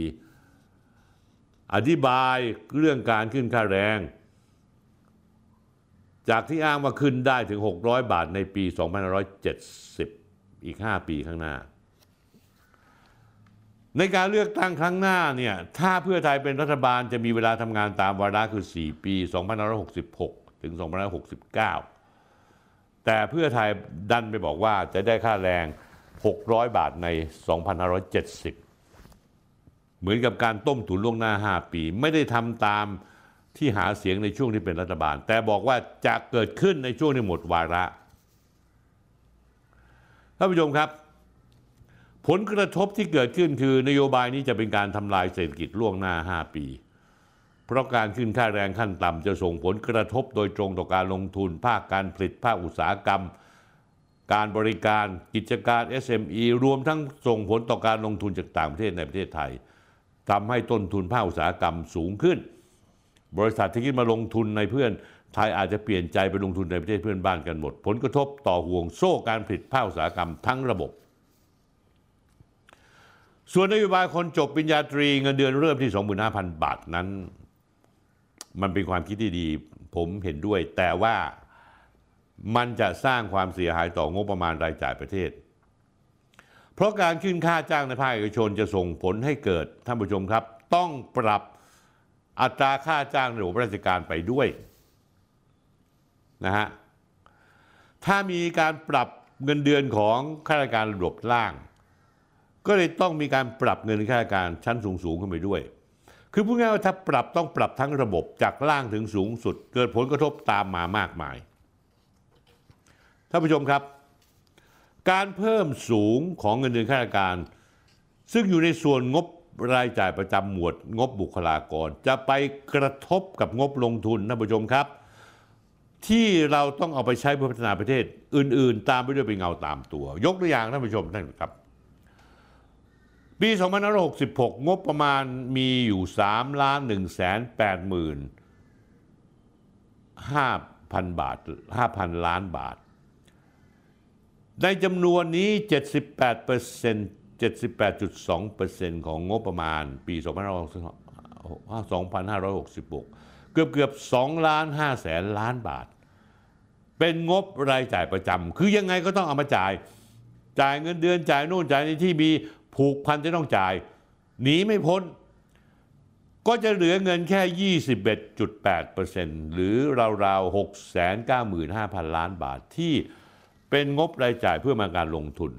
อธิบายเรื่องการขึ้นค่าแรง จากที่อ้างว่าขึ้นได้ถึง 600 บาทในปี 2570 อีก 5 ปีข้างหน้า ในการเลือกตั้งครั้งหน้าเนี่ยถ้าเพื่อไทยเป็นรัฐบาลจะมีเวลาทำงานตามวาระคือ 4 ปี 2566 ถึง 2569 แต่เพื่อไทยดันไปบอกว่าจะได้ค่าแรง 600 บาทใน 2570 เหมือนกับการต้มตุ๋นล่วงหน้า 5 ปี ไม่ได้ทำตามที่หาเสียงในช่วงที่เป็นรัฐบาล แต่บอกว่าจะเกิดขึ้นในช่วงที่หมดวาระท่านผู้ชมครับ ผลกระทบที่เกิดขึ้นคือนโยบายนี้จะเป็นการทำลายเศรษฐกิจล่วงหน้า 5 ปี เพราะการขึ้นค่าแรงขั้นต่ำจะส่งผลกระทบโดยตรงต่อการลงทุน ภาคการผลิตภาคอุตสาหกรรม การบริการกิจการ SME รวมทั้งส่งผลต่อการลงทุนจากต่างประเทศในประเทศไทยทำให้ต้นทุนภาคอุตสาหกรรมสูงขึ้น บริษัทที่คิดมาลงทุนในเพื่อนไทยอาจจะเปลี่ยนใจไปลงทุนในประเทศเพื่อนบ้านกันหมด ผลกระทบต่อห่วงโซ่การผลิตภาคอุตสาหกรรมทั้งระบบ ส่วนนโยบายคนจบปริญญาตรีเงินเดือนเริ่มที่ 25,000 บาทนั้น มันเป็นความคิดที่ดี ผมเห็นด้วย แต่ว่ามันจะสร้างความเสียหายต่องบประมาณรายจ่ายประเทศ เพราะการขึ้นค่าจ้างในภาคเอกชนจะส่งผลให้เกิดท่านผู้ชมครับ ต้องปรับอัตราค่าจ้างในระบบราชการไปด้วยนะฮะถ้ามีการปรับเงินเดือนของข้าราชการระดับล่าง ก็เลยต้องมีการปรับเงินข้าราชการชั้นสูงสูงขึ้นไปด้วย คือพูดง่ายว่าถ้าปรับต้องปรับทั้งระบบจากล่างถึงสูงสุด เกิดผลกระทบตามมามากมาย ท่านผู้ชมครับ การเพิ่มสูงของเงินเดือนข้าราชการ ซึ่งอยู่ในส่วนงบรายจ่ายประจำหมวดงบบุคลากร จะไปกระทบกับงบลงทุนท่านผู้ชมครับ ที่เราต้องเอาไปใช้เพื่อพัฒนาประเทศอื่น ๆ ตามไปด้วยเป็นเงาตามตัว ยกตัวอย่างท่านผู้ชมท่านครับ ปี 2566 งบประมาณมีอยู่3ล้าน1แสน8หมื่น5,000 บาท 5,000 ล้านบาท ในจำนวนนี้ 78เปอร์เซ็นต์78.2%ของงบประมาณปี 2566 เกือบเกือบ2ล้าน5แสนล้านบาท เป็นงบรายจ่ายประจำ คือยังไงก็ต้องเอามาจ่าย จ่ายเงินเดือนจ่ายโน่นจ่ายนี้ที่มี ผูกพันจะต้องจ่าย หนีไม่พ้น ก็จะเหลือเงินแค่ 21.8%หรือราวๆ 695,000 ล้านบาทที่เป็นงบรายจ่ายเพื่อมาการลงทุน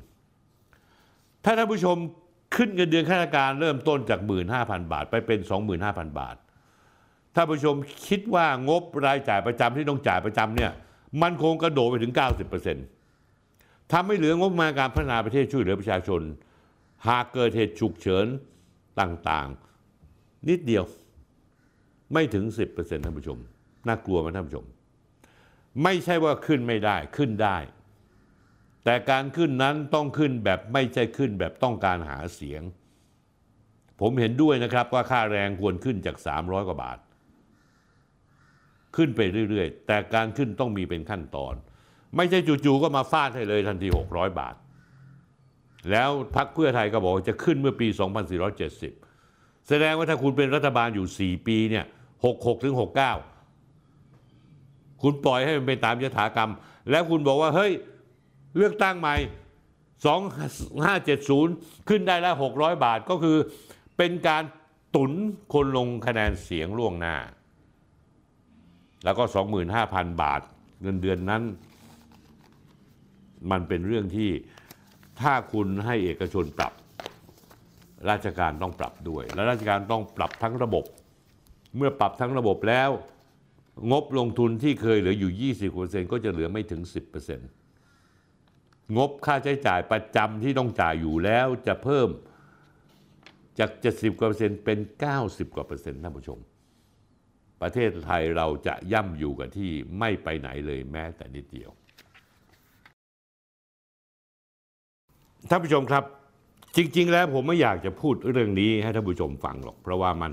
ถ้าท่านผู้ชมขึ้นเงินเดือนข้าราชการเริ่มต้นจาก 15,000 บาท ไปเป็น 25,000 บาท ถ้าผู้ชมคิดว่างบรายจ่ายประจำที่ต้องจ่ายประจำเนี่ยมันคงกระโดดไปถึง 90%ทำให้เหลืองบมาการพัฒนาประเทศช่วยเหลือประชาชน หากเกิดเหตุฉุกเฉินต่างๆ นิดเดียวไม่ถึง 10%ท่านผู้ชม น่ากลัวไหมท่านผู้ชม ไม่ใช่ว่าขึ้นไม่ได้ขึ้นได้ แต่การขึ้นนั้นต้องขึ้นแบบไม่ใช่ขึ้นแบบต้องการหาเสียง ผมเห็นด้วยนะครับว่าค่าแรงควรขึ้นจาก 300 กว่าบาท ขึ้นไปเรื่อยๆ แต่การขึ้นต้องมีเป็นขั้นตอน ไม่ใช่จู่ๆก็มาฟาดให้เลยทันที 600 บาท แล้วพักเพื่อไทยก็บอกจะขึ้นเมื่อปี 2470 แสดงว่าถ้าคุณเป็นรัฐบาลอยู่ 4 ปีเนี่ย66ถึง69 คุณปล่อยให้มันเป็นตามยถากรรม แล้วคุณบอกว่าเฮ้ยเลือกตั้งใหม่ 2570 ขึ้นได้แล้ว 600 บาทก็คือเป็นการตุนคนลงคะแนนเสียงล่วงหน้า แล้วก็ 25,000 บาทเงินเดือนนั้น มันเป็นเรื่องที่ ถ้าคุณให้เอกชนปรับ ราชการต้องปรับด้วย และราชการต้องปรับทั้งระบบ เมื่อปรับทั้งระบบแล้ว งบลงทุนที่เคยเหลืออยู่ 20%ก็จะเหลือไม่ถึง 10%งบค่าใช้จ่ายประจำที่ต้องจ่ายอยู่แล้วจะเพิ่มจาก 70กว่าเปอร์เซ็นต์เป็น 90 กว่าเปอร์เซ็นต์ท่านผู้ชม ประเทศไทยเราจะย่ำอยู่กับที่ไม่ไปไหนเลยแม้แต่นิดเดียว ท่านผู้ชมครับ จริง ๆ แล้วผมไม่อยากจะพูดเรื่องนี้ให้ท่านผู้ชมฟังหรอก เพราะว่ามัน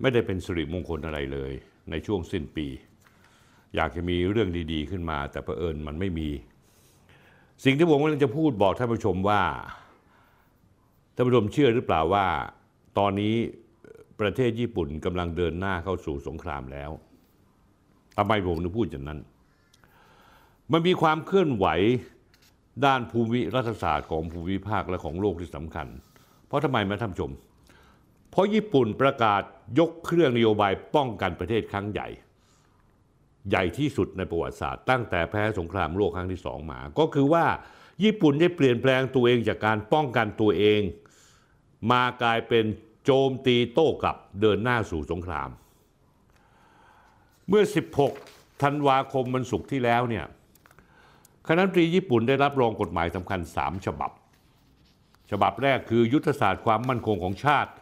ไม่ได้เป็นสิริมงคลอะไรเลย ในช่วงสิ้นปี อยากจะมีเรื่องดี ๆ ขึ้นมา แต่เผอิญมันไม่มี สิ่งที่ผมกำลังจะพูดบอกท่านผู้ชมว่าท่านผู้ชมเชื่อหรือเปล่าว่า ตอนนี้ประเทศญี่ปุ่นกำลังเดินหน้าเข้าสู่สงครามแล้วทำไมผมถึงพูดอย่างนั้น มันมีความเคลื่อนไหว ด้านภูมิรัฐศาสตร์ของภูมิภาคและของโลกที่สำคัญ เพราะทำไมมาท่านผู้ชม เพราะญี่ปุ่นประกาศยกเครื่องนโยบายป้องกันประเทศครั้งใหญ่ ใหญ่ที่สุดในประวัติศาสตร์ ตั้งแต่แพ้สงครามโลกครั้งที่สองมา ก็คือว่าญี่ปุ่นได้เปลี่ยนแปลงตัวเองจากการป้องกันตัวเอง มากลายเป็นโจมตีโต้กลับเดินหน้าสู่สงคราม เมื่อ 16 ธันวาคมวันศุกร์ที่แล้วเนี่ย คณะรัฐมนตรีญี่ปุ่นได้รับรองกฎหมายสำคัญ 3 ฉบับ ฉบับแรกคือยุทธศาสตร์ความมั่นคงของชาติ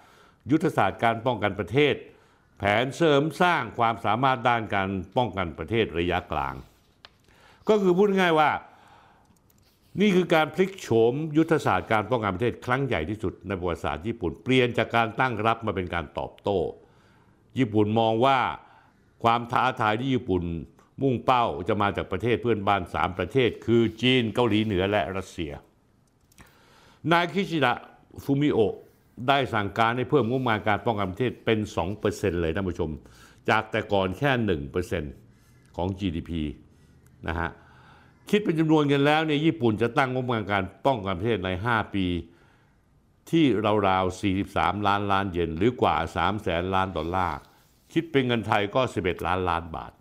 ยุทธศาสตร์การป้องกันประเทศ แผนเสริมสร้างความสามารถด้านการป้องกันประเทศระยะกลาง ก็คือพูดง่ายๆว่านี่คือการพลิกโฉมยุทธศาสตร์การป้องกันประเทศครั้งใหญ่ที่สุดในประวัติศาสตร์ญี่ปุ่นเปลี่ยนจากการตั้งรับมาเป็นการตอบโต้ ญี่ปุ่นมองว่าความท้าทายที่ญี่ปุ่น มุ่งเป้าจะมาจากประเทศเพื่อนบ้าน 3 ประเทศ คือจีนเกาหลีเหนือและรัสเซีย นายคิชิดะฟูมิโอได้สั่งการให้เพิ่มงบประมาณการป้องกันประเทศเป็น 2%เลยท่านผู้ชม จากแต่ก่อนแค่ 1%ของ GDP นะฮะคิดเป็นจำนวนเงินแล้วเนี่ยญี่ปุ่นจะตั้งงบประมาณการป้องกันประเทศใน 5 ปีที่ราวๆ 43 ล้านล้านเยนหรือกว่า 3 แสนล้านดอลลาร์ คิดเป็นเงินไทยก็ 11 ล้านล้านบาท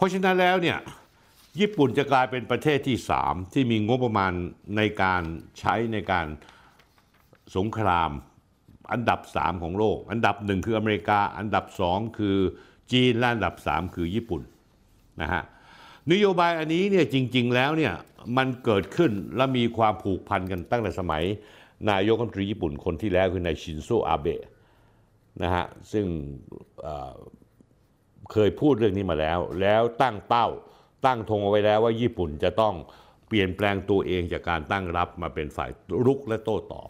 เพราะฉะนั้นแล้วเนี่ยญี่ปุ่นจะกลายเป็นประเทศที่3ที่มีงบประมาณในการใช้ในการสงครามอันดับ3ของโลก อันดับ1คืออเมริกา อันดับ2คือจีนและอันดับ3คือญี่ปุ่นนะฮะนโยบายอันนี้เนี่ยจริง ๆ แล้วเนี่ยมันเกิดขึ้นและมีความผูกพันกันตั้งแต่สมัย นายกรัฐมนตรีญี่ปุ่นคนที่แล้วคือนายชินโซอาเบะนะฮะซึ่ง เคยพูดเรื่องนี้มาแล้ว แล้วตั้งเป้า ตั้งธงเอาไว้แล้วว่าญี่ปุ่นจะต้องเปลี่ยนแปลงตัวเองจากการตั้งรับมาเป็นฝ่ายรุกและโต้ตอบ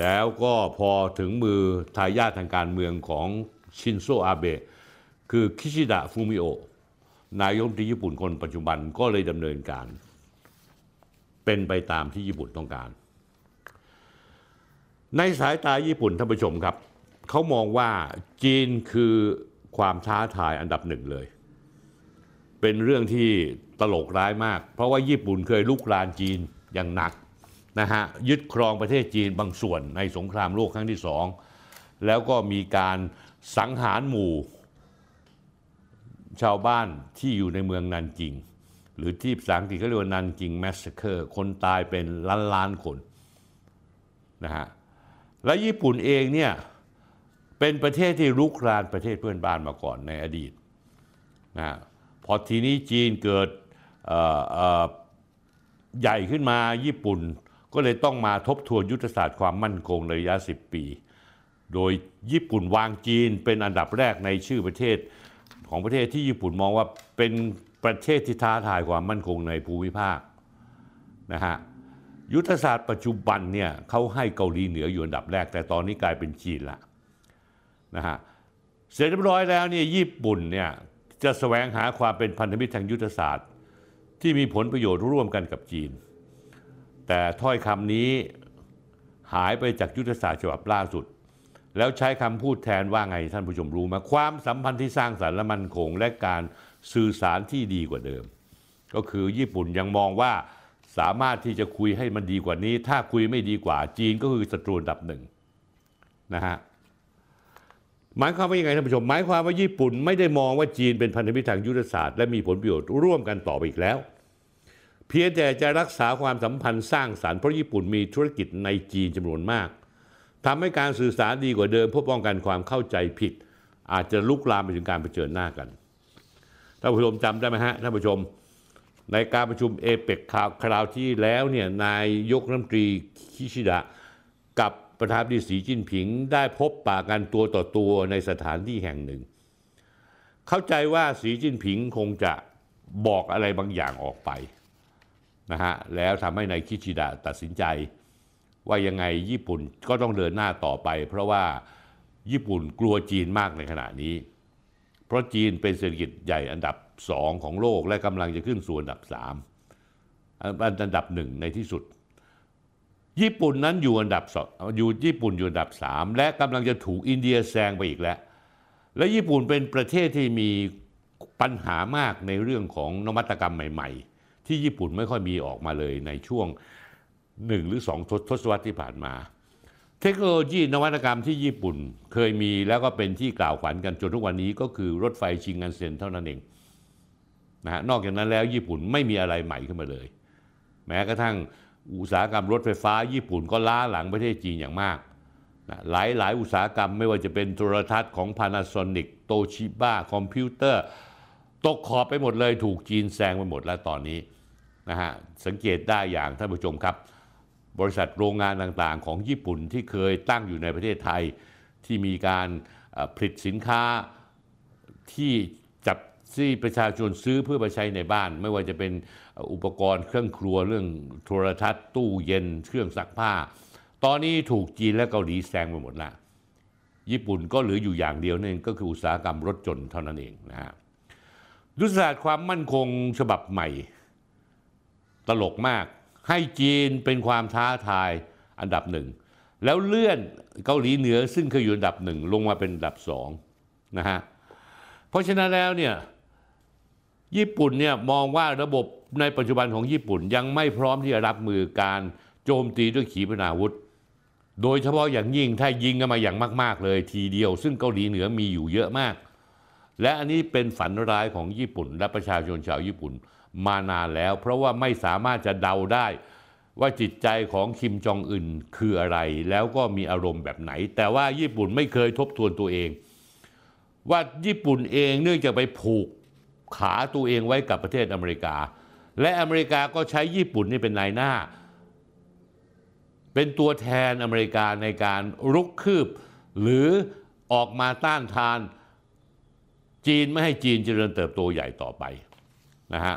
แล้วก็พอถึงมือทายาททางการเมืองของชินโซอาเบะคือคิชิดะฟูมิโอนายกรัฐมนตรีญี่ปุ่นคนปัจจุบันก็เลยดำเนินการ เป็นไปตามที่ญี่ปุ่นต้องการ ในสายตาญี่ปุ่นท่านผู้ชมครับ เขามองว่าจีนคือ ความท้าทายอันดับหนึ่งเลย เป็นเรื่องที่ตลกร้ายมาก เพราะว่าญี่ปุ่นเคยลุกรานจีนอย่างหนักนะฮะยึดครองประเทศจีนบางส่วนในสงครามโลกครั้งที่สองแล้วก็มีการสังหารหมู่ ชาวบ้านที่อยู่ในเมืองนันจิง หรือที่ภาษาอังกฤษเขาเรียกว่านันจิงแมสเ c อร์คนตายเป็นล้านล้านๆคนนะฮะและญี่ปุ่นเองเนี่ย เป็นประเทศที่รุกรานประเทศเพื่อนบ้านมาก่อนในอดีตนะฮะพอทีนี้จีนเกิดใหญ่ขึ้นมาญี่ปุ่น ก็เลยต้องมาทบทวนยุทธศาสตร์ความมั่นคงในระยะ 10 ปี โดยญี่ปุ่นวางจีนเป็นอันดับแรกในชื่อประเทศของประเทศที่ญี่ปุ่นมองว่าเป็นประเทศที่ท้าทายความมั่นคงในภูมิภาคนะฮะยุทธศาสตร์ปัจจุบันเนี่ยเขาให้เกาหลีเหนืออยู่อันดับแรก แต่ตอนนี้กลายเป็นจีนละ นะฮะเสร็จเรียบร้อยแล้วเนี่ยญี่ปุ่นเนี่ยจะแสวงหาความเป็นพันธมิตรทางยุทธศาสตร์ ที่มีผลประโยชน์ร่วมกันกับจีน แต่ถ้อยคำนี้หายไปจากยุทธศาสตร์ฉบับล่าสุด แล้วใช้คำพูดแทนว่าไงท่านผู้ชมรู้ไหมความสัมพันธ์ที่สร้างสรรค์และมั่นคงและการสื่อสารที่ดีกว่าเดิม ก็คือญี่ปุ่นยังมองว่าสามารถที่จะคุยให้มันดีกว่านี้ ถ้าคุยไม่ดีกว่าจีนก็คือศัตรูดับหนึ่งนะฮะ หมายความว่ายังไงท่านผู้ชม หมายความว่าญี่ปุ่นไม่ได้มองว่าจีนเป็นพันธมิตรทางยุทธศาสตร์และมีผลประโยชน์ร่วมกันต่อไปอีกแล้ว เพียงแต่จะรักษาความสัมพันธ์สร้างสรรค์เพราะญี่ปุ่นมีธุรกิจในจีนจำนวนมากทำให้การสื่อสารดีกว่าเดิมเพื่อป้องกันความเข้าใจผิด อาจจะลุกลามไปถึงการเผชิญหน้ากันท่านผู้ชมจำได้ไหมฮะท่านผู้ชม ในการประชุมเอเปกคราวคราวที่แล้วเนี่ยนายยกรัฐมนตรีคิชิดะกับ ประธานาธิบดีสีจิ้นผิงได้พบปะกันตัวต่อตัวในสถานที่แห่งหนึ่ง เข้าใจว่าสีจิ้นผิงคงจะบอกอะไรบางอย่างออกไปนะฮะแล้วทำให้นายคิชิดะตัดสินใจ ว่ายังไงญี่ปุ่นก็ต้องเดินหน้าต่อไป เพราะว่าญี่ปุ่นกลัวจีนมากในขณะนี้ เพราะจีนเป็นเศรษฐกิจใหญ่อันดับสองของโลกและกำลังจะขึ้นสู่อันดับสามอันดับหนึ่งในที่สุด ญี่ปุ่นนั้นอยู่อันดับสองอยู่ญี่ปุ่นอยู่อันดับสามและกำลังจะถูกอินเดียแซงไปอีกแล้ว และญี่ปุ่นเป็นประเทศที่มีปัญหามากในเรื่องของนวัตกรรมใหม่ ๆ ที่ญี่ปุ่นไม่ค่อยมีออกมาเลยในช่วงหนึ่งหรือสองทศวรรษที่ผ่านมา เทคโนโลยีนวัตกรรมที่ญี่ปุ่นเคยมีแล้วก็เป็นที่กล่าวขวัญกันจนทุกวันนี้ก็คือรถไฟชิงงันเซ็นเท่านั้นเองนะฮะนอกจากนั้นแล้วญี่ปุ่นไม่มีอะไรใหม่ขึ้นมาเลย แม้กระทั่ง อุตสาหกรรมรถไฟฟ้าญี่ปุ่นก็ล้าหลังประเทศจีนอย่างมากนะหลายหลายอุตสาหกรรมไม่ว่าจะเป็นโทรทัศน์ของ Panasonic โตชิบ้าคอมพิวเตอร์ตกขอบไปหมดเลยถูกจีนแซงไปหมดแล้วตอนนี้นะฮะสังเกตได้อย่างท่านผู้ชมครับ บริษัทโรงงานต่างๆ ของญี่ปุ่นที่เคยตั้งอยู่ในประเทศไทยที่มีการผลิตสินค้าที่จับที่ประชาชนซื้อเพื่อไปใช้ในบ้าน ไม่ว่าจะเป็น อุปกรณ์เครื่องครัวเรื่องโทรทัศน์ตู้เย็นเครื่องซักผ้า ตอนนี้ถูกจีนและเกาหลีแซงไปหมดล้วญี่ปุ่นก็เหลืออยู่อย่างเดียวนั่นก็คืออุตสาหกรรมรถจนเท่านั้นเองนะฮะยุทธศาสตร์ความมั่นคงฉบับใหม่ ตลกมาก ให้จีนเป็นความท้าทายอันดับหนึ่ง แล้วเลื่อนเกาหลีเหนือซึ่งเคยอยู่อันดับหนึ่งลงมาเป็นอันดับสองนะฮะเพราะฉะนั้นแล้วเนี่ยญี่ปุ่นเนี่ยมองว่าระบบ ในปัจจุบันของญี่ปุ่นยังไม่พร้อมที่จะรับมือการโจมตีด้วยขีปนาวุธ โดยเฉพาะอย่างยิ่งถ้ายิงกันมาอย่างมาก ๆ เลยทีเดียว ซึ่งเกาหลีเหนือมีอยู่เยอะมาก และอันนี้เป็นฝันร้ายของญี่ปุ่น และประชาชนชาวญี่ปุ่นมานานแล้ว เพราะว่าไม่สามารถจะเดาได้ว่าจิตใจของคิมจองอึนคืออะไร แล้วก็มีอารมณ์แบบไหน แต่ว่าญี่ปุ่นไม่เคยทบทวนตัวเอง ว่าญี่ปุ่นเองเนื่องจากไปผูกขาตัวเองไว้กับประเทศอเมริกา และอเมริกาก็ใช้ญี่ปุ่นนี่เป็นนายหน้า เป็นตัวแทนอเมริกาในการรุกคืบ หรือออกมาต้านทานจีนไม่ให้จีนเจริญเติบโตใหญ่ต่อไปนะฮะ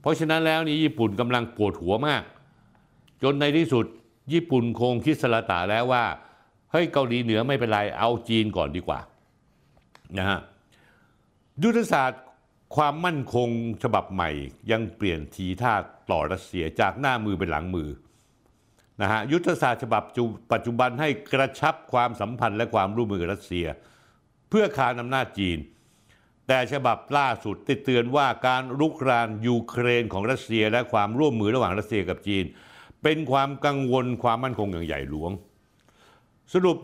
เพราะฉะนั้นแล้วนี่ญี่ปุ่นกำลังปวดหัวมาก จนในที่สุดญี่ปุ่นคงคิดสละตาแล้วว่าเฮ้ยเกาหลีเหนือไม่เป็นไรเอาจีนก่อนดีกว่านะฮะยุทธศาสตร์ ความมั่นคงฉบับใหม่ยังเปลี่ยนทีท่าต่อรัสเซียจากหน้ามือเป็นหลังมือนะฮะยุทธศาสตร์ฉบับปัจจุบันให้กระชับความสัมพันธ์และความร่วมมือกับรัสเซีย เพื่อคานอำนาจจีน แต่ฉบับล่าสุดติดเตือนว่าการลุกรานยูเครนของรัสเซียและความร่วมมือระหว่างรัสเซียกับจีน เป็นความกังวลความมั่นคงอย่างใหญ่หลวง สรุป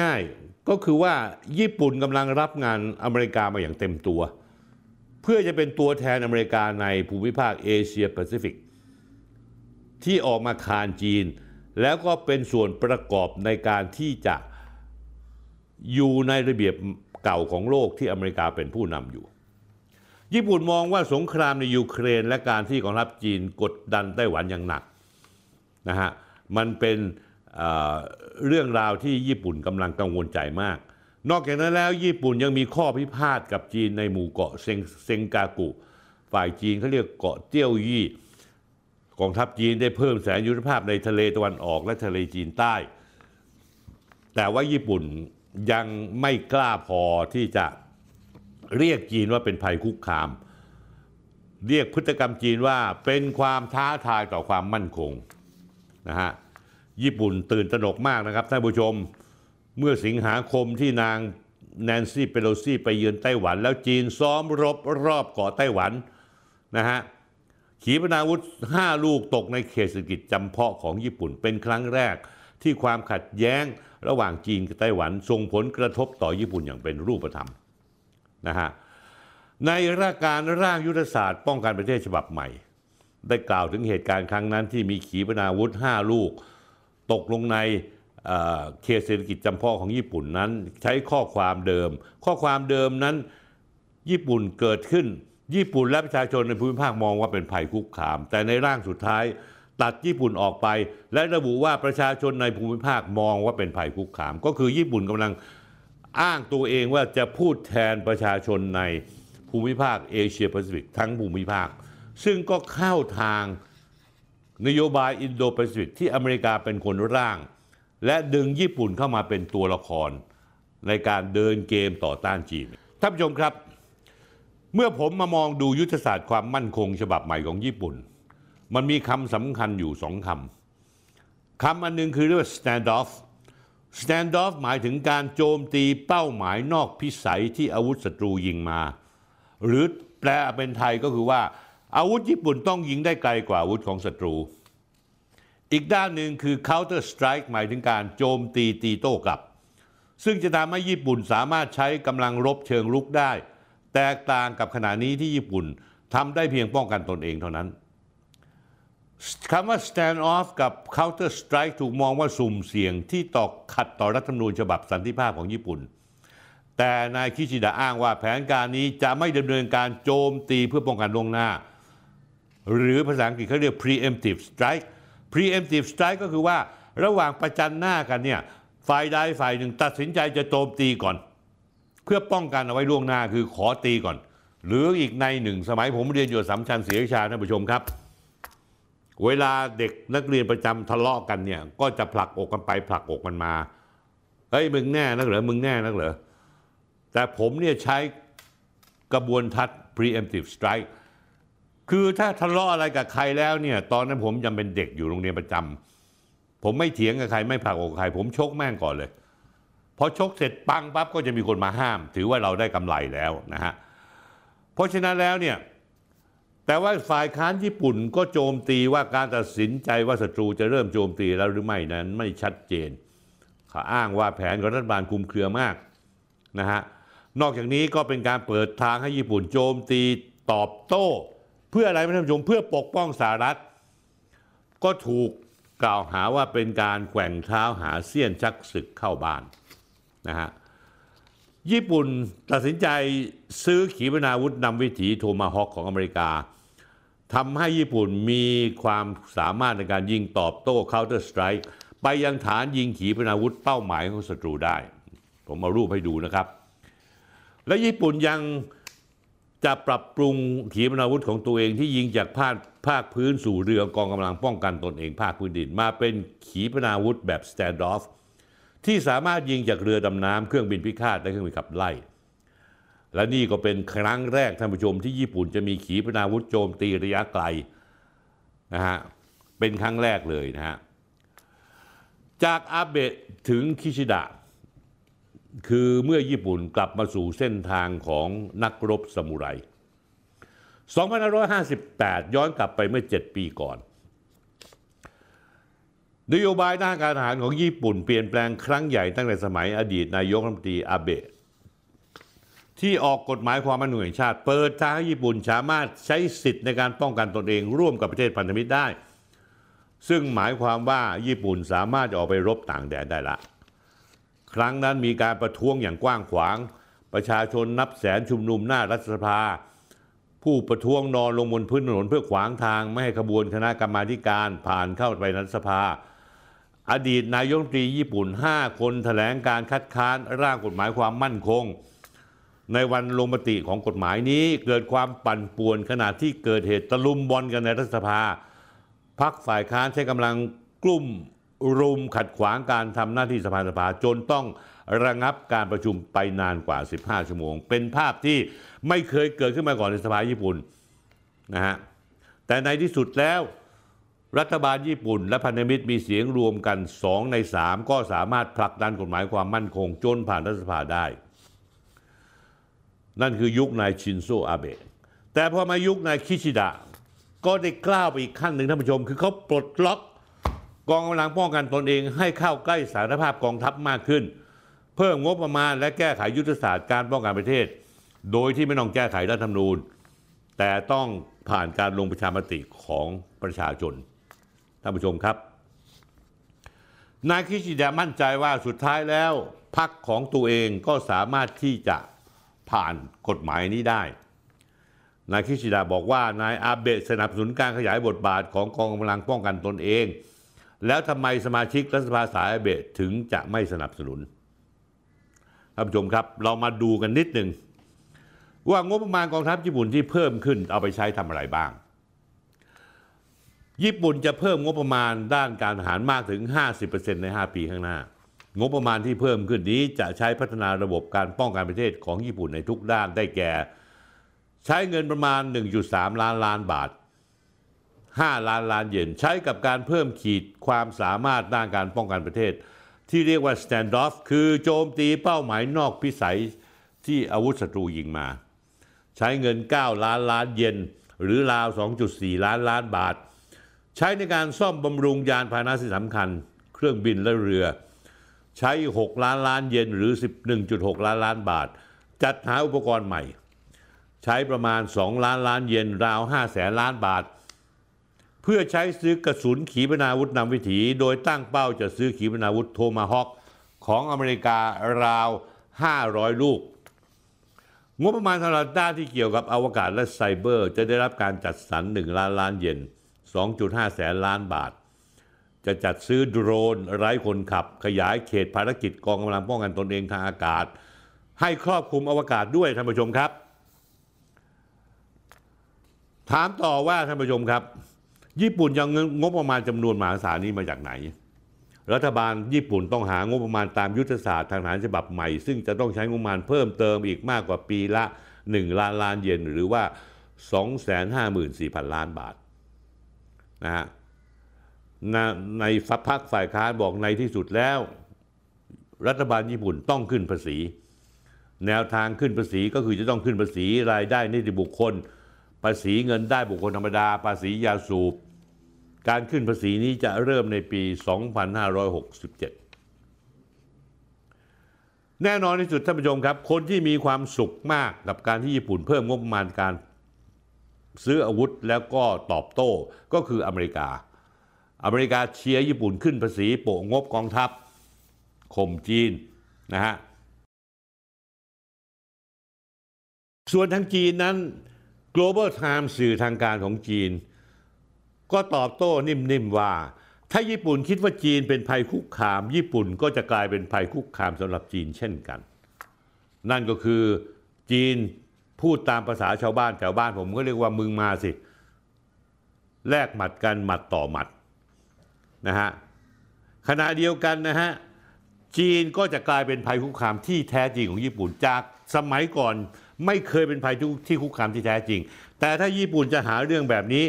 ง่าย ๆก็คือว่าญี่ปุ่นกำลังรับงานอเมริกามาอย่างเต็มตัว เพื่อจะเป็นตัวแทนอเมริกาในภูมิภาคเอเชียแปซิฟิกที่ออกมาคานจีน แล้วก็เป็นส่วนประกอบในการที่จะอยู่ในระเบียบเก่าของโลกที่อเมริกาเป็นผู้นำอยู่ ญี่ปุ่นมองว่าสงครามในยูเครนและการที่กองทัพจีนกดดันไต้หวันอย่างหนักนะฮะมันเป็นเเรื่องราวที่ญี่ปุ่นกำลังกังวลใจมาก นอกจากนั้นแล้วญี่ปุ่นยังมีข้อพิพาทกับจีนในหมู่เกาะเซงเซงกากุ ฝ่ายจีนเขาเรียกเกาะเตี้ยวยี่กองทัพจีนได้เพิ่มแสนยุทธภาพในทะเลตะวันออกและทะเลจีนใต้ แต่ว่าญี่ปุ่นยังไม่กล้าพอที่จะเรียกจีนว่าเป็นภัยคุกคาม เรียกพฤติกรรมจีนว่าเป็นความท้าทายต่อความมั่นคงนะฮะญี่ปุ่นตื่นตระหนกมากนะครับท่านผู้ชม เมื่อสิงหาคมที่นางแนนซี่เปโลซี่ไปเยือนไต้หวัน แล้วจีนซ้อมรบรอบเกาะไต้หวันนะฮะขีปนาวุธ 5 ลูกตกในเขตเศรษฐกิจจำเพาะของญี่ปุ่นเป็นครั้งแรก ที่ความขัดแย้งระหว่างจีนกับไต้หวันส่งผลกระทบต่อญี่ปุ่นอย่างเป็นรูปธรรมนะฮะในราการร่างยุทธศาสตร์ป้องกันประเทศฉบับใหม่ ได้กล่าวถึงเหตุการณ์ครั้งนั้นที่มีขีปนาวุธ 5 ลูก ตกลงใน เอ่อเขตเศรษฐกิจจำเพาะของญี่ปุ่นนั้น ใช้ข้อความเดิม ข้อความเดิมนั้นญี่ปุ่นเกิดขึ้น ญี่ปุ่นและประชาชนในภูมิภาคมองว่าเป็นภัยคุกคาม แต่ในร่างสุดท้ายตัดญี่ปุ่นออกไป และระบุว่าประชาชนในภูมิภาคมองว่าเป็นภัยคุกคาม ก็คือญี่ปุ่นกำลังอ้างตัวเองว่าจะพูดแทนประชาชนในภูมิภาคเอเชียแปซิฟิกทั้งภูมิภาค ซึ่งก็เข้าทางนโยบายอินโดแปซิฟิกที่อเมริกาเป็นคนร่าง และดึงญี่ปุ่นเข้ามาเป็นตัวละคร ในการเดินเกมต่อต้านจีนท่านผู้ชมครับ เมื่อผมมามองดูยุทธศาสตร์ความมั่นคงฉบับใหม่ของญี่ปุ่น มันมีคำสำคัญอยู่สองคำคำอันหนึ่งคือเรียกว่า standoff standoff หมายถึงการโจมตีเป้าหมายนอกพิสัยที่อาวุธศัตรูยิงมา หรือแปลเป็นไทยก็คือว่าอาวุธญี่ปุ่นต้องยิงได้ไกลกว่าอาวุธของศัตรู อีกด้านหนึ่งคือ counter strike หมายถึงการโจมตีตีโต้กลับ ซึ่งจะทำให้ญี่ปุ่นสามารถใช้กำลังรบเชิงรุกได้ แตกต่างกับขณะนี้ที่ญี่ปุ่นทำได้เพียงป้องกันตนเองเท่านั้นคำว่า stand off กับ counter strike ถูกมองว่าสุ่มเสี่ยงที่ต่อขัดต่อรัฐธรรมนูญฉบับสันติภาพของญี่ปุ่น แต่นายคิชิดะอ้างว่าแผนการนี้จะไม่ดำเนินการโจมตีเพื่อป้องกันล่วงหน้า หรือภาษาอังกฤษเขาเรียก preemptive strike preemptive strike ก็คือว่าระหว่างประจันหน้ากันเนี่ยฝ่ายใดฝ่ายหนึ่งตัดสินใจจะโจมตีก่อน เพื่อป้องกันเอาไว้ล่วงหน้าคือขอตีก่อน หรืออีกในหนึ่ง สมัยผมเรียนอยู่สัมชันศรีวิชาท่านผู้ชมครับ เวลาเด็กนักเรียนประจำทะเลาะกันเนี่ยก็จะผลักอกกันไปผลักอกกันมาเฮ้ยมึงแน่นักเหรอมึงแน่นักเหรอแต่ผมเนี่ยใช้กระบวนทัศน์ preemptive strike คือถ้าทะเลาะอะไรกับใครแล้วเนี่ยตอนนั้นผมยังเป็นเด็กอยู่โรงเรียนประจำผมไม่เถียงกับใครไม่ผลักอกใคร ผมชกแม่งก่อนเลยพอชกเสร็จปังปั๊บก็จะมีคนมาห้าม ถือว่าเราได้กำไรแล้วนะฮะเพราะฉะนั้นแล้วเนี่ยแต่ว่าฝ่ายค้านญี่ปุ่นก็โจมตีว่าการตัดสินใจว่าศัตรูจะเริ่มโจมตีแล้วหรือไม่นั้นไม่ชัดเจนเขาอ้างว่าแผนของรัฐบาลคุมเครือมากนะฮะนอกจากนี้ก็เป็นการเปิดทางให้ญี่ปุ่นโจมตีตอบโต้ พื่ออะไรไม่ท่านผู้ชมเพื่อปกป้องสหรัฐ ก็ถูกกล่าวหาว่าเป็นการแกว่งเท้าหาเสี้ยนชักศึกเข้าบ้านนะฮะญี่ปุ่นตัดสินใจซื้อขีปนาวุธนำวิถีโทมาฮอคของอเมริกาทำให้ญี่ปุ่นมีความสามารถในการยิงตอบโต้ Counter Strike ไปยังฐานยิงขีปนาวุธเป้าหมายของศัตรูได้ ผมเอารูปให้ดูนะครับ และญี่ปุ่นยัง จะปรับปรุงขีปนาวุธของตัวเองที่ยิงจากภาคภาคพื้นสู่เรือกองกำลังป้องกันตนเองภาคพื้นดิน มาเป็นขีปนาวุธแบบ standoff ที่สามารถยิงจากเรือดำน้ำเครื่องบินพิฆาตและเครื่องบินขับไล่ และนี่ก็เป็นครั้งแรกท่านผู้ชมที่ญี่ปุ่นจะมีขีปนาวุธโจมตีระยะไกลนะฮะเป็นครั้งแรกเลยนะฮะจากอาเบะถึงคิชิดะ คือเมื่อญี่ปุ่นกลับมาสู่เส้นทางของนักรบซามูไร 2558 ย้อนกลับไปเมื่อ 7 ปีก่อน นโยบายด้านการทหารของญี่ปุ่นเปลี่ยนแปลงครั้งใหญ่ตั้งแต่สมัยอดีตนายกรัฐมนตรีอาเบะที่ออกกฎหมายความมั่นคงแห่งชาติ เปิดทางให้ญี่ปุ่นสามารถใช้สิทธิ์ในการป้องกันตนเองร่วมกับประเทศพันธมิตรได้ ซึ่งหมายความว่าญี่ปุ่นสามารถออกไปรบต่างแดนได้ละ ครั้งนั้นมีการประท้วงอย่างกว้างขวาง ประชาชนนับแสนชุมนุมหน้ารัฐสภา ผู้ประท้วงนอนลงบนพื้นถนนเพื่อขวางทางไม่ให้ขบวนคณะกรรมาการผ่านเข้าไปรัฐสภา อดีตนายกรัฐมนตรีญี่ปุ่น 5 คนแถลงการคัดค้านร่างกฎหมายความมั่นคง ในวันลงมติของกฎหมายนี้เกิดความปั่นป่วนขณะที่เกิดเหตุตะลุมบอลกันในรัฐสภาพักฝ่ายค้านใช้กำลังกลุ่ม รุมขัดขวางการทำหน้าที่สภาสภาจนต้องระงับการประชุมไปนานกว่า 15 ชั่วโมง เป็นภาพที่ไม่เคยเกิดขึ้นมาก่อนในสภาญี่ปุ่นนะฮะแต่ในที่สุดแล้ว รัฐบาลญี่ปุ่น และพันธมิตรมีเสียงรวมกัน 2 ใน 3 ก็สามารถผลักดันกฎหมายความมั่นคง จนผ่านรัฐสภาได้ นั่นคือยุคนายชินโซอาเบะแต่พอมายุคนายคิชิดะก็ได้กล้าวไปอีกขั้นหนึ่งท่านผู้ชม คือเขาปลดล็อก กองกำลังป้องกันตนเองให้เข้าใกล้สารภาพกองทัพมากขึ้น เพิ่มงบประมาณและแก้ไขยุทธศาสตร์การป้องกันประเทศ โดยที่ไม่ต้องแก้ไขรัฐธรรมนูญ แต่ต้องผ่านการลงประชามติของประชาชนท่านผู้ชมครับ นายคิชิดะมั่นใจว่าสุดท้ายแล้วพรรคของตัวเองก็สามารถที่จะผ่านกฎหมายนี้ได้นายคิชิดะบอกว่านายอาเบะสนับสนุนการขยายบทบาทของกองกำลังป้องกันตนเอง แล้วทำไมสมาชิกรัฐสภาสายเบะถึงจะไม่สนับสนุนท่านผู้ชมครับ เรามาดูกันนิดหนึ่งว่างบประมาณกองทัพญี่ปุ่นที่เพิ่มขึ้นเอาไปใช้ทำอะไรบ้าง ญี่ปุ่นจะเพิ่มงบประมาณด้านการทหารมากถึง 50%ใน 5 ปีข้างหน้า งบประมาณที่เพิ่มขึ้นนี้จะใช้พัฒนาระบบการป้องกันประเทศของญี่ปุ่นในทุกด้านได้แก่ ใช้เงินประมาณ 1.3 ล้านล้านบาท 5 ล้านล้านเยนใช้กับการเพิ่มขีดความสามารถด้านการป้องกันประเทศ ที่เรียกว่า standoff คือโจมตีเป้าหมายนอกพิสัยที่อาวุธศัตรูยิงมา ใช้เงิน 9 ล้านล้านเยนหรือราว 2.4 ล้านล้านบาท ใช้ในการซ่อมบำรุงยานพาหนะที่สำคัญ เครื่องบินและเรือ ใช้ 6 ล้านล้านเยนหรือ 11.6 ล้านล้านบาท จัดหาอุปกรณ์ใหม่ ใช้ประมาณ 2 ล้านล้านเยนราว 5 แสนล้านบาท เพื่อใช้ซื้อกระสุนขีปนาวุธนำวิถี โดยตั้งเป้าจะซื้อขีปนาวุธโทมาฮอคของอเมริการาว 500 ลูก งบประมาณสำหรับด้านที่เกี่ยวกับอวกาศและไซเบอร์ จะได้รับการจัดสรร 1 ล้านล้านเยน 2.5 แสนล้านบาท จะจัดซื้อโดรนไร้คนขับ ขยายเขตภารกิจกองกำลังป้องกันตนเองทางอากาศ ให้ครอบคลุมอวกาศด้วยท่านผู้ชมครับ ถามต่อว่าท่านผู้ชมครับ ญี่ปุ่นยังงบประมาณจำนวนมหาศาลนี้มาจากไหน รัฐบาลญี่ปุ่นต้องหางบประมาณตามยุทธศาสตร์ทางทหารฉบับใหม่ ซึ่งจะต้องใช้งบประมาณเพิ่มเติมอีกมากกว่าปีละ 1 ล้านล้านเยนหรือว่า 254,000 ล้านบาทนะฮะในฝักพักฝ่ายค้านบอกในที่สุดแล้ว รัฐบาลญี่ปุ่นต้องขึ้นภาษี แนวทางขึ้นภาษีก็คือจะต้องขึ้นภาษีรายได้นิติบุคคล ภาษีเงินได้บุคคลธรรมดา ภาษียาสูบ การขึ้นภาษีนี้จะเริ่มในปี 2567 แน่นอนที่สุดท่านผู้ชมครับ คนที่มีความสุขมากกับการที่ญี่ปุ่นเพิ่มงบประมาณการซื้ออาวุธแล้วก็ตอบโต้ก็คืออเมริกา อเมริกาเชียร์ญี่ปุ่นขึ้นภาษีโปะงบกองทัพข่มจีนนะฮะ ส่วนทางจีนนั้น Global Times สื่อทางการของจีน ก็ตอบโต้นิ่มๆว่า ถ้าญี่ปุ่นคิดว่าจีนเป็นภัยคุกคาม ญี่ปุ่นก็จะกลายเป็นภัยคุกคามสำหรับจีนเช่นกัน นั่นก็คือจีนพูดตามภาษาชาวบ้านแถวบ้านผมก็เรียกว่ามึงมาสิ แลกหมัดกันหมัดต่อหมัดนะฮะขณะเดียวกันนะฮะจีนก็จะกลายเป็นภัยคุกคามที่แท้จริงของญี่ปุ่นจากสมัยก่อนไม่เคยเป็นภัยที่คุกคามที่แท้จริง แต่ถ้าญี่ปุ่นจะหาเรื่องแบบนี้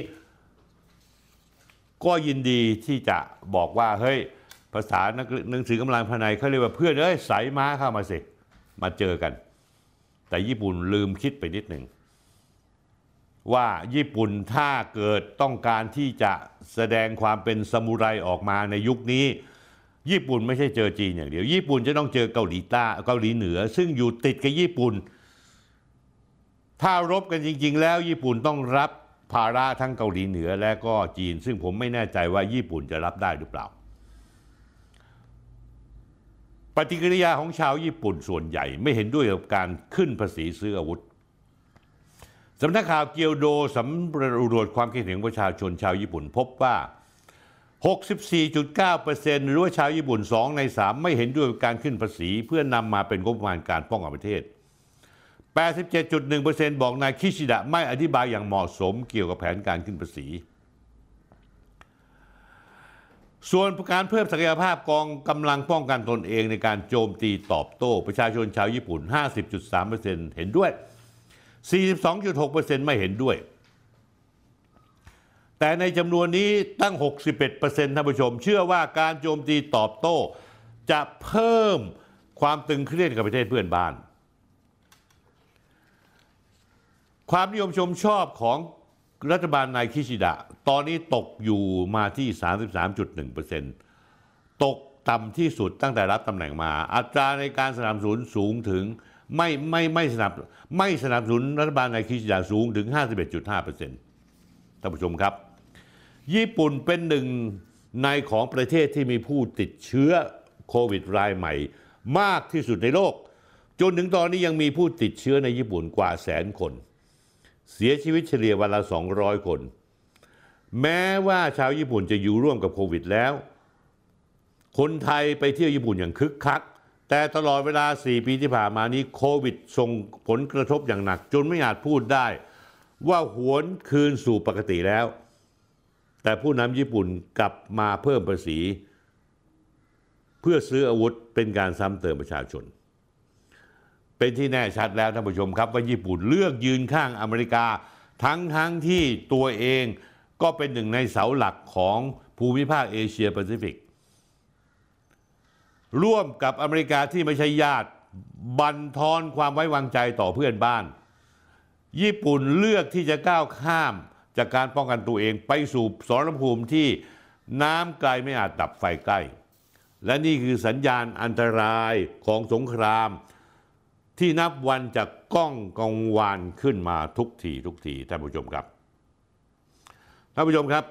ก็ยินดีที่จะบอกว่าเฮ้ยภาษาหนังสือกำลังภายในเขาเรียกว่าเพื่อนเอ้ยใส่ม้าเข้ามาสิมาเจอกัน แต่ญี่ปุ่นลืมคิดไปนิดหนึ่งว่าญี่ปุ่นถ้าเกิดต้องการที่จะแสดงความเป็นสมุไรออกมาในยุคนี้ ญี่ปุ่นไม่ใช่เจอจีนอย่างเดียว ญี่ปุ่นจะต้องเจอเกาหลีใต้เกาหลีเหนือ ซึ่งอยู่ติดกับญี่ปุ่น ถ้ารบกันจริง ๆ แล้วญี่ปุ่นต้องรับ ภาระทั้งเกาหลีเหนือและก็จีน ซึ่งผมไม่แน่ใจว่าญี่ปุ่นจะรับได้หรือเปล่า ปฏิกิริยาของชาวญี่ปุ่นส่วนใหญ่ไม่เห็นด้วยกับการขึ้นภาษีซื้ออาวุธสำนักข่าวเกียวโดสำรวจความคิดเห็นของประชาชนชาวญี่ปุ่นพบว่า 64.9%หรือว่าชาวญี่ปุ่น 2 ใน 3 ไม่เห็นด้วยกับการขึ้นภาษี เพื่อนำมาเป็นงบประมาณการป้องกันประเทศ 87.1%บอกนายคิชิดะไม่อธิบายอย่างเหมาะสมเกี่ยวกับแผนการขึ้นภาษี ส่วนการเพิ่มศักยภาพกองกำลังป้องกันตนเองในการโจมตีตอบโต้ ประชาชนชาวญี่ปุ่น 50.3%เห็นด้วย 42.6%ไม่เห็นด้วย แต่ในจำนวนนี้ตั้ง 61%ท่านผู้ชม เชื่อว่าการโจมตีตอบโต้ จะเพิ่มความตึงเครียดกับประเทศเพื่อนบ้าน ความนิยมชมชอบของรัฐบาลนายคิชิดะ ตอนนี้ตกอยู่มาที่ 33.1%ตกต่ำที่สุดตั้งแต่รับตำแหน่งมา อัตราในการสนับสนุนสูงถึงไม่ไม่ไม่สนับไม่สนับสนุนรัฐบาลนายคิชิดะสูงถึง 51.5%ท่านผู้ชมครับ ญี่ปุ่นเป็นหนึ่งในของประเทศที่มีผู้ติดเชื้อโควิดรายใหม่ มากที่สุดในโลก จนถึงตอนนี้ยังมีผู้ติดเชื้อในญี่ปุ่นกว่าแสนคน เสียชีวิตเฉลี่ยวันละ 200 คน แม้ว่าชาวญี่ปุ่นจะอยู่ร่วมกับโควิดแล้ว คนไทยไปเที่ยวญี่ปุ่นอย่างคึกคัก แต่ตลอดเวลา 4 ปีที่ผ่านมานี้โควิดส่งผลกระทบอย่างหนัก จนไม่อาจพูดได้ ว่าหวนคืนสู่ปกติแล้ว แต่ผู้นำญี่ปุ่นกลับมาเพิ่มภาษี เพื่อซื้ออาวุธเป็นการซ้ำเติมประชาชน เป็นที่แน่ชัดแล้วท่านผู้ชมครับ ว่าญี่ปุ่นเลือกยืนข้างอเมริกา ทั้งทั้งที่ตัวเองก็เป็นหนึ่งในเสาหลักของภูมิภาคเอเชียแปซิฟิก ร่วมกับอเมริกาที่ไม่ใช่ญาติบันทอนความไว้วางใจต่อเพื่อนบ้าน ญี่ปุ่นเลือกที่จะก้าวข้ามจากการป้องกันตัวเองไปสู่สรภูมิที่น้ำไกลไม่อาจดับไฟใกล้ และนี่คือสัญญาณอันตรายของสงคราม ที่นับวันจะก้องกังวานขึ้นมาทุกทีทุกทีท่านผู้ชมครับท่านผู้ชมครับ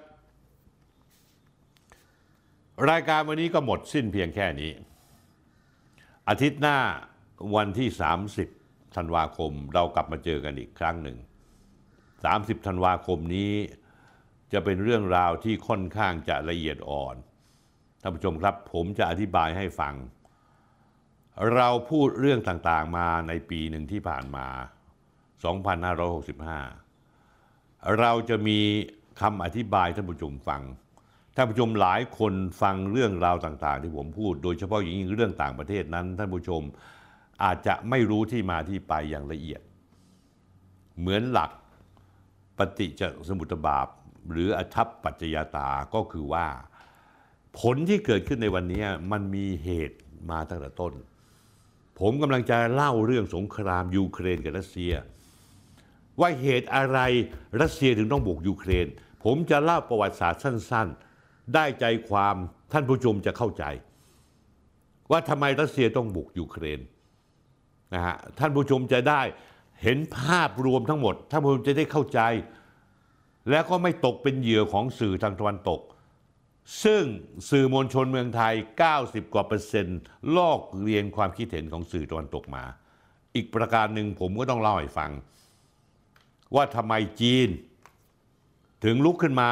รายการวันนี้ก็หมดสิ้นเพียงแค่นี้ อาทิตย์หน้าวันที่ 30ธันวาคมเรากลับมาเจอกันอีกครั้งหนึ่ง 30ธันวาคมนี้จะเป็นเรื่องราวที่ค่อนข้างจะละเอียดอ่อนท่านผู้ชมครับ ผมจะอธิบายให้ฟัง เราพูดเรื่องต่างๆมาในปีหนึ่งที่ผ่านมา 2565 เราจะมีคำอธิบายท่านผู้ชมฟัง ท่านผู้ชมหลายคนฟังเรื่องราวต่างๆ ที่ผมพูด โดยเฉพาะอย่างยิ่งเรื่องต่างประเทศนั้น ท่านผู้ชมอาจจะไม่รู้ที่มาที่ไปอย่างละเอียด เหมือนหลักปฏิจจสมุตบาปหรืออทัปปัจจยตาก็คือว่า ผลที่เกิดขึ้นในวันนี้มันมีเหตุมาตั้งแต่ต้น ผมกำลังจะเล่าเรื่องสงครามยูเครนกับรัสเซีย ว่าเหตุอะไรรัสเซียถึงต้องบุกยูเครน ผมจะเล่าประวัติศาสตร์สั้น ๆ ได้ใจความท่านผู้ชมจะเข้าใจ ว่าทำไมรัสเซียต้องบุกยูเครนนะฮะท่านผู้ชมจะได้เห็นภาพรวมทั้งหมดท่านผู้ชมจะได้เข้าใจ แล้วก็ไม่ตกเป็นเหยื่อของสื่อทางตะวันตก ซึ่งสื่อมวลชนเมืองไทย 90 กว่าเปอร์เซ็นต์ลอกเรียนความคิดเห็นของสื่อตะวันตกมา อีกประการหนึ่งผมก็ต้องเล่าให้ฟัง ว่าทำไมจีน ถึงลุกขึ้นมา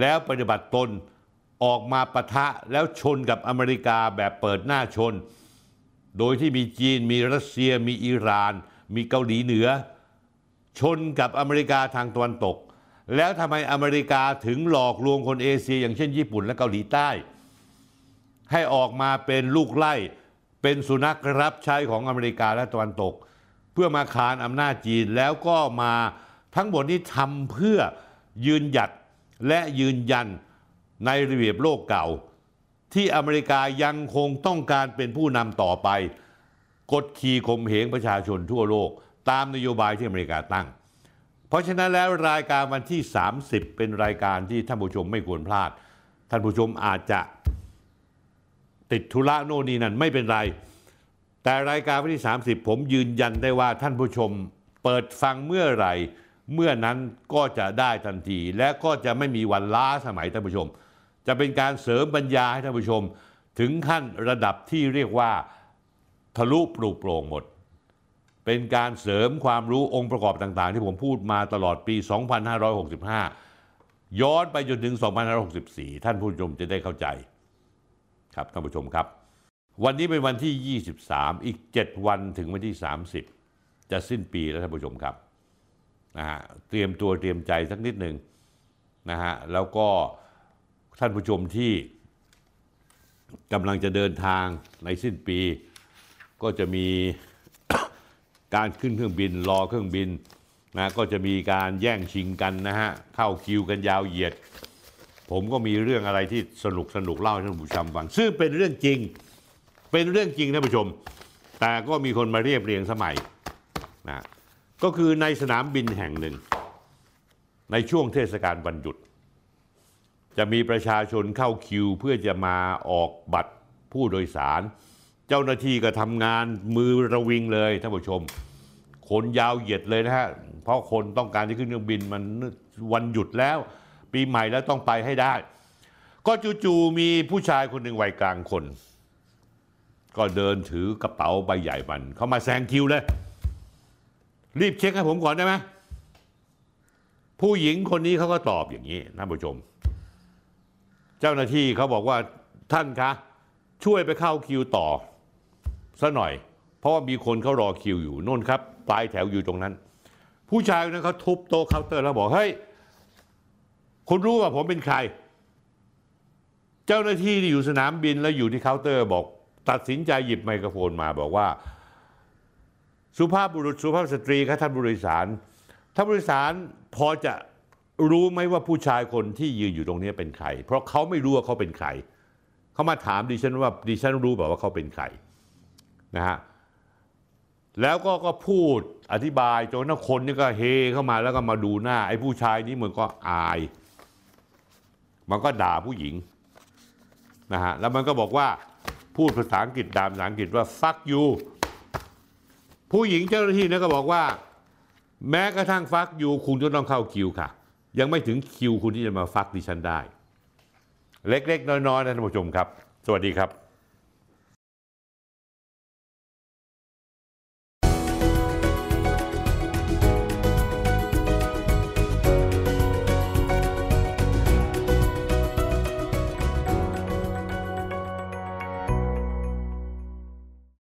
แล้วปฏิบัติตนออกมาปะทะแล้วชนกับอเมริกาแบบเปิดหน้าชน โดยที่มีจีน มีรัสเซีย มีอิหร่าน มีเกาหลีเหนือ ชนกับอเมริกาทางตะวันตก แล้วทำไมอเมริกาถึงหลอกลวงคนเอเชีย อย่างเช่นญี่ปุ่นและเกาหลีใต้ ให้ออกมาเป็นลูกไล่เป็นสุนัขรับใช้ของอเมริกาและตะวันตก เพื่อมาคานอำนาจจีนแล้วก็มาทั้งหมดนี้ทำเพื่อยืนหยัดและยืนยันในระเบียบโลกเก่า ที่อเมริกายังคงต้องการเป็นผู้นำต่อไป กดขี่ข่มเหงประชาชนทั่วโลก ตามนโยบายที่อเมริกาตั้ง เพราะฉะนั้นแล้วรายการวันที่ 30 เป็นรายการที่ท่านผู้ชมไม่ควรพลาด ท่านผู้ชมอาจจะติดธุระโน่นนี่นั่นไม่เป็นไร แต่รายการวันที่ 30 ผมยืนยันได้ว่าท่านผู้ชมเปิดฟังเมื่อไหร่ เมื่อนั้นก็จะได้ทันที และก็จะไม่มีวันล้าสมัยท่านผู้ชม จะเป็นการเสริมปัญญาให้ท่านผู้ชม ถึงขั้นระดับที่เรียกว่าทะลุปลุกโปร่งหมด เป็นการเสริมความรู้องค์ประกอบต่าง ๆ ที่ผมพูดมาตลอดปี 2565 ย้อนไปจนถึง 2564 ท่านผู้ชมจะได้เข้าใจครับท่านผู้ชมครับ วันนี้เป็นวันที่ 23 อีก 7 วันถึงวันที่ 30 จะสิ้นปีแล้วท่านผู้ชมครับนะฮะเตรียมตัวเตรียมใจสักนิดหนึ่งนะฮะแล้วก็ท่านผู้ชมที่กำลังจะเดินทางในสิ้นปี ก็จะมี การขึ้นเครื่องบินรอเครื่องบินนะก็จะมีการแย่งชิงกันนะฮะเข้าคิวกันยาวเหยียด ผมก็มีเรื่องอะไรที่สนุกสนุกเล่าให้ท่านผู้ชมฟัง ซึ่งเป็นเรื่องจริงเป็นเรื่องจริงท่านผู้ชม แต่ก็มีคนมาเรียบเรียงสมัยนะก็คือในสนามบินแห่งหนึ่ง ในช่วงเทศกาลวันหยุด จะมีประชาชนเข้าคิวเพื่อจะมาออกบัตรผู้โดยสาร เจ้าหน้าที่ก็ทำงานมือระวิงเลยท่านผู้ชม คนยาวเหยียดเลยนะฮะ เพราะคนต้องการที่ขึ้นเครื่องบินมันวันหยุดแล้ว ปีใหม่แล้วต้องไปให้ได้ ก็จู่ๆมีผู้ชายคนหนึ่งวัยกลางคน ก็เดินถือกระเป๋าใบใหญ่มัน เข้ามาแซงคิวเลย รีบเช็คให้ผมก่อนได้ไหมผู้หญิงคนนี้เขาก็ตอบอย่างนี้ท่านผู้ชม เจ้าหน้าที่เขาบอกว่าท่านคะช่วยไปเข้าคิวต่อ ซะหน่อย เพราะว่ามีคนเขารอคิวอยู่โน่นครับปลายแถวอยู่ตรงนั้น ผู้ชายคนนั้นเขาทุบโต๊ะเคาน์เตอร์แล้วบอกเฮ้ยคุณรู้ว่าผมเป็นใคร เจ้าหน้าที่ที่อยู่สนามบินแล้วอยู่ที่เคาน์เตอร์บอก ตัดสินใจหยิบไมโครโฟนมาบอกว่า สุภาพบุรุษสุภาพสตรีครับท่านผู้โดยสารท่านผู้โดยสารพอจะรู้ไหมว่าผู้ชายคนที่ยืนอยู่ตรงนี้เป็นใคร เพราะเขาไม่รู้ว่าเขาเป็นใคร เขามาถามดิฉันว่าดิฉันรู้แบบว่าเขาเป็นใคร นะฮะแล้วก็ก็พูดอธิบายจนนักคนนี่ก็เฮเข้ามาแล้วก็มาดูหน้า ไอ้ผู้ชายนี้มันก็อาย มันก็ด่าผู้หญิงนะฮะแล้วมันก็บอกว่าพูดภาษาอังกฤษด่าภาษาอังกฤษว่า fuck you ผู้หญิงเจ้าหน้าที่นั่นก็บอกว่า แม้กระทั่งฟักยูคุณก็ต้องเข้าคิวค่ะ ยังไม่ถึงคิวคุณที่จะมาฟักดิฉันได้ เล็กๆ น้อยๆนะท่านผู้ชมครับ สวัสดีครับ